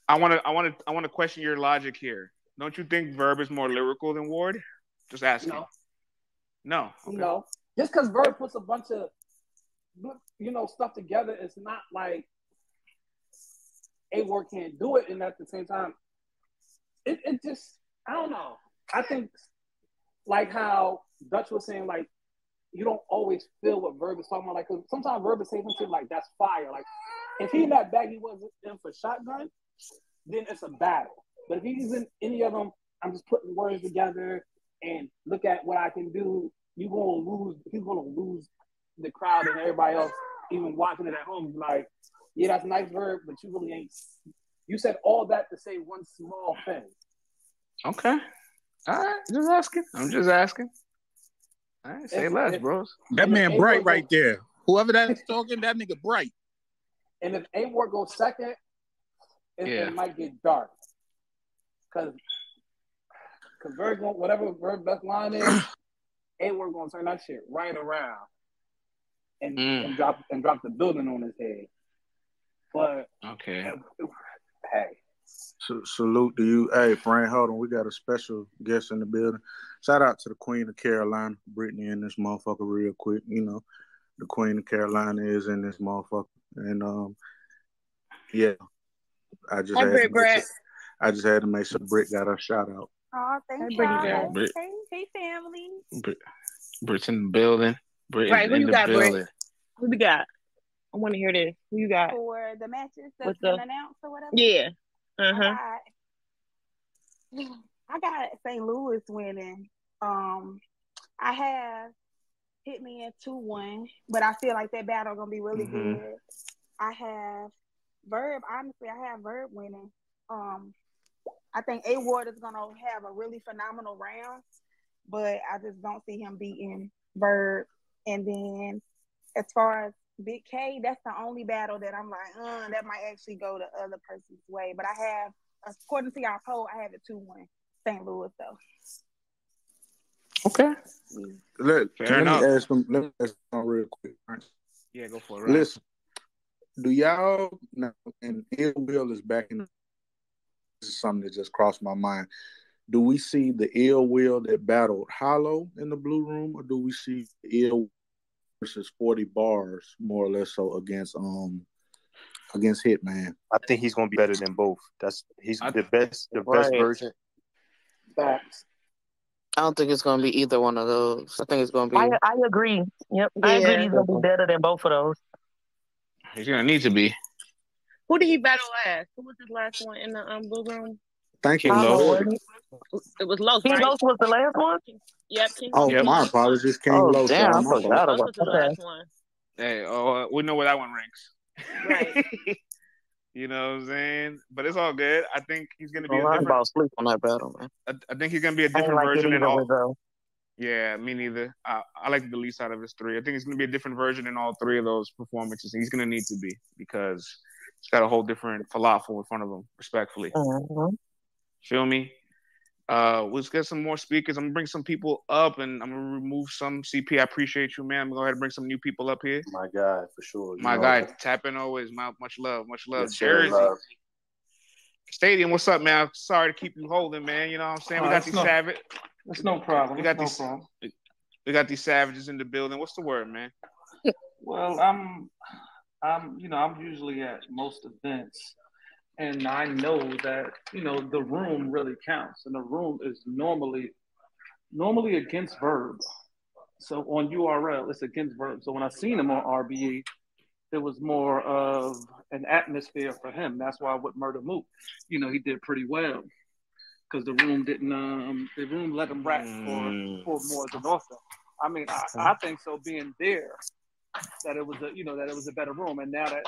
I want to. I want to. I want to question your logic here. Don't you think Verb is more lyrical than Ward? Just asking. No. No. You know, just because Verb puts a bunch of, you know, stuff together, it's not like A Ward can't do it. And at the same time, it, it just, I don't know. I think like how Dutch was saying, like you don't always feel what Verb is talking about. Like sometimes Verb is saying shit like that's fire. Like if he that bag he wasn't in for shotgun, then it's a battle. But if he's in any of them, I'm just putting words together and look at what I can do. You gonna lose. He's gonna lose the crowd and everybody else, even watching it at home. Like, yeah, that's a nice verb, but you really ain't. You said all that to say one small thing. Okay. All right. Just asking. I'm just asking. All right. Say If- less, if- bros. That man bright right go- there. Whoever that's talking, that nigga bright. And if A Ward goes second, it, Yeah. it might get dark. Cause, cause Verb, gon- whatever Verb best line is, A Ward gonna turn that shit right around and, Mm. and drop and drop the building on his head. But Okay. hey, So, salute to you. Hey, Frank, hold on. We got a special guest in the building. Shout out to the Queen of Carolina, Brittany, in this motherfucker, real quick. You know, the Queen of Carolina is in this motherfucker. And, um, yeah, I just Hi, had to Britt, make sure, I just had to make sure Britt got a shout out. Oh, thank Hey, you. Brittany Hey, girl. Brit, hey, family. Brit, Brit's in the building. Brit is Right, who in you the got, building. Britt? Who we got? I want to hear this. Who you got? For the matches that's What's been the- announced or whatever. Yeah. Uh huh. I got, I got St. Louis winning. Um, I have hit me at two one, but I feel like that battle gonna be really Mhm. good. I have Verb. Honestly, I have Verb winning. Um, I think A Ward is gonna have a really phenomenal round, but I just don't see him beating Verb. And then as far as Big K, that's the only battle that I'm like, uh, that might actually go the other person's way. But I have, according to our poll, I have it two one St. Louis though. Okay. Let, Fair let enough. me ask them, let me ask them real quick. right? Yeah, go for it. Ryan. Listen, do y'all now? And Ill Will is back in. This is something that just crossed my mind. Do we see the Ill Will that battled Holla in the Blue Room, or do we see Ill versus Forty Bars more or less so against um against Hitman? I think he's gonna be better than both. That's he's I- the best, the best version. facts. I don't think it's gonna be either one of those. I think it's gonna be. I I agree. Yep, I agree. He's gonna be better than both of those. He's gonna need to be. Who did he battle last? Who was his last one in the um blue room? Thank you. King Hollow, Los. it? It was Los, King right? Los was the last one. Yep. King Oh, Yep. my apologies, King Oh, Low. damn, Sorry, I my forgot fault. About was the last one. Hey, oh, uh, we know where that one ranks. Right. you know what I'm saying? But it's all good. I think he's gonna be Oh, a I'm different. about sleep on that battle, man. I, I think he's gonna be a different like version in all. though. Yeah, me neither. I, I like the least out of his three. I think it's going to be a different version in all three of those performances. He's going to need to be because he's got a whole different falafel in front of him, respectfully. Mhm. Feel me? Uh, let's get some more speakers. I'm going to bring some people up and I'm going to remove some. CP, I appreciate you, man. I'm going to go ahead and bring some new people up here. My guy, for sure. You My know guy, tapping always. My, much love, much love. Yes, sir, Jersey. love. Stadium, what's up, man? Sorry to keep you holding, man. You know what I'm saying? We got these no- savage. That's no problem. We got That's these. no problem. We got these savages in the building. What's the word, man? Well, I'm, I'm, you know, I'm usually at most events, and I know that you know the room really counts, and the room is normally, normally against verb. So on URL, it's against verb. So when I seen him on RBE, it was more of an atmosphere for him. That's why with Murda Mook, you know, he did pretty well because the room didn't, um, the room let him rap Mm. for for more than author. I mean, I, I think so. Being there, that it was a you know that it was a better room, and now that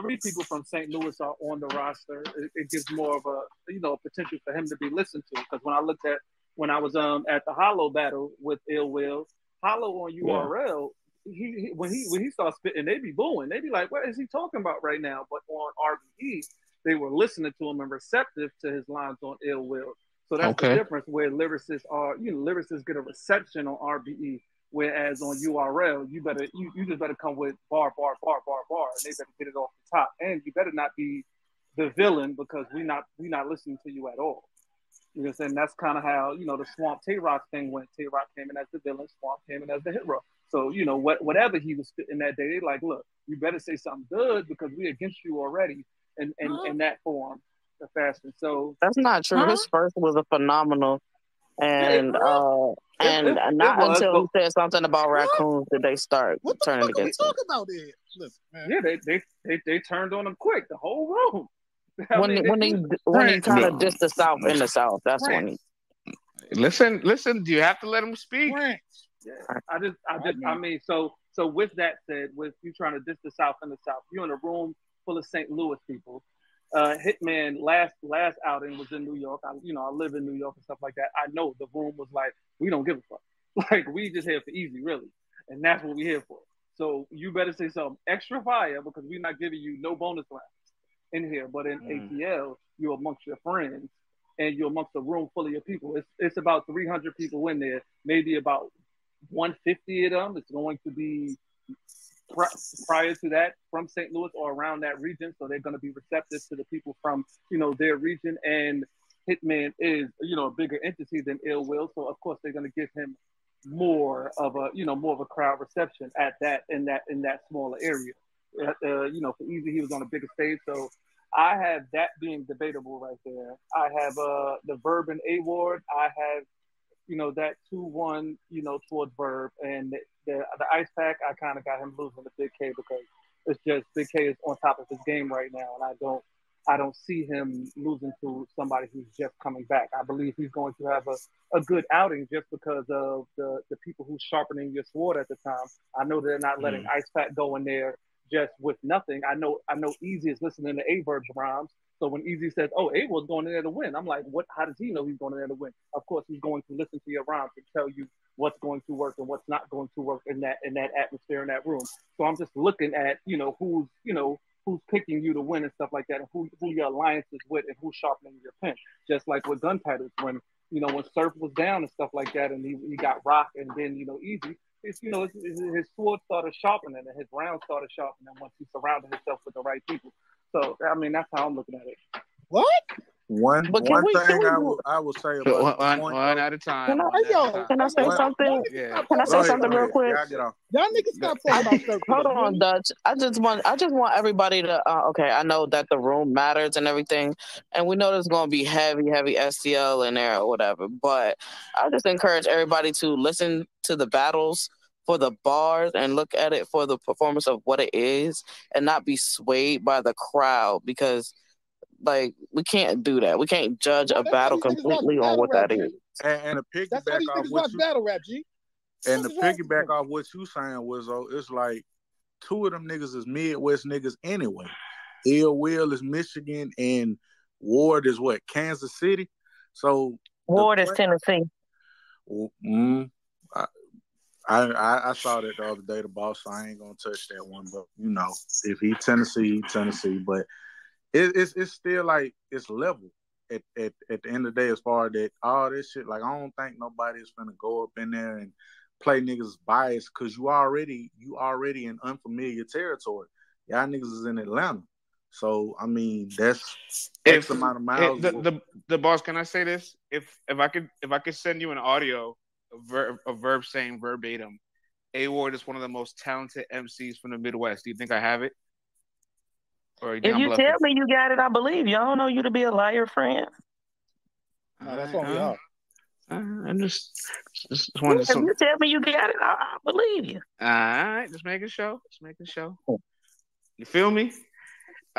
three people from St. Louis are on the roster, it, it gives more of a you know potential for him to be listened to. Because when I looked at when I was um at the Holla battle with Ill Will, Holla on URL, he, he when he when he starts spitting, they be booing. They be like, "What is he talking about right now?" But on RBE, they were listening to him and receptive to his lines on Ill Will. So that's Okay. the difference where lyricists are, you know, lyricists get a reception on RBE, whereas on URL, you better you, you just better come with bar, bar, bar, bar, bar, and they better get it off the top. And you better not be the villain because we not we not listening to you at all. You know what I'm saying? That's kind of how, you know, the Swamp Tay Roc thing went. Tay Roc came in as the villain, Swamp came in as the hero. So, you know, what whatever he was spitting that day, they like, look, you better say something good because we against you already in, in, in that form, the fashion. So That's not true. Huh? His first was a phenomenal. And uh, and it- it not was, until but- he said something about raccoons did they start turning What we against him. talking about it? Listen, man. Yeah, they, they they they turned on him quick. The whole room. I When mean, he, when he when he kind of dissed the South in the South, that's when he. Listen, listen. Do you have to let him speak? Yeah, I just, I just, I mean, so, so with that said, with you trying to diss the South and the South, you're in a room full of St. Louis people. Uh, Hitman last last outing was in New York. I, you know, I live in New York and stuff like that. I know the room was like, we don't give a fuck. Like we just here for easy, really, and that's what we're here for. So you better say something extra fire because we're not giving you no bonus rounds in here. But in Mm. ATL, you're amongst your friends and you're amongst a room full of your people. It's it's about 300 people in there. Maybe about 150 of them is going to be prior to that from St. Louis or around that region. So they're going to be receptive to the people from you know their region. And Hitman is you know a bigger entity than Ill Will, so of course they're going to give him more of a you know more of a crowd reception at that in that in that smaller area. Uh, uh, you know, for Easy, he was on a bigger stage, so I have that being debatable right there. I have uh the Verb and A Ward. I have you know that two one you know towards Verb and the the, the Ice Pack. I kind of got him losing to Big K because it's just Big K is on top of his game right now, and I don't I don't see him losing to somebody who's just coming back. I believe he's going to have a, a good outing just because of the, the people who's sharpening your sword at the time. I know they're not letting Mm. Ice Pack go in there just with nothing. I know I know Easy is listening to A Verb's rhymes. So when Easy says, "Oh, Abel's going in there to win," I'm like, "What? How does he know he's going in there to win?" Of course, he's going to listen to your rhymes and tell you what's going to work and what's not going to work in that in that atmosphere in that room. So I'm just looking at you know who's you know who's picking you to win and stuff like that, and who who your alliance is with and who's sharpening your pen. Just like with gun titles, when you know when Surf was down and stuff like that, and he, he got Rock and then you know Easy. It's, you know, his, his his sword started sharpening and his round started sharpening once he surrounded himself with the right people. So I mean, that's how I'm looking at it. What? One But one we- thing we I will I will say One, about the one, point, one though- at a time. Can I, one at a yo, time. can I say What? something? Yeah. Can I say ahead, something go real quick? Y'all. Y'all niggas stop talking about Hold on, Dutch. I just want I just want everybody to uh, okay. I know that the room matters and everything, and we know there's going to be heavy, heavy STL in there or whatever. But I just encourage everybody to listen to the battles for the bars and look at it for the performance of what it is, and not be swayed by the crowd because, like, we can't do that. We can't judge a That's why battle these niggas watch completely on what rap, that G. And, and to That's why piggyback these off what you battle rap, G. and to What is piggyback off what you saying was oh, it's like two of them niggas is Midwest niggas anyway. Ill Will is Michigan and Ward is what Kansas City. So Ward is Tennessee. Mm, I, I I saw that the other day, the boss. So I ain't gonna touch that one, but you know, if he Tennessee, Tennessee. But it, it's it's still like it's level at, at at the end of the day as far as that all this shit. Like I don't think nobody's gonna go up in there and play niggas bias because you already you already in unfamiliar territory. Y'all niggas is in Atlanta, so I mean that's X If amount of miles. the, the the boss, can I say this? If if I could if I could send you an audio of verb, a verb saying verbatim, A Ward is one of the most talented MCs from the Midwest. Do you think I have it? Or If I'm you bluffing? tell me you got it, I believe you. I don't know you to be a liar, friend. No, that's on Uh, y'all. I just just If to. some. you tell me you got it, I, I believe you. All right, just making show. Just making show. You feel me?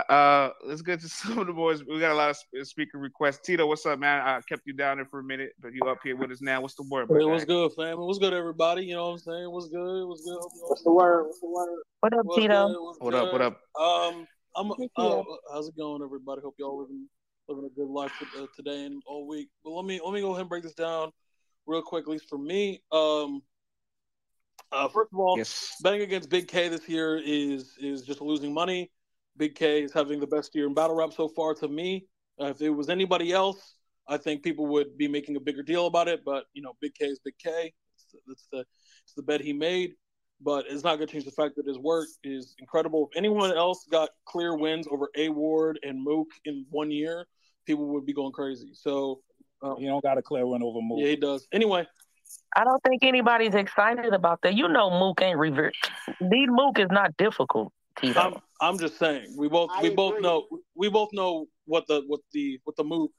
Uh, let's get to some of the boys. We got a lot of speaker requests. Tito, what's up, man? I kept you down there for a minute, but you up here with us now. What's the word? Hey, what's good, fam? What's good, everybody? You know what I'm saying? What's good? What's good? What's the word? What's the word? What up, What's Tito? good? What's What up? What up? Um, I'm. Uh, how's it going, everybody? Hope y'all living living a good life uh, today and all week. But let me let me go ahead and break this down real quick. At least for me, um, uh, first of all, Yes. betting against Big K this year is is just losing money. Big K is having the best year in battle rap so far to me. Uh, if it was anybody else, I think people would be making a bigger deal about it. But you know, Big K is Big K. It's, it's the it's the bet he made. But it's not going to change the fact that his work is incredible. If anyone else got clear wins over A Ward and Mook in one year, people would be going crazy. So um, You don't got a clear win over Mook. yeah, he does. Anyway, I don't think anybody's excited about that. You know, Mook ain't reversed. Need Mook is not difficult, Tito. I'm I'm just saying we both I we both know we both know what the what the what the move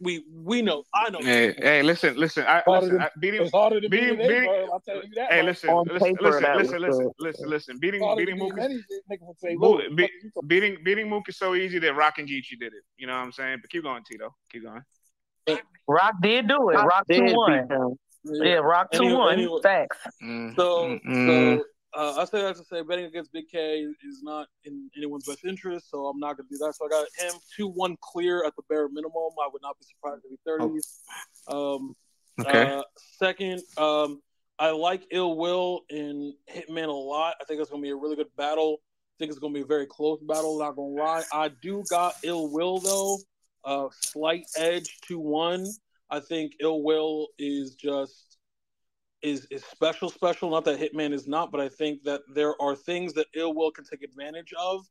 We we know. I know. Hey, hey, listen, listen. I, Harder listen than- I, beating, it's harder than beating, beating beating. I'll tell you that Hey, listen, listen, listen, listen, listen, listen, listen. Beating, beating than Mook is any nigga from St. Mook- be- beating, beating Mook is so easy that Rock and Geechi did it. You know what I'm saying? But keep going, Tito. Keep going. Rock did do it. Rock Rock did two one. him. Yeah, Rock two Anyway- one. anyway. Facts. So, Mm. so uh, I say that to say betting against Big K is not in anyone's best interest, so I'm not going to do that. So I got him two one clear at the bare minimum. I would not be surprised if he thirties. Um, Okay. uh, second, um, I like Ill Will and Hitman a lot. I think it's going to be a really good battle. I think it's going to be a very close battle. Not going to lie. I do got Ill Will though, uh, slight edge two one. I think Ill Will is just is is special special not that hitman is not but i think that there are things that ill will can take advantage of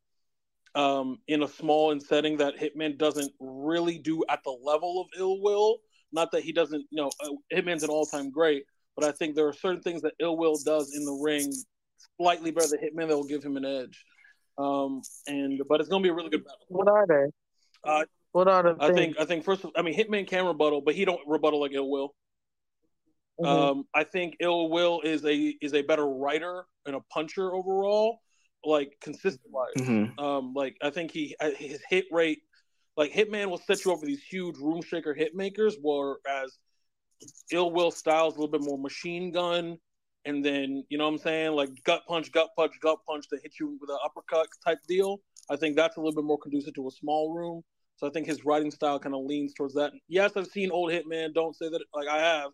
um in a small and setting that hitman doesn't really do at the level of ill will not that he doesn't you know uh, hitman's an all-time great but i think there are certain things that ill will does in the ring slightly better than hitman that will give him an edge um and but it's gonna be a really good battle What are they? uh What are the I things? think I think first I mean Hitman can rebuttal, but he don't rebuttal like Ill Will. Mhm. Um, I think Ill Will is a is a better writer and a puncher overall, like consistent wise. Mhm. Um, like I think he uh, his hit rate, like Hitman will set you up for these huge room shaker hit makers, whereas Ill Will styles a little bit more machine gun, and then you know what I'm saying, like gut punch, gut punch, gut punch to hit you with an uppercut type deal. I think that's a little bit more conducive to a small room. So I think his writing style kind of leans towards that. Yes, I've seen old Hitman. Don't say that like I have.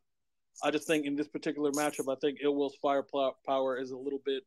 I just think in this particular matchup, I think Ill Will's fire pl- power is a little bit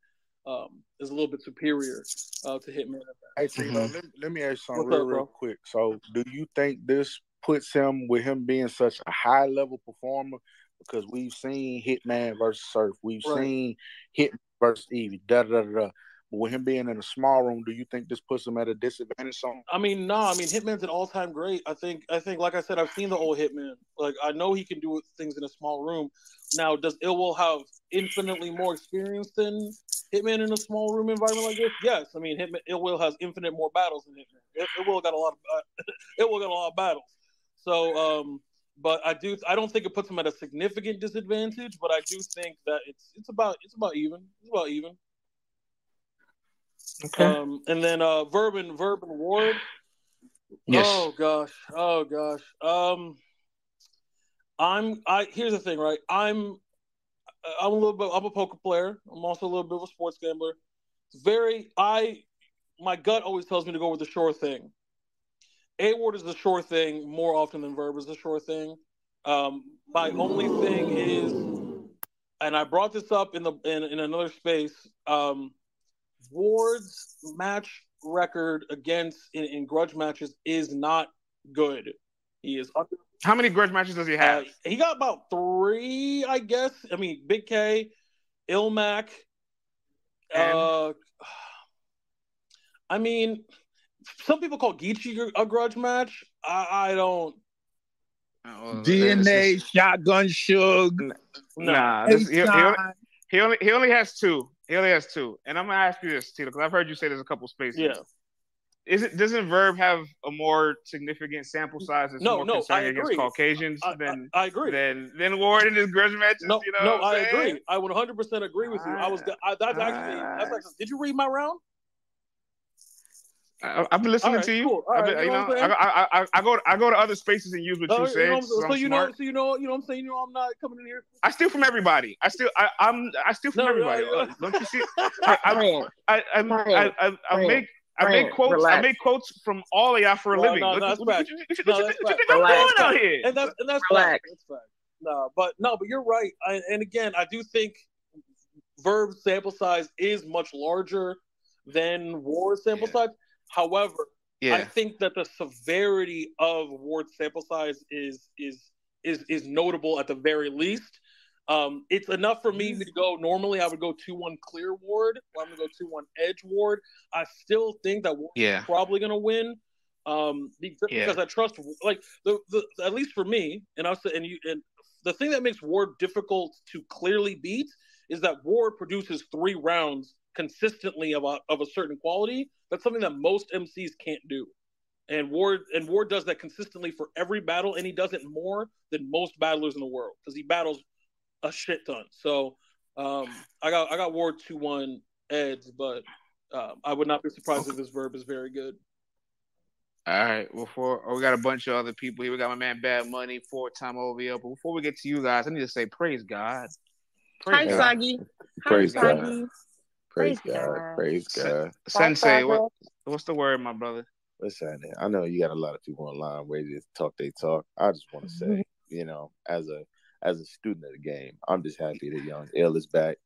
um, is a little bit superior uh, to Hitman. Hey, Tino, let, let me ask you something What's real, up, real quick. So, do you think this puts him with him being such a high level performer? Because we've seen Hitman versus Surf, we've Right. seen Hit versus Evie, da da da da. With him being in a small room, do you think this puts him at a disadvantage? Something? I mean, no, I mean Hitman's an all time great. I think I think like I said, I've seen the old Hitman. Like I know he can do things in a small room. Now, does Ill Will have infinitely more experience than Hitman in a small room environment like this? Yes. I mean, Hitman Ill Will has infinite more battles than Hitman. Ill, Ill Will got a lot of uh, got a lot of battles. So, um, but I do I don't think it puts him at a significant disadvantage. But I do think that it's it's about it's about even. It's about even. Okay. Um, and then uh, Verb and Verb and Ward. Yes. Oh gosh. Oh gosh. Um, I'm. I here's the thing, right? I'm. I'm a little bit. I'm a poker player. I'm also a little bit of a sports gambler. Very. I. My gut always tells me to go with the sure thing. A Ward is the sure thing more often than Verb is the sure thing. Um, my only thing is, and I brought this up in the in, in another space. Um, Ward's match record against in, in grudge matches is not good. He is under. How many grudge matches does he have? Uh, he got about three, I guess. I mean, Big K, Ilmac. Uh, I mean, some people call Geechi a grudge match. I, I don't. DNA, Shotgun Suge. Nah, this, he, he, only, he only he only has two. He only has two. And I'm gonna ask you this, Tito, because I've heard you say there's a couple spaces. Yeah. Is it doesn't Verb have a more significant sample size that's No, more no, I concerning against. Caucasians I- than I agree. than than Ward in his grudge matches? No, you know no, I'm saying? agree. I would 100 percent agree with you. I was. Ah. I, that's actually. That's actually. Did you read my round? I, I've been listening All right, to you. cool. All I've right, you you know know, I'm? I, I, I, I go I go to other spaces and use what you you say. know, so so I'm you know, so you know, you know, what I'm saying, you know, I'm not coming in here. I steal from everybody. I steal. I, I'm. I steal from No, everybody. no, Uh, Don't you see? I, I, I, I, I, I, I, I make. I make quotes. I make quotes from all of y'all for a living. no, What- no, No, you think I'm Relax. doing out here? And that's and that's Relax. That's fact. No, but no, but you're right. I, and again, I do think Verb sample size is much larger than Ward sample size. However, I think that the severity of Ward's sample size is is is is notable at the very least. Um, it's enough for me to go. Normally, I would go two one clear Ward. Or I'm gonna go two one edge Ward. I still think that Ward Yeah. is probably gonna win. Um, be- just Yeah. because I trust, like the, the at least for me, and I'll say, and you, and the thing that makes Ward difficult to clearly beat is that Ward produces three rounds consistently of a, of a certain quality. That's something that most MCs can't do. And Ward and Ward does that consistently for every battle, and he does it more than most battlers in the world because he battles a shit ton. So um, I got I got Ward two one Eds, but um, I would not be surprised if this verb is very good. All right. Before oh, we got a bunch of other people here. We got my man Bad Money, four time OVO. But before we get to you guys, I need to say praise God. Hi, God. Soggy. Praise Hi, God. Soggy. Praise Praise God. God. Praise God. Sensei, what what's the word, my brother? Listen, I know you got a lot of people online ready to talk they talk. I just want to say, mm-hmm. you know, as a as a student of the game, I'm just happy that Young Ill is back.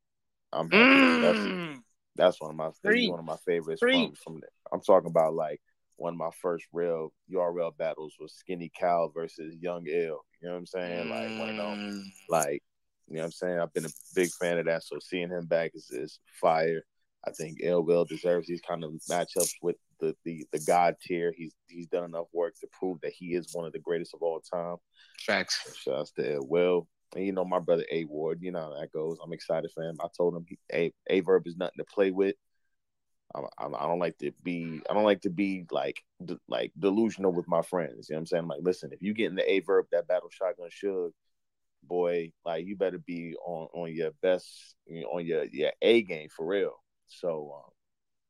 I'm happy. That's mm. that's one of my he's Three. one of my favorites Three. from from. The, I'm talking about like one of my first real URL battles was Skinny Cal versus Young Ill. You know what I'm saying? Like one of them. Mm. Like you know what I'm saying? I've been a big fan of that. So seeing him back is, is fire. I think Ill Will deserves these kind of matchups with the, the the God tier. He's he's done enough work to prove that he is one of the greatest of all time. Facts. So shouts to Ill Will. And you know my brother A Ward, you know how that goes. I'm excited for him. I told him he, A A Verb is nothing to play with. I, I, I don't like to be I don't like to be like de- like delusional with my friends. You know what I'm saying? I'm like, listen, if you get in the A Verb that battle shotgun should, boy, like you better be on on your best you know, on your your A game for real. So um,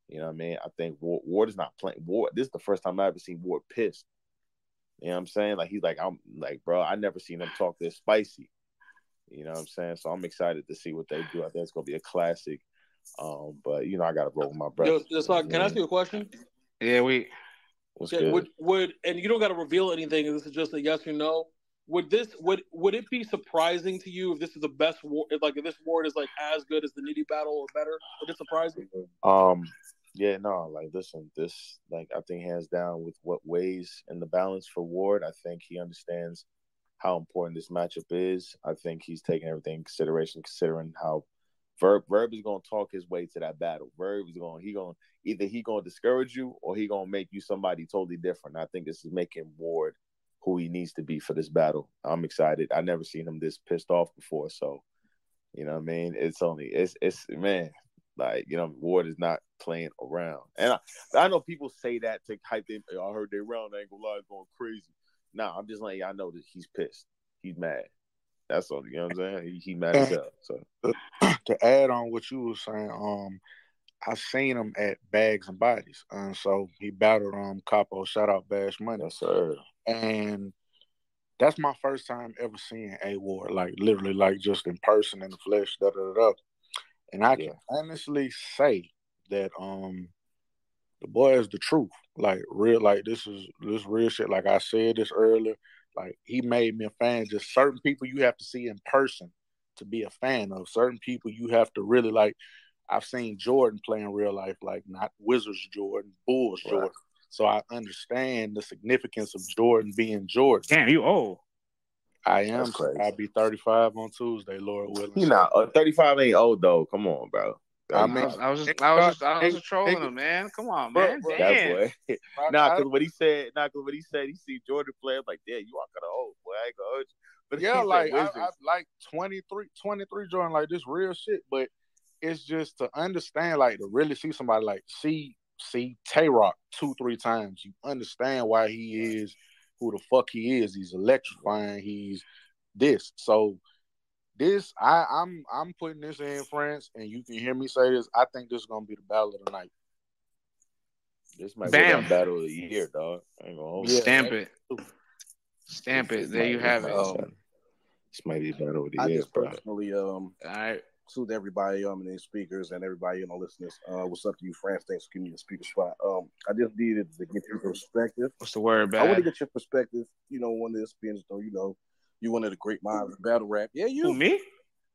you know what I mean? I think Ward, Ward is not playing Ward. This is the first time I've ever seen Ward pissed. You know what I'm saying? Like he's like, I'm like, bro, I never seen him talk this spicy. You know what I'm saying? So I'm excited to see what they do. I think it's gonna be a classic. Um, but you know, I gotta roll with my brother. Yo, just like, can I ask you a question? Yeah, we. What's Yeah, good? would would and you don't got to reveal anything. This is just a yes or no. Would this would would it be surprising to you if this is the best war? If like if this ward is like as good as the Nitty battle or better? Would it surprise you? Um, yeah, no, like listen, this like I think hands down with what weighs in the balance for Ward, I think he understands how important this matchup is. I think he's taking everything in consideration, considering how Verb Verb is gonna talk his way to that battle. Verb is going he gonna either he gonna discourage you or he gonna make you somebody totally different. I think this is making Ward who he needs to be for this battle. I'm excited. I never seen him this pissed off before, so you know what I mean? It's only it's it's man, like you know, Ward is not playing around. And I, I know people say that to hype them. I heard they round I ain't gonna lie, going crazy. Nah, I'm just letting y'all know that he's pissed. He's mad. That's all. You know what I'm saying? He, he mad as hell. So to add on what you were saying, um, I seen him at Bags and Bodies, and so he battled um Capo. Shout out Bash Money, yes sir. And that's my first time ever seeing A Ward, like literally, like just in person in the flesh. Da da da. And I can honestly say that um the boy is the truth. Like real, like this is this real shit. Like I said this earlier. Like he made me a fan. Just certain people you have to see in person to be a fan of. Certain people you have to really like. I've seen Jordan play in real life, like not Wizards Jordan, Bulls Right. Jordan. So I understand the significance of Jordan being Jordan. Damn, you old. I am. Crazy. I'll be 35 on Tuesday, Lord willing. He not uh, 35 ain't old though. Come on, bro. I I mean, was, I was just, I was just, I was just trolling him, man. Come on, man. that Damn. boy. nah, because what he said, nah, because what he said, he see Jordan play. I'm like, damn, you are kind of old, boy. I ain't gonna hold you. But yeah, like I, I like 23, 23 Jordan, like this real shit. But it's just to understand, like to really see somebody like see see Tay Roc two, three times. You understand why he is who the fuck he is. He's electrifying. He's this. So this I, I'm I'm putting this in France, and you can hear me say this. I think this is gonna be the battle of the night. This might Bam. be the battle of the year, dog. I ain't gonna hold you. Stamp it. Stamp it. There you have it. Um, this might be the battle of the I year, just bro. personally um All right. Salute everybody um and the speakers and everybody you know listeners. Uh, what's up to you, France? Thanks for giving me the speaker spot. Um, I just needed to get your perspective. What's the word, about? I want to get your perspective. You know, one of this being as though you know you one of the great minds of battle rap. Yeah, you. Who, me?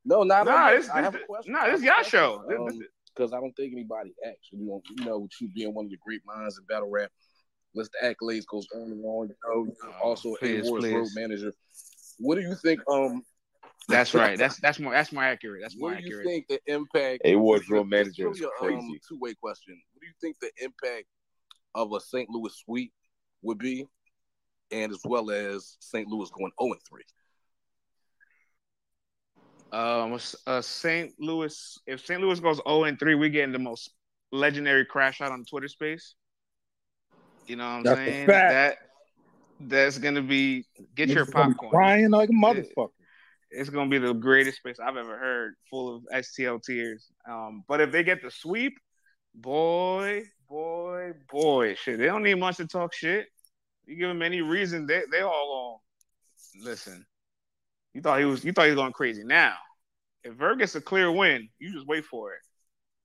No, not Nah, on this- I have a question. nah, this have a show. This- Um, because I don't think anybody actually, You know, you know, with you being one of the great minds in battle rap, list the accolades goes on and on. You know, you're also Oh, please, A Ward's road please. manager. What do you think? Um, That's right. That's that's more that's more accurate. That's more what do you think the impact? A Ward's it's- road it's manager is a, crazy. Um, two way question. What do you think the impact of a St. Louis sweep would be, and as well as St. Louis going zero and three? Um, was, uh, St. Louis. If St. Louis goes zero and three, we getting the most legendary crash out on Twitter space. You know what I'm That's saying? That that's gonna be get your Niggas gonna be popcorn. crying like a It- motherfucker. It's gonna be the greatest space I've ever heard, full of STL tears. Um, but if they get the sweep, boy, boy, boy, shit, they don't need much to talk shit. You give them any reason, they they all going listen. You thought he was you thought he was going crazy. Now, if Verb gets a clear win, you just wait for it.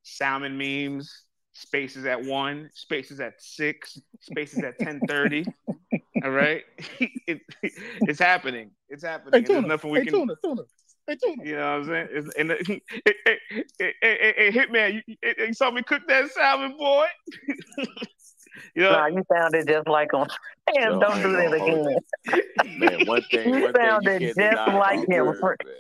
Salmon memes, spaces at one, spaces at six, spaces at ten thirty. all right, it, it's happening. It's happening. Hey, and there's Tuna. nothing we Hey, can. Tuna, Tuna. Hey, Tuna. You know what I'm saying? It's, and uh, the, hey, hey, hey, hey, hey, Hitman, you, you, you saw me cook that salmon, boy. you know, Nah, you sounded just like him. Damn, Yo, don't I do that again. you. Man, one thing, You one thing you sounded just like him. Verb, man.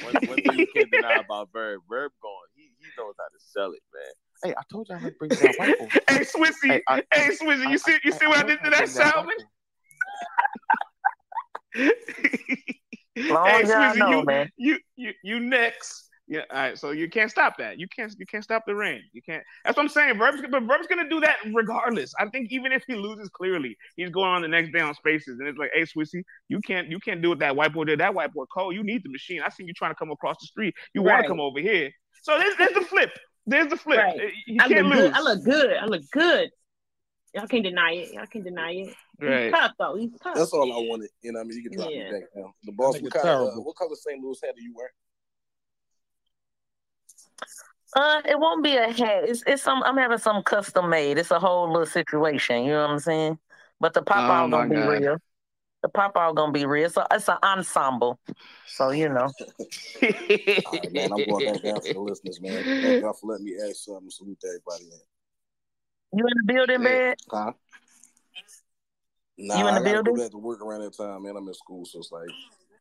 One, one thing you can't deny about Verb, Verb going, he, he knows how to sell it, man. Hey, I told you I'm gonna bring that rifle. hey, Swissy, Hey, I- hey, Swissy, you see, you see what I did to that salmon? Long hey, Swizzy, know, you, man. you, you, you next. Yeah, all right. So you can't stop that. You can't, you can't stop the rain. You can't. That's what I'm saying. Verb's, but Verb's gonna do that regardless. I think even if he loses clearly, he's going on the next day on Spaces, and it's like, hey, Swissy, you can't, you can't do what that white boy did. That white boy Cole, you need the machine. I see you trying to come across the street. You want to come over here. So there's, there's the flip. There's the flip. Right. Eh, you can't look lose. good. I look good. I look good. Y'all can't deny it. Y'all can't deny it. Right. He's tough though. He's tough. That's all I wanted. You know what I mean? You can drop Yeah. me back now. The boss, That what, kind of, uh, terrible. what color St. Louis hat do you wear? Uh, it won't be a hat. It's it's some. I'm having some custom made. It's a whole little situation. You know what I'm saying? But the pop Oh, out my gonna be God. real. The pop out gonna be real. So it's an ensemble. So you know. All right, man. I'm going back down for the listeners, man. Thank y'all for letting me ask something. Salute to everybody, man. You in the building, man? Huh? Nah, You in the gotta building? go back to work around that time, man. I'm in school, so it's like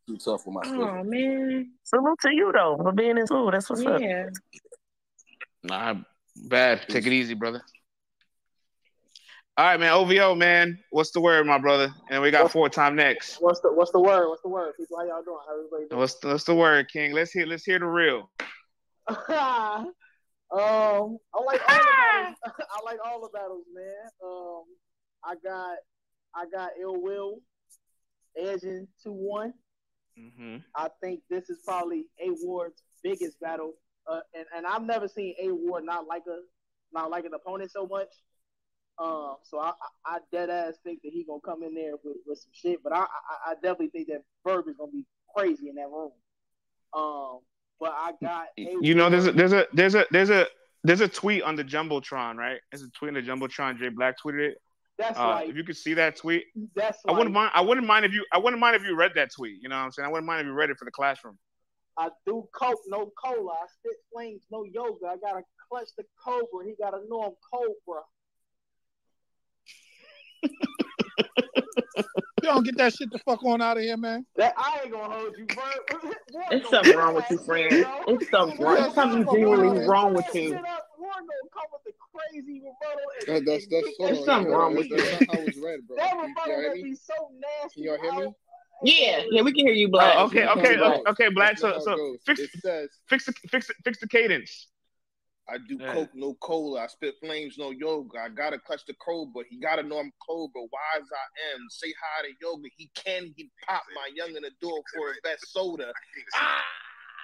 too tough for my oh, schedule. Oh man. Salute to you though for being in school. That's what's up. Nah, bad. Take it easy, brother. All right, man. OVO, man. What's the word, my brother? And we got four time next. What's the What's the word? What's the word? People, how y'all doing? How everybody doing? What's the, what's the word, King? Let's hear let's hear the real. um, I like all the battles. I like all the battles, man. Um, I got I got Ill Will edging two one. Mm-hmm. I think this is probably A Ward's biggest battle, uh, and and I've never seen A Ward not like a not like an opponent so much. Um, so I, I, I dead ass think that he gonna come in there with, with some shit, but I, I I definitely think that Verb is gonna be crazy in that room. Um, but I got A You know, there's a there's a there's a there's a there's a tweet on the jumbotron, right? There's a tweet on the jumbotron. Jay Black tweeted it. That's Uh, like if you could see that tweet, that's I wouldn't like mind. I wouldn't mind if you. I wouldn't mind if you read that tweet. You know what I'm saying? I wouldn't mind if you read it for the classroom. I do coke, no cola. I spit flames, no yoga. I gotta clutch the cobra. He gotta know I'm cobra. You don't get that shit the fuck on out of here, man. That I ain't gonna hold you, bro. It's something wrong with you, friend. It's something wrong. Something genuinely wrong with you. Warren gonna come with the crazy rebuttal. and- That, that's that's hold There's something wrong with that's you. not how it's read, bro. That You, rebuttal y'all would be so nasty. Can y'all hear me? Yeah, yeah, we can hear you, oh, Black. Oh, okay, We can hear okay, okay, okay, Black. So not it so fix It says fix the fix the, fix the cadence. I do Yeah. coke, no cola. I spit flames, no yoga. I gotta clutch the cobra. He gotta know I'm cobra. Wise I am. Say hi to yoga. He can get pop my young in the door for his Vess soda. Ah,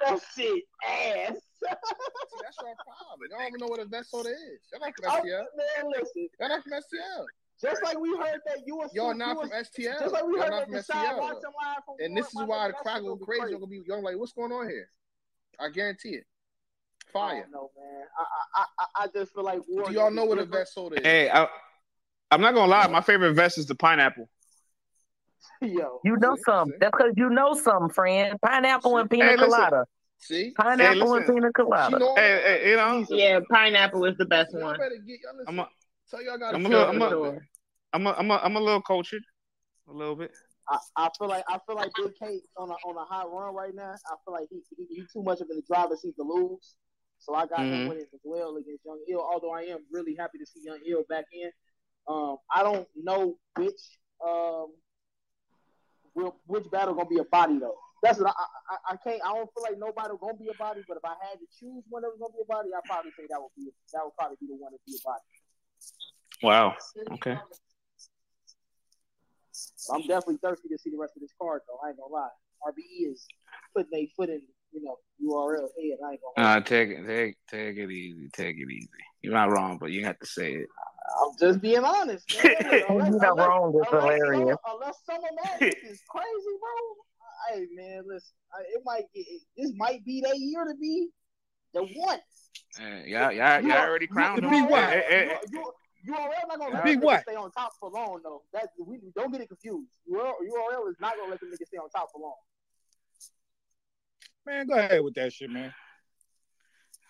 That shit ass. See, that's your problem. Y'all don't even know what a Vess soda is. Y'all not from Oh, STL. man, listen. Y'all not from STL. Just like we heard that you was Y'all not from STL. Just like we Y'all heard not that from the STL. watching live from And this is why nigga, the crowd shit go crazy. crazy. Y'all gonna be y'all like, what's going on here? I guarantee it. Fire. No man, I I I, I just feel like Warren Do y'all know what a different. Vess soda is? Hey, I, I'm not gonna lie. My favorite Vess is the pineapple. Yo, You know some. That's because you know some, friend. Pineapple and pina Hey, colada. See? Pineapple and pina She colada. know Hey, hey, you know, Yeah, pineapple is the best y'all one. better get y'all listen. I'm a, Tell y'all gotta I'm a little, a I'm little a, bit. I'm a, I'm a, I'm a little cultured, a little bit. I, I feel like I feel like Big K on a on a hot run right now. I feel like he he, he too much of in the driver's seat to lose. So I got him Mhm. winning as well against Young Ill. Although I am really happy to see Young Ill back in. Um, I don't know which um which battle gonna be a body though. That's what I, I I can't. I don't feel like nobody gonna be a body. But if I had to choose one that was gonna be a body, I probably say that would be that would probably be the one to be a body. Wow. Okay. I'm definitely thirsty to see the rest of this card, though. I ain't gonna lie. RBE is putting a foot in, you know, URL head. I ain't gonna. Uh, take it, take, take it easy, take it easy. You're not wrong, but you have to say it. I'm just being honest. Man. You're not unless, wrong. It's unless, hilarious. Summer, unless Summer Madness is crazy, bro. Hey, man, listen. It might get, this might be that year to be the one. Yeah, yeah, yeah. y'all, y'all already crowned him. You, Eh, eh, you, you, URL not gonna let Be them what? stay on top for long though. That we don't get it confused. URL, URL is not gonna let them niggas stay on top for long. Man, go ahead with that shit, man.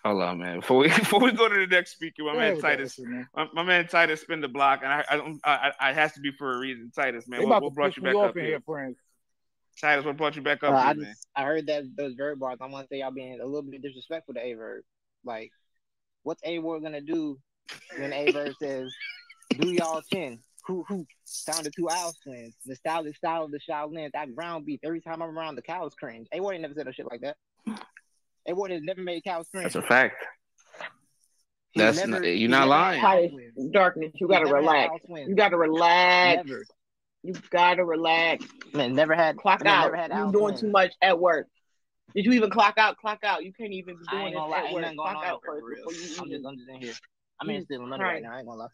Hold on, man. Before we before we go to the next speaker, my Go man ahead with that Titus, shit, man. my, my man Titus spin the block, and I I, don't- I, I, I has to be for a reason. Titus, man, They what, what brought you back up in here? here, friends. Titus, what brought you back up Uh, I here, just man? I heard that those Verb bars. I want to say y'all being a little bit disrespectful to A Verb. Like, what's A Ward gonna do when A Verb says, "Do y'all ten"? Who who found the two owl twins? The stylish style of the Shaolin. That ground beef. Every time I'm around, the cows cringe. A Ward ain't never said no shit like that. A Ward has never made cows cringe. That's a fact. He's That's never- not, you're not never lying. darkness. You gotta relax. You gotta relax. Never. You gotta relax. Man, never had. Clock man, out. never had You're owl doing twins. too much at work. Did you even clock out? Clock out. You can't even be I doing ain't gonna lie, at ain't work. Clock out out first for real. before you I'm even. just, I'm just in here. I'm in stealing money Right. right now. I ain't gonna lie.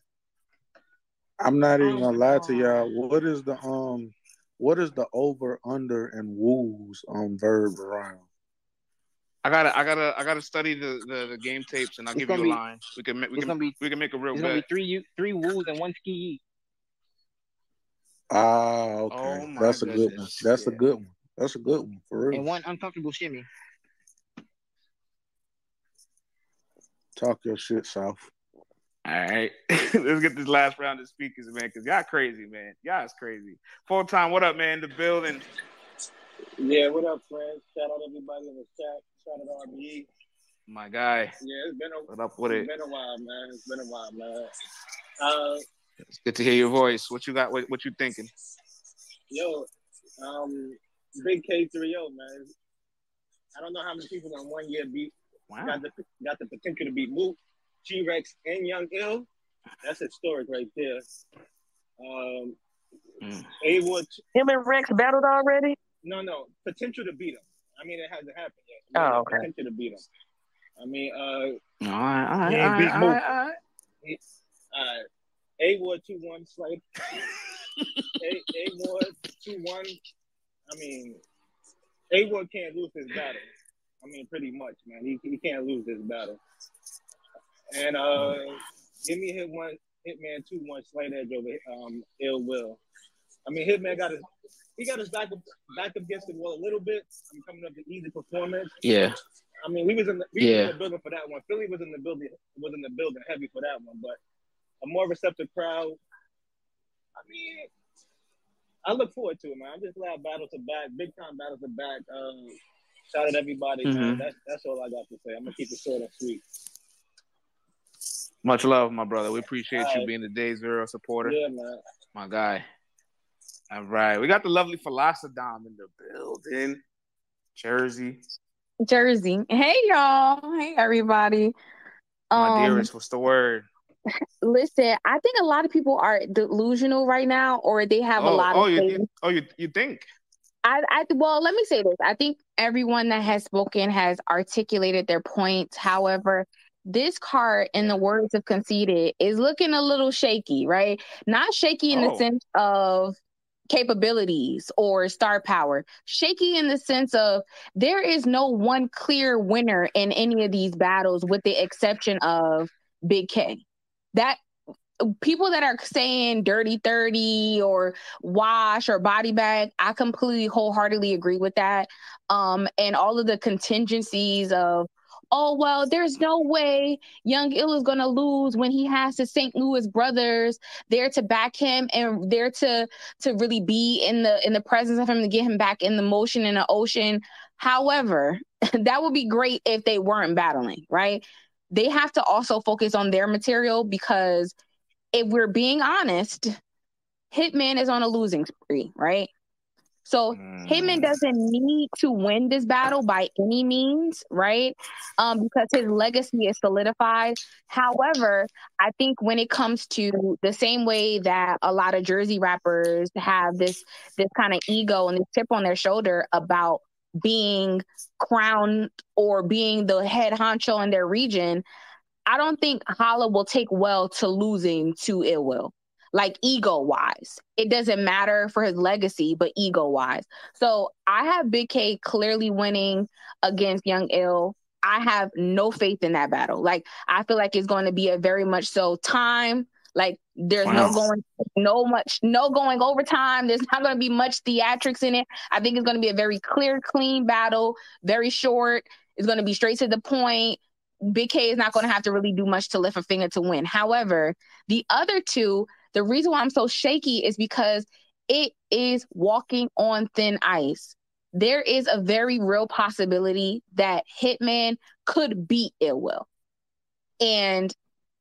I'm not even Oh gonna lie to y'all. What is the um what is the over under and woos on Verb around? I gotta, I gotta, I gotta study the, the, the game tapes, and I'll It's give you a gonna be- line. We can, ma- we can, gonna be- we can make a real It's gonna be bet. three you three woos and one ski. Ah, okay. Oh my That's a good one. goodness. That's a good one. That's a good one for real. and one uncomfortable shimmy. Talk your shit, South. All right, let's get this last round of speakers, man, because y'all crazy, man. Y'all is crazy. Full time, what up, man? The building. Yeah, what up, friends? Shout out everybody in the chat. Shout out RBE. My guy. Yeah, it's been a What up with it? been a while, man. It's been a while, man. Uh, It's good to hear your voice. What you got? What, what you thinking? yo, um, big K three O, man. I don't know how many people in one year beat got the got the potential to beat Mook, T Rex, and Young Ill. That's historic right there. Um, A Wood, Him and Rex battled already. no, no, potential to beat him. I mean, it hasn't happened yet. Oh, okay. Potential to beat him. I mean, uh, All right, all right, He all ain't right, beat all Mook. right, all right. Uh, A Ward two one Slade. A A Ward two one. I mean, A Ward can't lose this battle. I mean, pretty much, man. He, he can't lose this battle. And uh, give me hit one Hitman two one Slade Edge over um Ill Will. I mean, Hitman got his he got his back up back up against the wall a little bit. I'm coming up to easy performance. Yeah. I mean, we was in the we was Yeah. in the building for that one. Philly was in the building was in the building heavy for that one, but a more receptive crowd. I mean, I look forward to it, man. I'm just glad battles are back, big time battles are back. Um, shout out everybody, man. Mhm. That's that's all I got to say. I'm gonna keep it short and sweet. Much love, my brother. We appreciate All you being the Day Zero supporter. Yeah, man. My guy. All right. We got the lovely Philosodom in the building. Jersey. Jersey. Hey y'all. Hey everybody. My Um dearest, what's the word? listen, I think a lot of people are delusional right now or they have a oh, lot oh, of you, you, oh, you, you think? I, I well, let me say this. I think everyone that has spoken has articulated their points. However, this card, in the words of Conceited, is looking a little shaky, right? Not shaky in the Oh. sense of capabilities or star power. Shaky in the sense of there is no one clear winner in any of these battles, with the exception of Big K. That people that are saying dirty 30 or wash or body bag i completely wholeheartedly agree with that um and all of the contingencies of oh well there's no way Young Ill is going to lose when he has the st louis brothers there to back him and there to to really be in the in the presence of him to get him back in the motion in the ocean however that would be great if they weren't battling right they have to also focus on their material because if we're being honest, Hitman is on a losing spree, right? So Hitman doesn't need to win this battle by any means, right? Um, because his legacy is solidified. However, I think when it comes to the same way that a lot of Jersey rappers have this this kind of ego and this chip on their shoulder about being crowned or being the head honcho in their region, I don't think Holla will take well to losing to Ill Will like ego wise. It doesn't matter for his legacy, but ego wise. So I have Big K clearly winning against Young Ill. I have no faith in that battle. Like I feel like it's going to be a very much so time. Like there's Wow. no going, no much, no going overtime. There's not going to be much theatrics in it. I think it's going to be a very clear, clean battle, very short. It's going to be straight to the point. Big K is not going to have to really do much to lift a finger to win. However, the other two, the reason why I'm so shaky is because it is walking on thin ice. There is a very real possibility that Hitman could beat Ill Will. And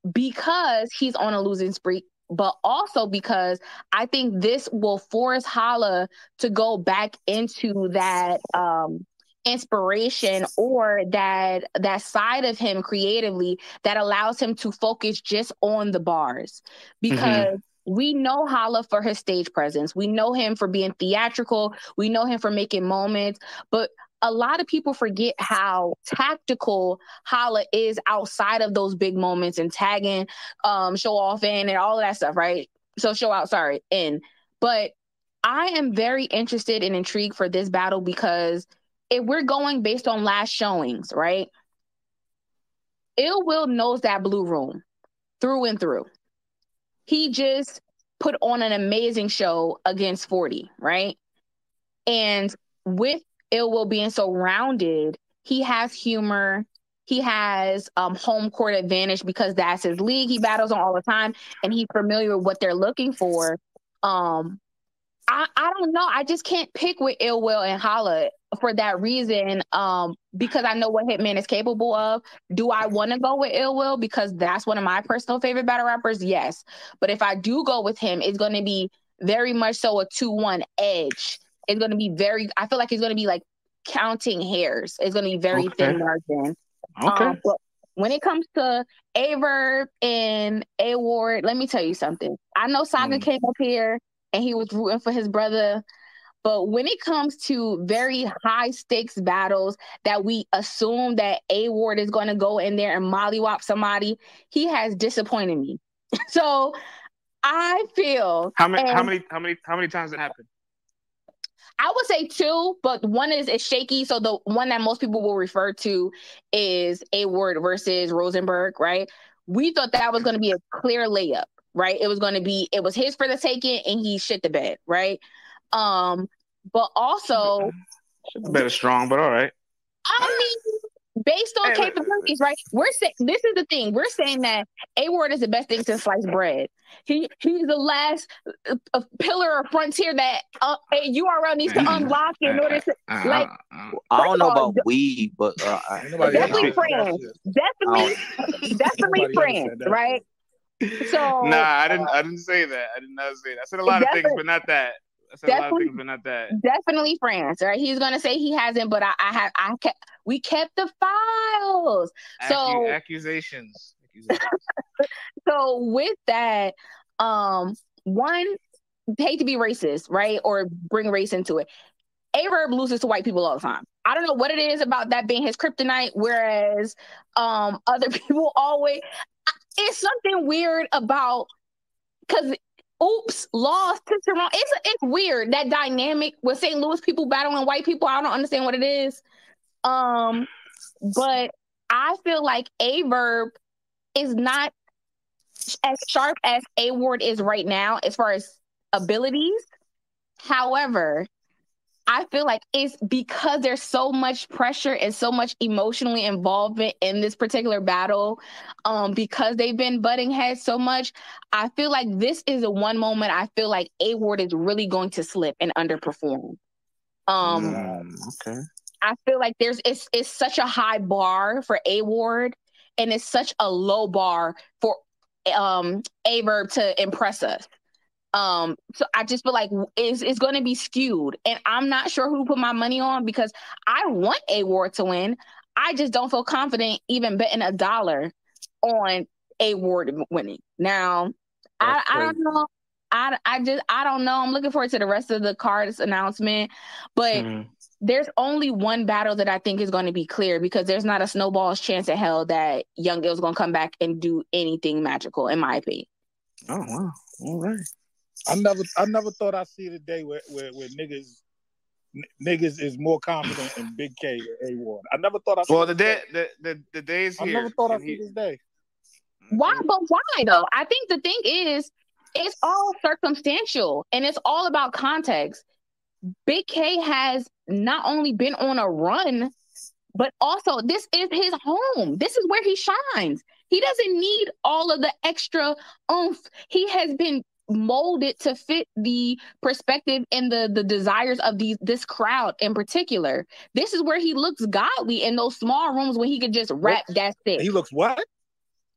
because he's on a losing spree, but also because I think this will force Holla to go back into that um inspiration or that that side of him creatively that allows him to focus just on the bars because we know Holla for his stage presence. We know him for being theatrical. We know him for making moments, but a lot of people forget how tactical Holla is outside of those big moments and tagging um show off in and all of that stuff, right? So show out, sorry, in. But I am very interested and intrigued for this battle because if we're going based on last showings, right? Ill Will knows that blue room through and through. He just put on an amazing show against 40, right? And with Ill Will being so rounded, he has humor. He has um, home court advantage because that's his league. He battles on all the time, and he's familiar with what they're looking for. Um, I, I don't know. I just can't pick with Ill Will and Holla for that reason. Um, because I know what Hitman is capable of. Do I want to go with Ill Will because that's one of my personal favorite battle rappers? Yes. But if I do go with him, it's going to be very much so a two-one edge. It's going to be very. I feel like it's going to be like counting hairs. It's going to be very Okay. thin margin. Okay. Um, but when it comes to A Verb and A Ward, let me tell you something. I know Saga came up here and he was rooting for his brother. But when it comes to very high stakes battles that we assume that A Ward is going to go in there and mollywop somebody, he has disappointed me. so I feel How many? How many? How many? How many times it happened? I would say two, but one is is shaky. So the one that most people will refer to is A Ward versus Rosenberg, right? We thought that was going to be a clear layup, right? It was going to be it was his for the taking, and he shit the bed, right? Um, but also, Better strong, but all right. I mean, based on capabilities, right? We're saying this is the thing. We're saying that A Ward is the best thing since sliced bread. He he's the last uh, uh, pillar or frontier that uh, a URL needs to unlock in order to like. I First don't know all, about weed, but uh, I, Definitely friends. Definitely, definitely friends, right? So Nah, I didn't. I didn't say that. I did not say that. I said a lot of things, but not that. Said a lot of definitely- things, but not that. definitely friends, right? He's gonna say he hasn't, but I, I have. I kept. We kept the files. Accu- So accusations. Accusations. so with that, um, one hate to be racist, right, or bring race into it. A Verb loses to white people all the time. I don't know what it is about that being his kryptonite, whereas um other people always. It's something weird about because oops lost to Toronto. It's it's weird that dynamic with St. Louis people battling white people. I don't understand what it is. Um, but I feel like A Verb is not as sharp as A Ward is right now as far as abilities. However, I feel like it's because there's so much pressure and so much emotionally involvement in this particular battle. Um, because they've been butting heads so much, I feel like this is the one moment I feel like A Ward is really going to slip and underperform. Um, okay. I feel like there's it's it's such a high bar for A Ward, and it's such a low bar for um A Verb to impress us. Um, so I just feel like it's, it's going to be skewed, and I'm not sure who to put my money on because I want A Ward to win. I just don't feel confident even betting a dollar on A Ward winning. Now, I, I don't know. I, I just I don't know. I'm looking forward to the rest of the cards announcement, but Mm. there's only one battle that I think is going to be clear because there's not a snowball's chance in hell that Young Ill's going to come back and do anything magical, in my opinion. Oh wow. All right. I never, I never thought I'd see the day where, where, where niggas, n- niggas is more confident in Big K or A Ward. I never thought I'd. Well, the day, the the, the day is I here. never thought I'd and see this day. Mm-hmm. Why? But why though? I think the thing is, it's all circumstantial and it's all about context. Big K has not only been on a run, but also this is his home. This is where he shines. He doesn't need all of the extra oomph. He has been molded to fit the perspective and the the desires of these this crowd in particular. This is where he looks godly in those small rooms when he could just rap that stick. He looks what?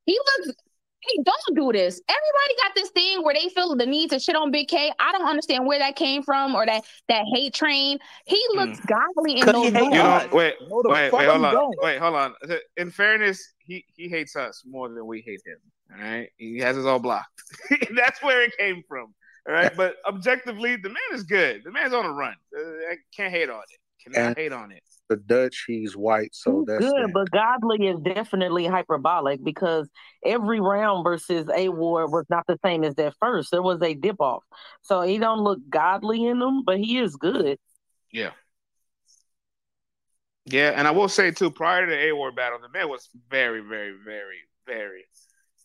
He looks. Hey, don't do this. Everybody got this thing where they feel the need to shit on Big K. I don't understand where that came from or that that hate train. He hmm. looks godly in those You rooms. know, wait, No, the wait, wait, hold on, don't. wait, hold on. In fairness, he he hates us more than we hate him. All right, he has us all blocked. That's where it came from. All right, but objectively, the man is good. The man's on a run. Uh, I can't hate on it. Cannot And- hate on it. The Dutch, he's white, so that's Good, that. but godly is definitely hyperbolic because every round versus A Ward was not the same as that first. There was a dip off, so he don't look godly in them, but he is good. Yeah. Yeah, and I will say too, prior to the A Ward battle, the man was very, very, very, very,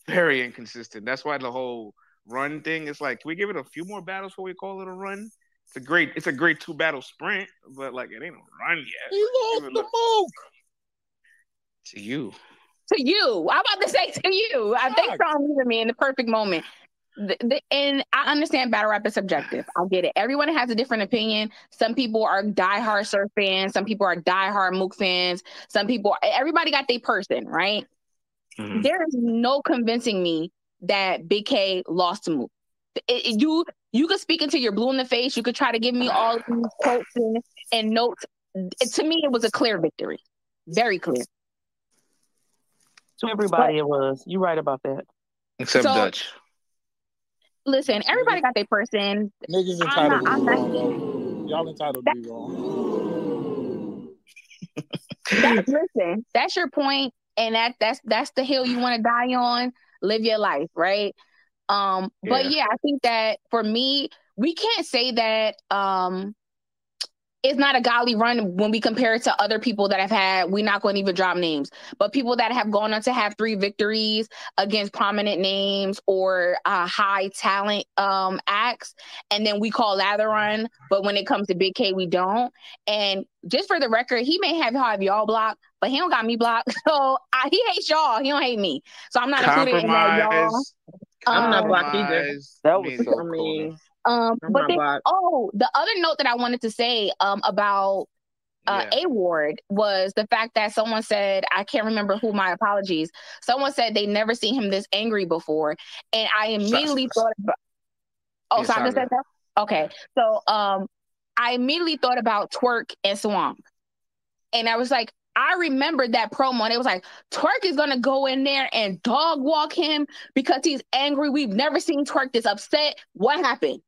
very inconsistent. That's why the whole run thing is like, can we give it a few more battles before we call it a run? It's a great, it's a great two battle sprint, but like it ain't a run yet. He lost the a- Mook. To you, to you. I'm about to say to you. I think Strong muted me in the perfect moment. The, the, and I understand battle rap is subjective. I get it. Everyone has a different opinion. Some people are diehard surf fans. Some people are diehard Mook fans. Some people, everybody got their person, right? Mm-hmm. There is no convincing me that Big K lost to Mook. It- it- you you could speak until you're blue in the face. You could try to give me all these quotes and, and notes. It- to me, it was a clear victory, very clear. To everybody, it was. You're right about that. except So- Dutch. Listen, everybody got their person. Niggas I'm entitled not- to be wrong, yo. Y'all entitled to be wrong. That, listen, that's your point, and that that's that's the hill you want to die on. Live your life, right? Um, but Yeah. yeah, I think that for me, we can't say that um it's not a godly run when we compare it to other people that have had. We're not going to even drop names, but people that have gone on to have three victories against prominent names or uh, high talent um, acts, and then we call that a run. But when it comes to Big K, we don't. And just for the record, he may have have y'all blocked, but he don't got me blocked. So I, he hates y'all. He don't hate me. So I'm not included in that, y'all. Compromise. I'm not blocked either. That was means so I mean, Um, I'm but then, blocked. oh, the other note that I wanted to say um about uh, Yeah. A Ward was the fact that someone said I can't remember who. My apologies. Someone said they never seen him this angry before, and I immediately Sa- thought about. Oh, Yeah, Saga Saga. said that. Okay, so um, I immediately thought about Twork and Swamp, and I was like, I remembered that promo, and it was like Twork is gonna go in there and dog walk him because he's angry. We've never seen Twork this upset. What happened?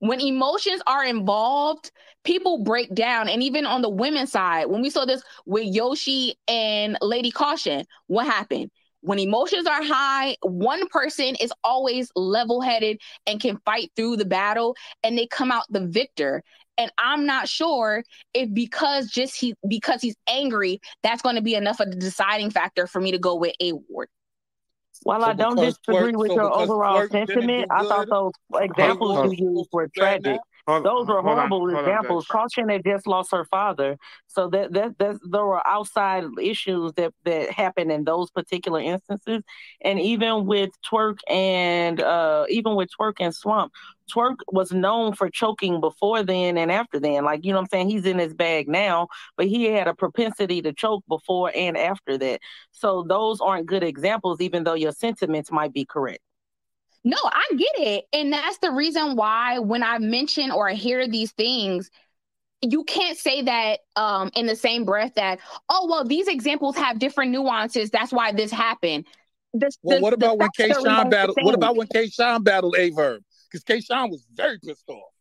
When emotions are involved, people break down. And even on the women's side, when we saw this with Yoshi and Lady Caution, what happened? When emotions are high, one person is always level headed and can fight through the battle and they come out the victor. And I'm not sure if because just he because he's angry, that's going to be enough of the deciding factor for me to go with A Ward. While So I don't disagree Twork- with so your overall Twork sentiment, I thought those examples hold you used were supposed to stand tragic. Hold, Those were horrible on, examples. Caution had just lost her father, so that that that there were outside issues that that happened in those particular instances, and even with Twork and uh even with Twork and Swamp, Twork was known for choking before then and after then. Like you know, what I'm saying he's in his bag now, but he had a propensity to choke before and after that. So those aren't good examples, even though your sentiments might be correct. No, I get it. And that's the reason why when I mention or hear these things, you can't say that um, in the same breath that, oh, well, these examples have different nuances. That's why this happened. The, Well, the- what the about when K. are Sean battled? What about when K-Shine battled A Verb? Because K-Shine was very pissed off.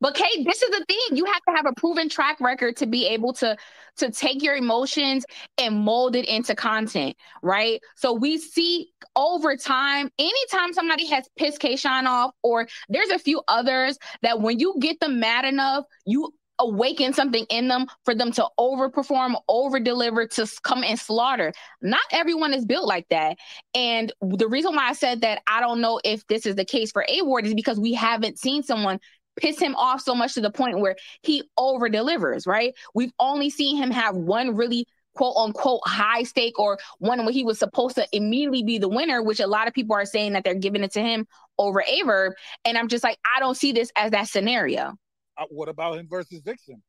But Kate, this is the thing. You have to have a proven track record to be able to to take your emotions and mold it into content, right? So we see over time, anytime somebody has pissed K-Shine off, or there's a few others that when you get them mad enough, you awaken something in them for them to overperform, over deliver, to come and slaughter. Not everyone is built like that. And the reason why I said that I don't know if this is the case for A Ward is because we haven't seen someone piss him off so much to the point where he over delivers, right? We've only seen him have one really quote unquote high stake or one where he was supposed to immediately be the winner, which a lot of people are saying that they're giving it to him over A Verb. And I'm just like, I don't see this as that scenario. Uh, what about him versus Vixen?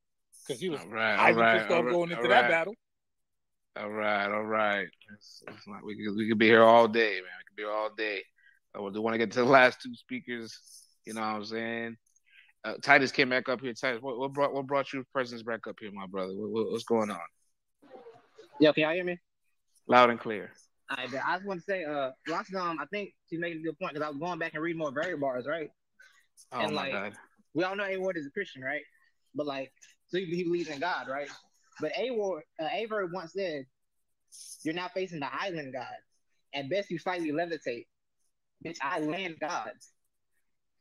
Because he was right, highly all right, pissed off all right, going into all that battle. All right, all right. It's, it's like we could, we could be here all day, man. We could be here all day. I do want to get to the last two speakers. You know what I'm saying? Uh, Titus came back up here. Titus, what, what brought what brought your presence back up here, my brother? What, what- what's going on? Yo, can y'all hear me? Loud and clear. All right, but I just want to say, uh, Roxanne, I think she's making a good point because I was going back and reading more variant bars, right? Oh and my like, God. We all know A Ward is a Christian, right? But like, so he, he believes in God, right? But A Ward, uh, A Verb once said, "You're now facing the island God. At best, you slightly levitate. Bitch, I land gods.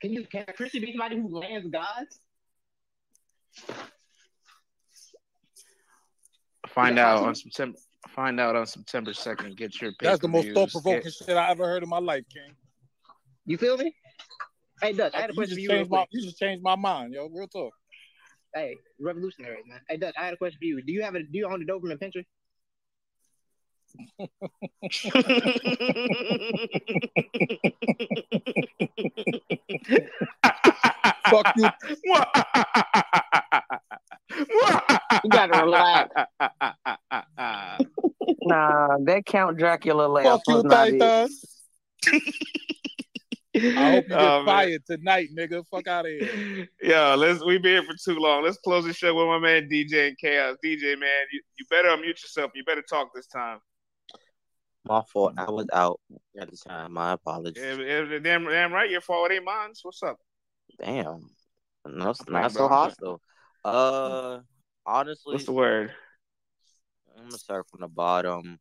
Can you can a Christian be somebody who lands gods? Find Yeah, out on September. Find out on September second. Get your That's the most thought provoking Get- shit I ever heard in my life, King. You feel me? Hey, Dutch, I had a question for you. Real changed my you just changed my mind, yo. Real talk. Hey, revolutionary, man. Hey, Dutch, I had a question for you. Do you have a do you own the Doberman Pinscher? Fuck you. You gotta relax. Nah, that Count Dracula laugh Fuck you, was not it. Titus. I hope you get Oh, man. fired tonight, nigga. Fuck out of here. Yo, let's we been here for too long. Let's close the show with my man DJ and Chaos. DJ, man, you, you better unmute yourself. You better talk this time. My fault. I was out at the time. My apologies. If, if, damn, damn right, your fault. It ain't mine. What's up? Damn. No, it's not so hostile. Uh, honestly, What's the word? I'm gonna start from the bottom.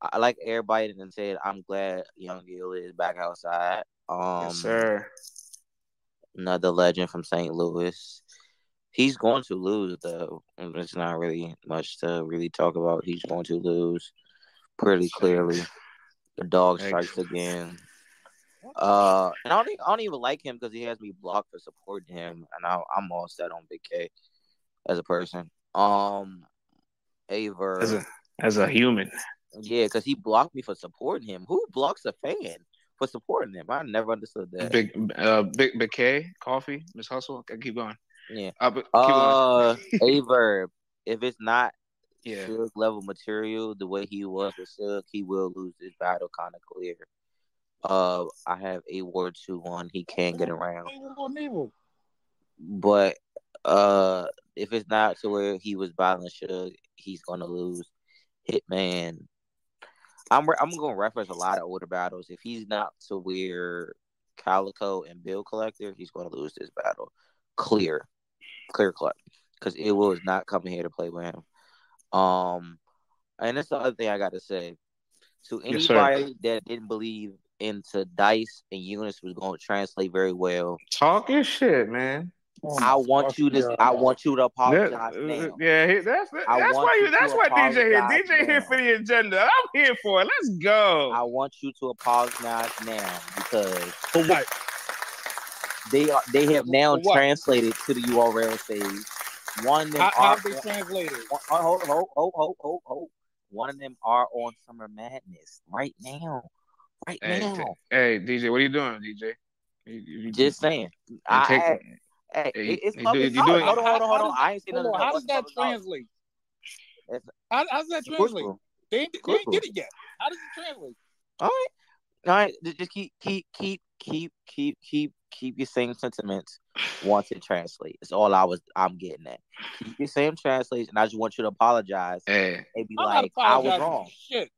I like everybody that said. I'm glad Young Ill is back outside. Um, yes, sir. another legend from St. Louis. He's going to lose though. There's not really much to really talk about. He's going to lose pretty clearly. The dog strikes again. Uh, and I don't, even, I don't even like him because he has me blocked for supporting him, and I, I'm all set on Big K as a person. Um, Aver As a as a human. yeah, because he blocked me for supporting him. Who blocks a fan for supporting them. I never understood that. Big uh big big K, coffee, Miss Hustle. Okay, keep going. Yeah. Uh, but keep Uh, going. A Verb. If it's not Yeah. Suge level material, the way he was with Suge, he will lose this battle kind of clear. Uh, I have A Ward two one. He can get around, but uh, if it's not to where he was battling Suge, he's gonna lose. Hitman. I'm re- I'm gonna reference a lot of older battles. If he's not to where Calicoe and Bill Collector, he's gonna lose this battle. Clear, clear cut, because it was not coming here to play with him. Um, and that's the other thing I got to say. To Yes, anybody that didn't believe into Dice and Eunice was going to translate very well, Talk your shit, man. I want you to I want you to apologize uh, Yeah, now. yeah, he- that's I that's why you you that's to why DJ here. apologize DJ here for the agenda. I'm here for it. Let's go. I want you to apologize now because For what? they are they have now what? translated to the URL stage. One of them How, how are have they translated? Oh, hold, hold, hold, hold, hold, hold. One of them are on Summer Madness right now. Right Hey, now. hey, DJ, what are you doing, DJ? You- you- Just saying. I, take- hey, hey, it's you public do- you doing- Hold on, hold on, hold on. How I ain't seen nothing. how does that translate? It's- How, how's that translate? They ain't, Of they ain't get it yet. How does it translate? All right. All right, just keep keep keep keep keep keep keep your same sentiments once it translates. It's all I was I'm getting at. Keep your same translates, and I just want you to apologize Hey, and be I'm like, I was wrong. Shit.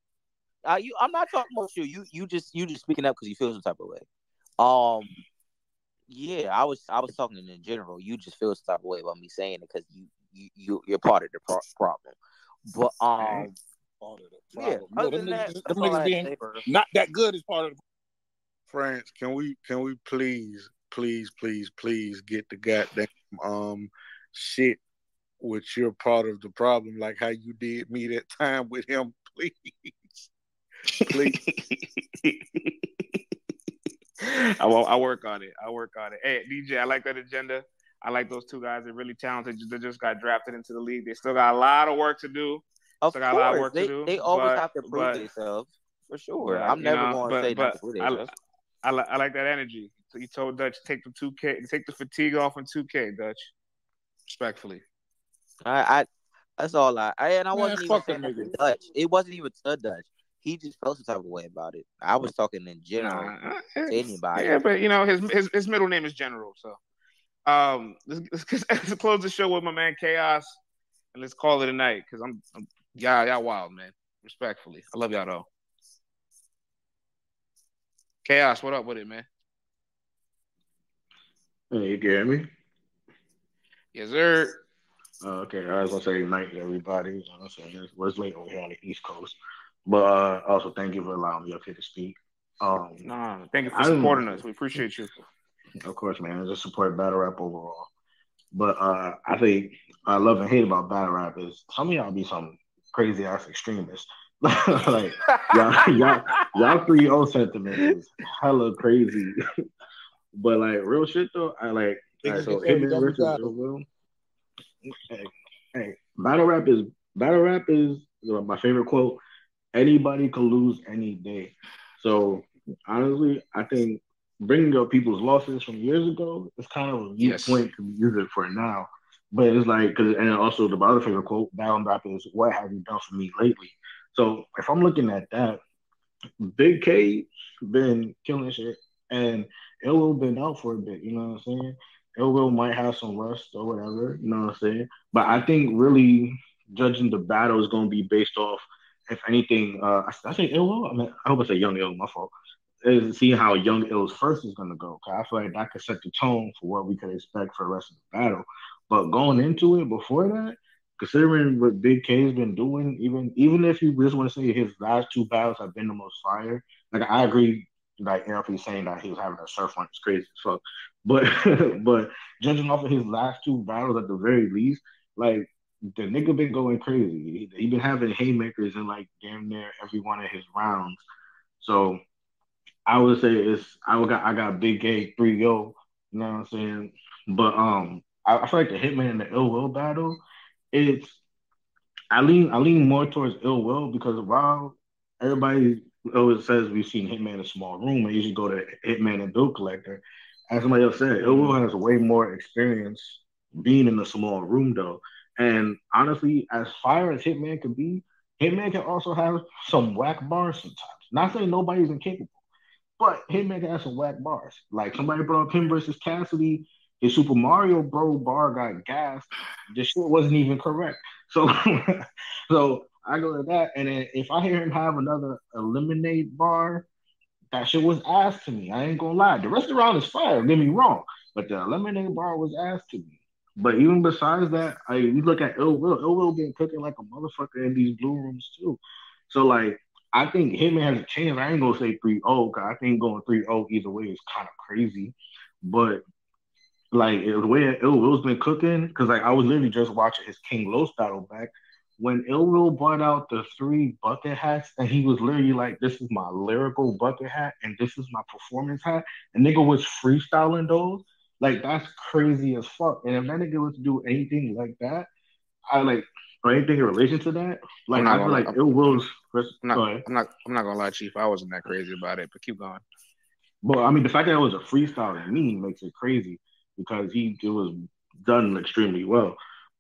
Uh, you, I'm not talking about you. You you just you just speaking up because you feel some type of way. Um, yeah, I was I was talking in general. You just feel some type of way about me saying it because you you you you're part of the pro- problem. But um, Part of the problem. No, Other them than that, niggas, them that's I niggas being not that good is part of the France, can we can we please, please, please, please get the goddamn um shit with your part of the problem, like how you did me that time with him, please. Please. I will. I work on it. I work on it. Hey, DJ, I like that agenda. I like those two guys. They're really talented. They just got drafted into the league. They still got a lot of work to do. Of still got a lot of course, work they to do. they always but- have to prove but- themselves for sure. but, I'm never know, going to but- say not to but prove I. I, I like that energy. So you told Dutch take the two K, take the fatigue off in two K, Dutch. Respectfully. I, I that's all I, I and I Man, wasn't even saying that to. Dutch. It wasn't even to Dutch. He just felt some type of way about it. I was talking in general Nah, to anybody. Yeah, but you know his his, his middle name is General. So, um, let's, let's, let's close the show with my man Chaos, and let's call it a night because I'm, I'm y'all y'all wild man. Respectfully, I love y'all though. Chaos, what up with it, man? Hey, you hear me? Yes, sir. Uh, okay, I was gonna say night everybody. You know, so it's, well, it's late over here on the East Coast, but uh, also thank you for allowing me up here to speak. Um, Nah, thank you for I don't- supporting us. We appreciate you. Of course, man. Just support battle rap overall. But uh, I think I love and hate about battle rap is some of y'all be some crazy ass extremists. like y'all, y'all, y'all three O sentiment is hella crazy. but like real shit though, I like. all right, Niggas so get every Hitman versus battle. Ill Will. Hey, hey, battle rap is battle rap is my favorite quote. Anybody can lose any day. So honestly, I think bringing up people's losses from years ago is kind of a Yes. point to use it for now. But it's like, cause, and also the other favorite quote, battle rap is, "What have you done for me lately?" So if I'm looking at that, Big K been killing shit, and Ill Will been out for a bit. You know what I'm saying? Ill Will might have some rust or whatever. You know what I'm saying? But I think really judging the battle is going to be based off, if anything. Uh, I, I say Ill Will. I mean, I hope I say Young Ill. My fault. Is seeing how Young Ill's first is going to go. Cause I feel like that could set the tone for what we could expect for the rest of the battle. But going into it before that, considering what Big K's been doing, even even if you just want to say his last two battles have been the most fire, like I agree, like know, saying that he was having a surf on, it's crazy as fuck. But but judging off of his last two battles at the very least, like the nigga been going crazy. He, he been having haymakers in like damn near every one of his rounds. So I would say it's I got I got Big K three yo. You know what I'm saying? But um, I, I feel like the Hitman and the Ill Will battle, it's I lean I lean more towards Ill Will because while everybody always says we've seen Hitman in a small room, I usually go to Hitman and Bill Collector. As somebody else said, Ill Will has way more experience being in a small room though. And honestly, as fire as Hitman can be, Hitman can also have some whack bars sometimes. Not saying nobody's incapable, but Hitman can have some whack bars. Like somebody brought up him versus Cassidy. His Super Mario Bro bar got gassed. The shit wasn't even correct. So, so I go to that, and then if I hear him have another eliminate bar, that shit was asked to me. I ain't gonna lie. The rest of the round is fire. Get me wrong, but the eliminate bar was asked to me. But even besides that, I you look at Ill Will. Ill Will been cooking like a motherfucker in these blue rooms too. So like, I think Hitman has a chance. I ain't gonna say 3-0 because I think going 3-0 either way is kind of crazy. But like the way Ill Will's been cooking, because like I was literally just watching his King Los battle back when Ill Will brought out the three bucket hats, and he was literally like, "This is my lyrical bucket hat, and this is my performance hat." And nigga was freestyling those. Like that's crazy as fuck. And if that nigga was to do anything like that, I like or anything in relation to that, like I feel like Ill Will's. I'm not, I'm not. I'm not gonna lie, Chief. I wasn't that crazy about it, but keep going. But I mean, the fact that it was a freestyle to me makes it crazy because he it was done extremely well.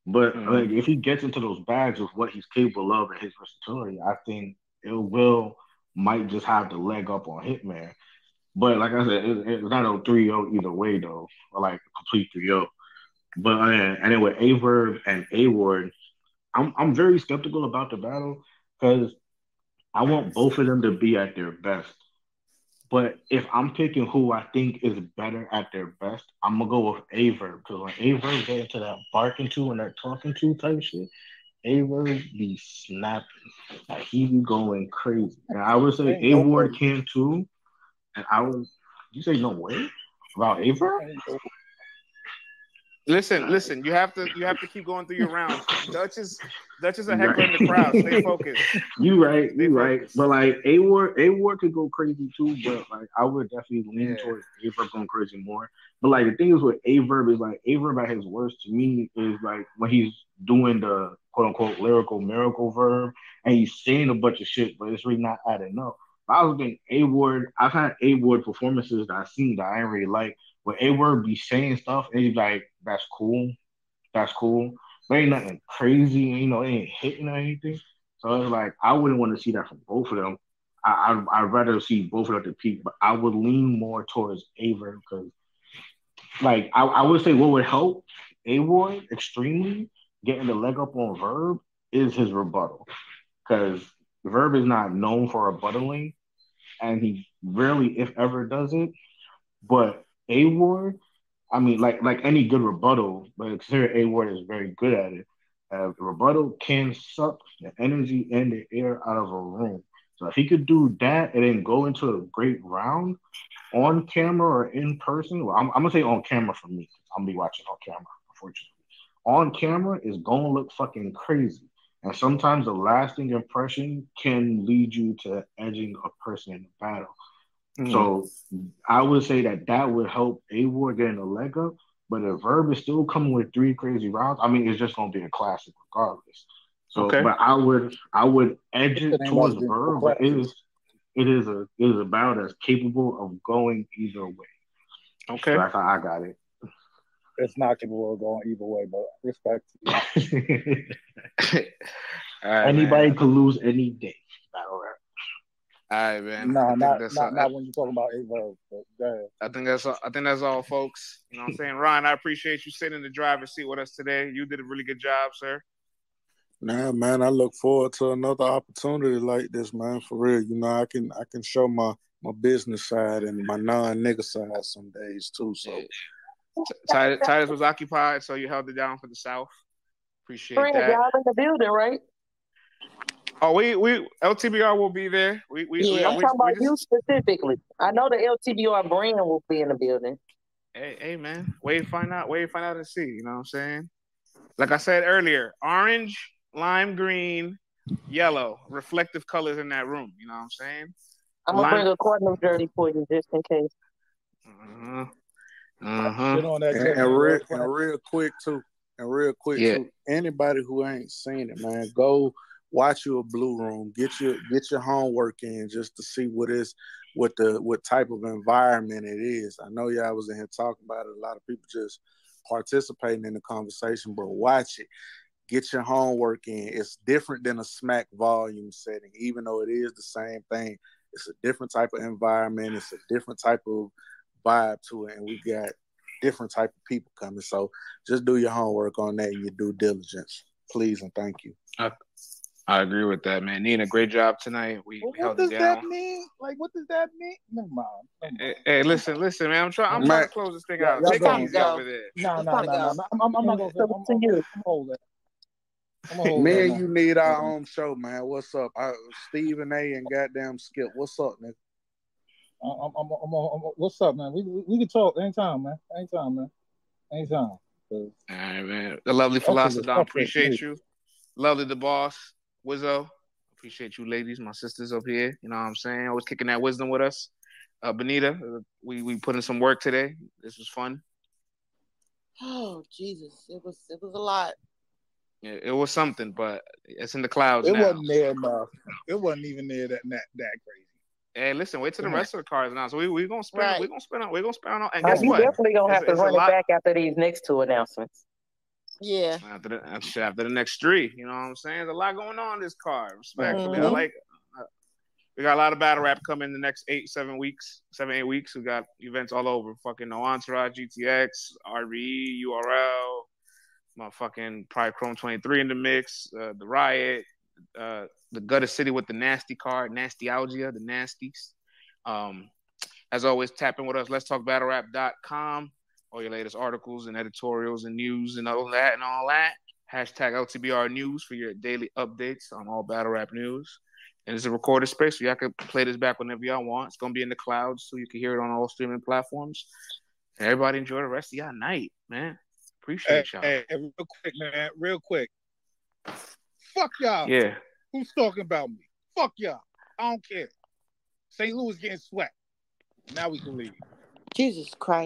But Mhm. like, if he gets into those bags of what he's capable of and his versatility, I think Ill Will might just have the leg up on Hitman. But like I said, it, it's not a 3-0 either way though, or like a complete 3-0. But uh, and then with A Verb and A Ward, I'm I'm very skeptical about the battle because I want both of them to be at their best. But if I'm picking who I think is better at their best, I'm gonna go with A Verb because when A Verb get into that barking to and that talking to type shit, Averb be snapping. Like he be going crazy. And I would say A Ward can too. And I would you say no way about A Verb? Listen, listen. You have to you have to keep going through your rounds. Dutch is Dutch is a heckler in the crowd. Stay focused. You right, you right. But like A Ward, A Ward could go crazy too. But like I would definitely lean Yeah. towards A Verb going crazy more. But like the thing is with A Verb is like A Verb at his worst to me is like when he's doing the quote unquote lyrical miracle verb and he's saying a bunch of shit, but it's really not adding up. I was getting A Ward, I've had A Ward performances that I've seen that I ain't really like. Where A Ward be saying stuff and he's like, "That's cool, that's cool," but ain't nothing crazy. You know, ain't hitting or anything. So it's like I wouldn't want to see that from both of them. I, I I'd rather see both of them at the peak, but I would lean more towards A Verb because, like, I, I would say what would help A Ward extremely getting the leg up on Verb is his rebuttal because Verb is not known for rebuttaling, and he rarely, if ever, does it. But A Ward, I mean, like like any good rebuttal, but consider A Ward is very good at it. Uh, rebuttal can suck the energy and the air out of a room. So if he could do that and then go into a great round on camera or in person, well, I'm, I'm gonna say on camera for me. I'm gonna be watching on camera, unfortunately. On camera is gonna look fucking crazy. And sometimes the lasting impression can lead you to edging a person in the battle. Mhm. So I would say that that would help A Ward getting a leg up. But if Verb is still coming with three crazy rounds, I mean, it's just gonna be a classic regardless. So, Okay. but I would I would edge It it towards like the Verb, But it is it is a it is about as capable of going either way. Okay. So that's how I got it. It's not capable of going either way, but respect. All right, Anybody man. could lose any day. Battle rap. All right, man. I Nah, think not that's not all, not when you talk about A Verb's. But go ahead. I think that's all, I think that's all, folks. You know what I'm saying? Ryan, I appreciate you sitting in the driver's seat with us today. You did a really good job, sir. Nah, man, I look forward to another opportunity like this, man. For real, you know, I can I can show my my business side and my non nigga side some days too. So Titus, Titus was occupied, so you held it down for the South. Appreciate Friend, that. y'all in the building, right? Oh, we we LTBR will be there. We we, we, I'm we, talking about you specifically. I know the LTBR brand will be in the building. Hey, hey, man. Wait, find out. Wait, find out and see. You know what I'm saying? Like I said earlier, orange, lime green, yellow, reflective colors in that room. You know what I'm saying? I'm gonna Lime- bring a Cardinal jersey for you just in case. Uh-huh. Uh-huh. Shit on that and, and real real quick. and real quick too, and real quick Yeah. too. Anybody who ain't seen it, man, go watch your blue room. Get your get your homework in just to see what is what the what type of environment it is. I know y'all was in here talking about it. A lot of people just participating in the conversation, but watch it. Get your homework in. It's different than a smack volume setting, even though it is the same thing. It's a different type of environment. It's a different type of vibe to it, and we got different type of people coming. So just do your homework on that and your due diligence, please and thank you. I, I agree with that, man. Nina, great job tonight. We, Well, we what held does it that mean? Like, what does that mean? Never mind. Never Hey, mind. hey, listen, listen, man. I'm trying. I'm Man. trying to close this thing out. y'all Take go it easy over there. Nah, It's nah, gotta nah, nah. go. nah. I'm, I'm, I'm not gonna. So I'm, to I'm, you. I'm hold that. I'm gonna Me and you need our own show, man. What's up? I, Stephen A. and goddamn Skip. What's up, nigga? I'm, I'm, I'm, I'm, I'm, what's up, man? We, we, we can talk anytime, man. Anytime, man. Anytime. 'Cause All right, man. The lovely Fuck with philosopher, it, Don, fuck with it, appreciate you. Lovely the boss, Wizzo. Appreciate you, ladies, my sisters up here. You know what I'm saying? Always kicking that wisdom with us. Uh, Benita, uh, we we put in some work today. This was fun. Oh Jesus, it was it was a lot. It, it was something, but it's in the clouds it now. wasn't there enough. It wasn't even there that that, that crazy. Hey, listen, wait till the rest of the cards now. So we we gonna spend Right. we gonna spend on we gonna spend on. And Uh, guess you what? definitely gonna It's, have to it's run it lot back after these next two announcements. Yeah. after the after the next three. You know what I'm saying? There's a lot going on in this card. Respectfully, I Mhm. like. uh, We got a lot of battle rap coming in the next eight, seven weeks, seven, eight weeks. We got events all over. Fucking No Entourage, GTX, RBE, URL, motherfucking probably Chrome 23 in the mix, uh, the Riot, uh, the Gutter City with the nasty card, Nasty Algia, the nasties. Um, as always, tap in with us. Let's talk battlerap.com. All your latest articles and editorials and news and all that and all that. Hashtag LTBR News for your daily updates on all battle rap news. And it's a recorded space, so y'all can play this back whenever y'all want. It's gonna be in the clouds, so you can hear it on all streaming platforms. And everybody enjoy the rest of y'all night, man. Hey, Appreciate y'all. hey, hey, real quick, man, real quick. Fuck y'all. Yeah. Who's talking about me? Fuck y'all. I don't care. St. Louis getting swept. Now we can leave. Jesus Christ.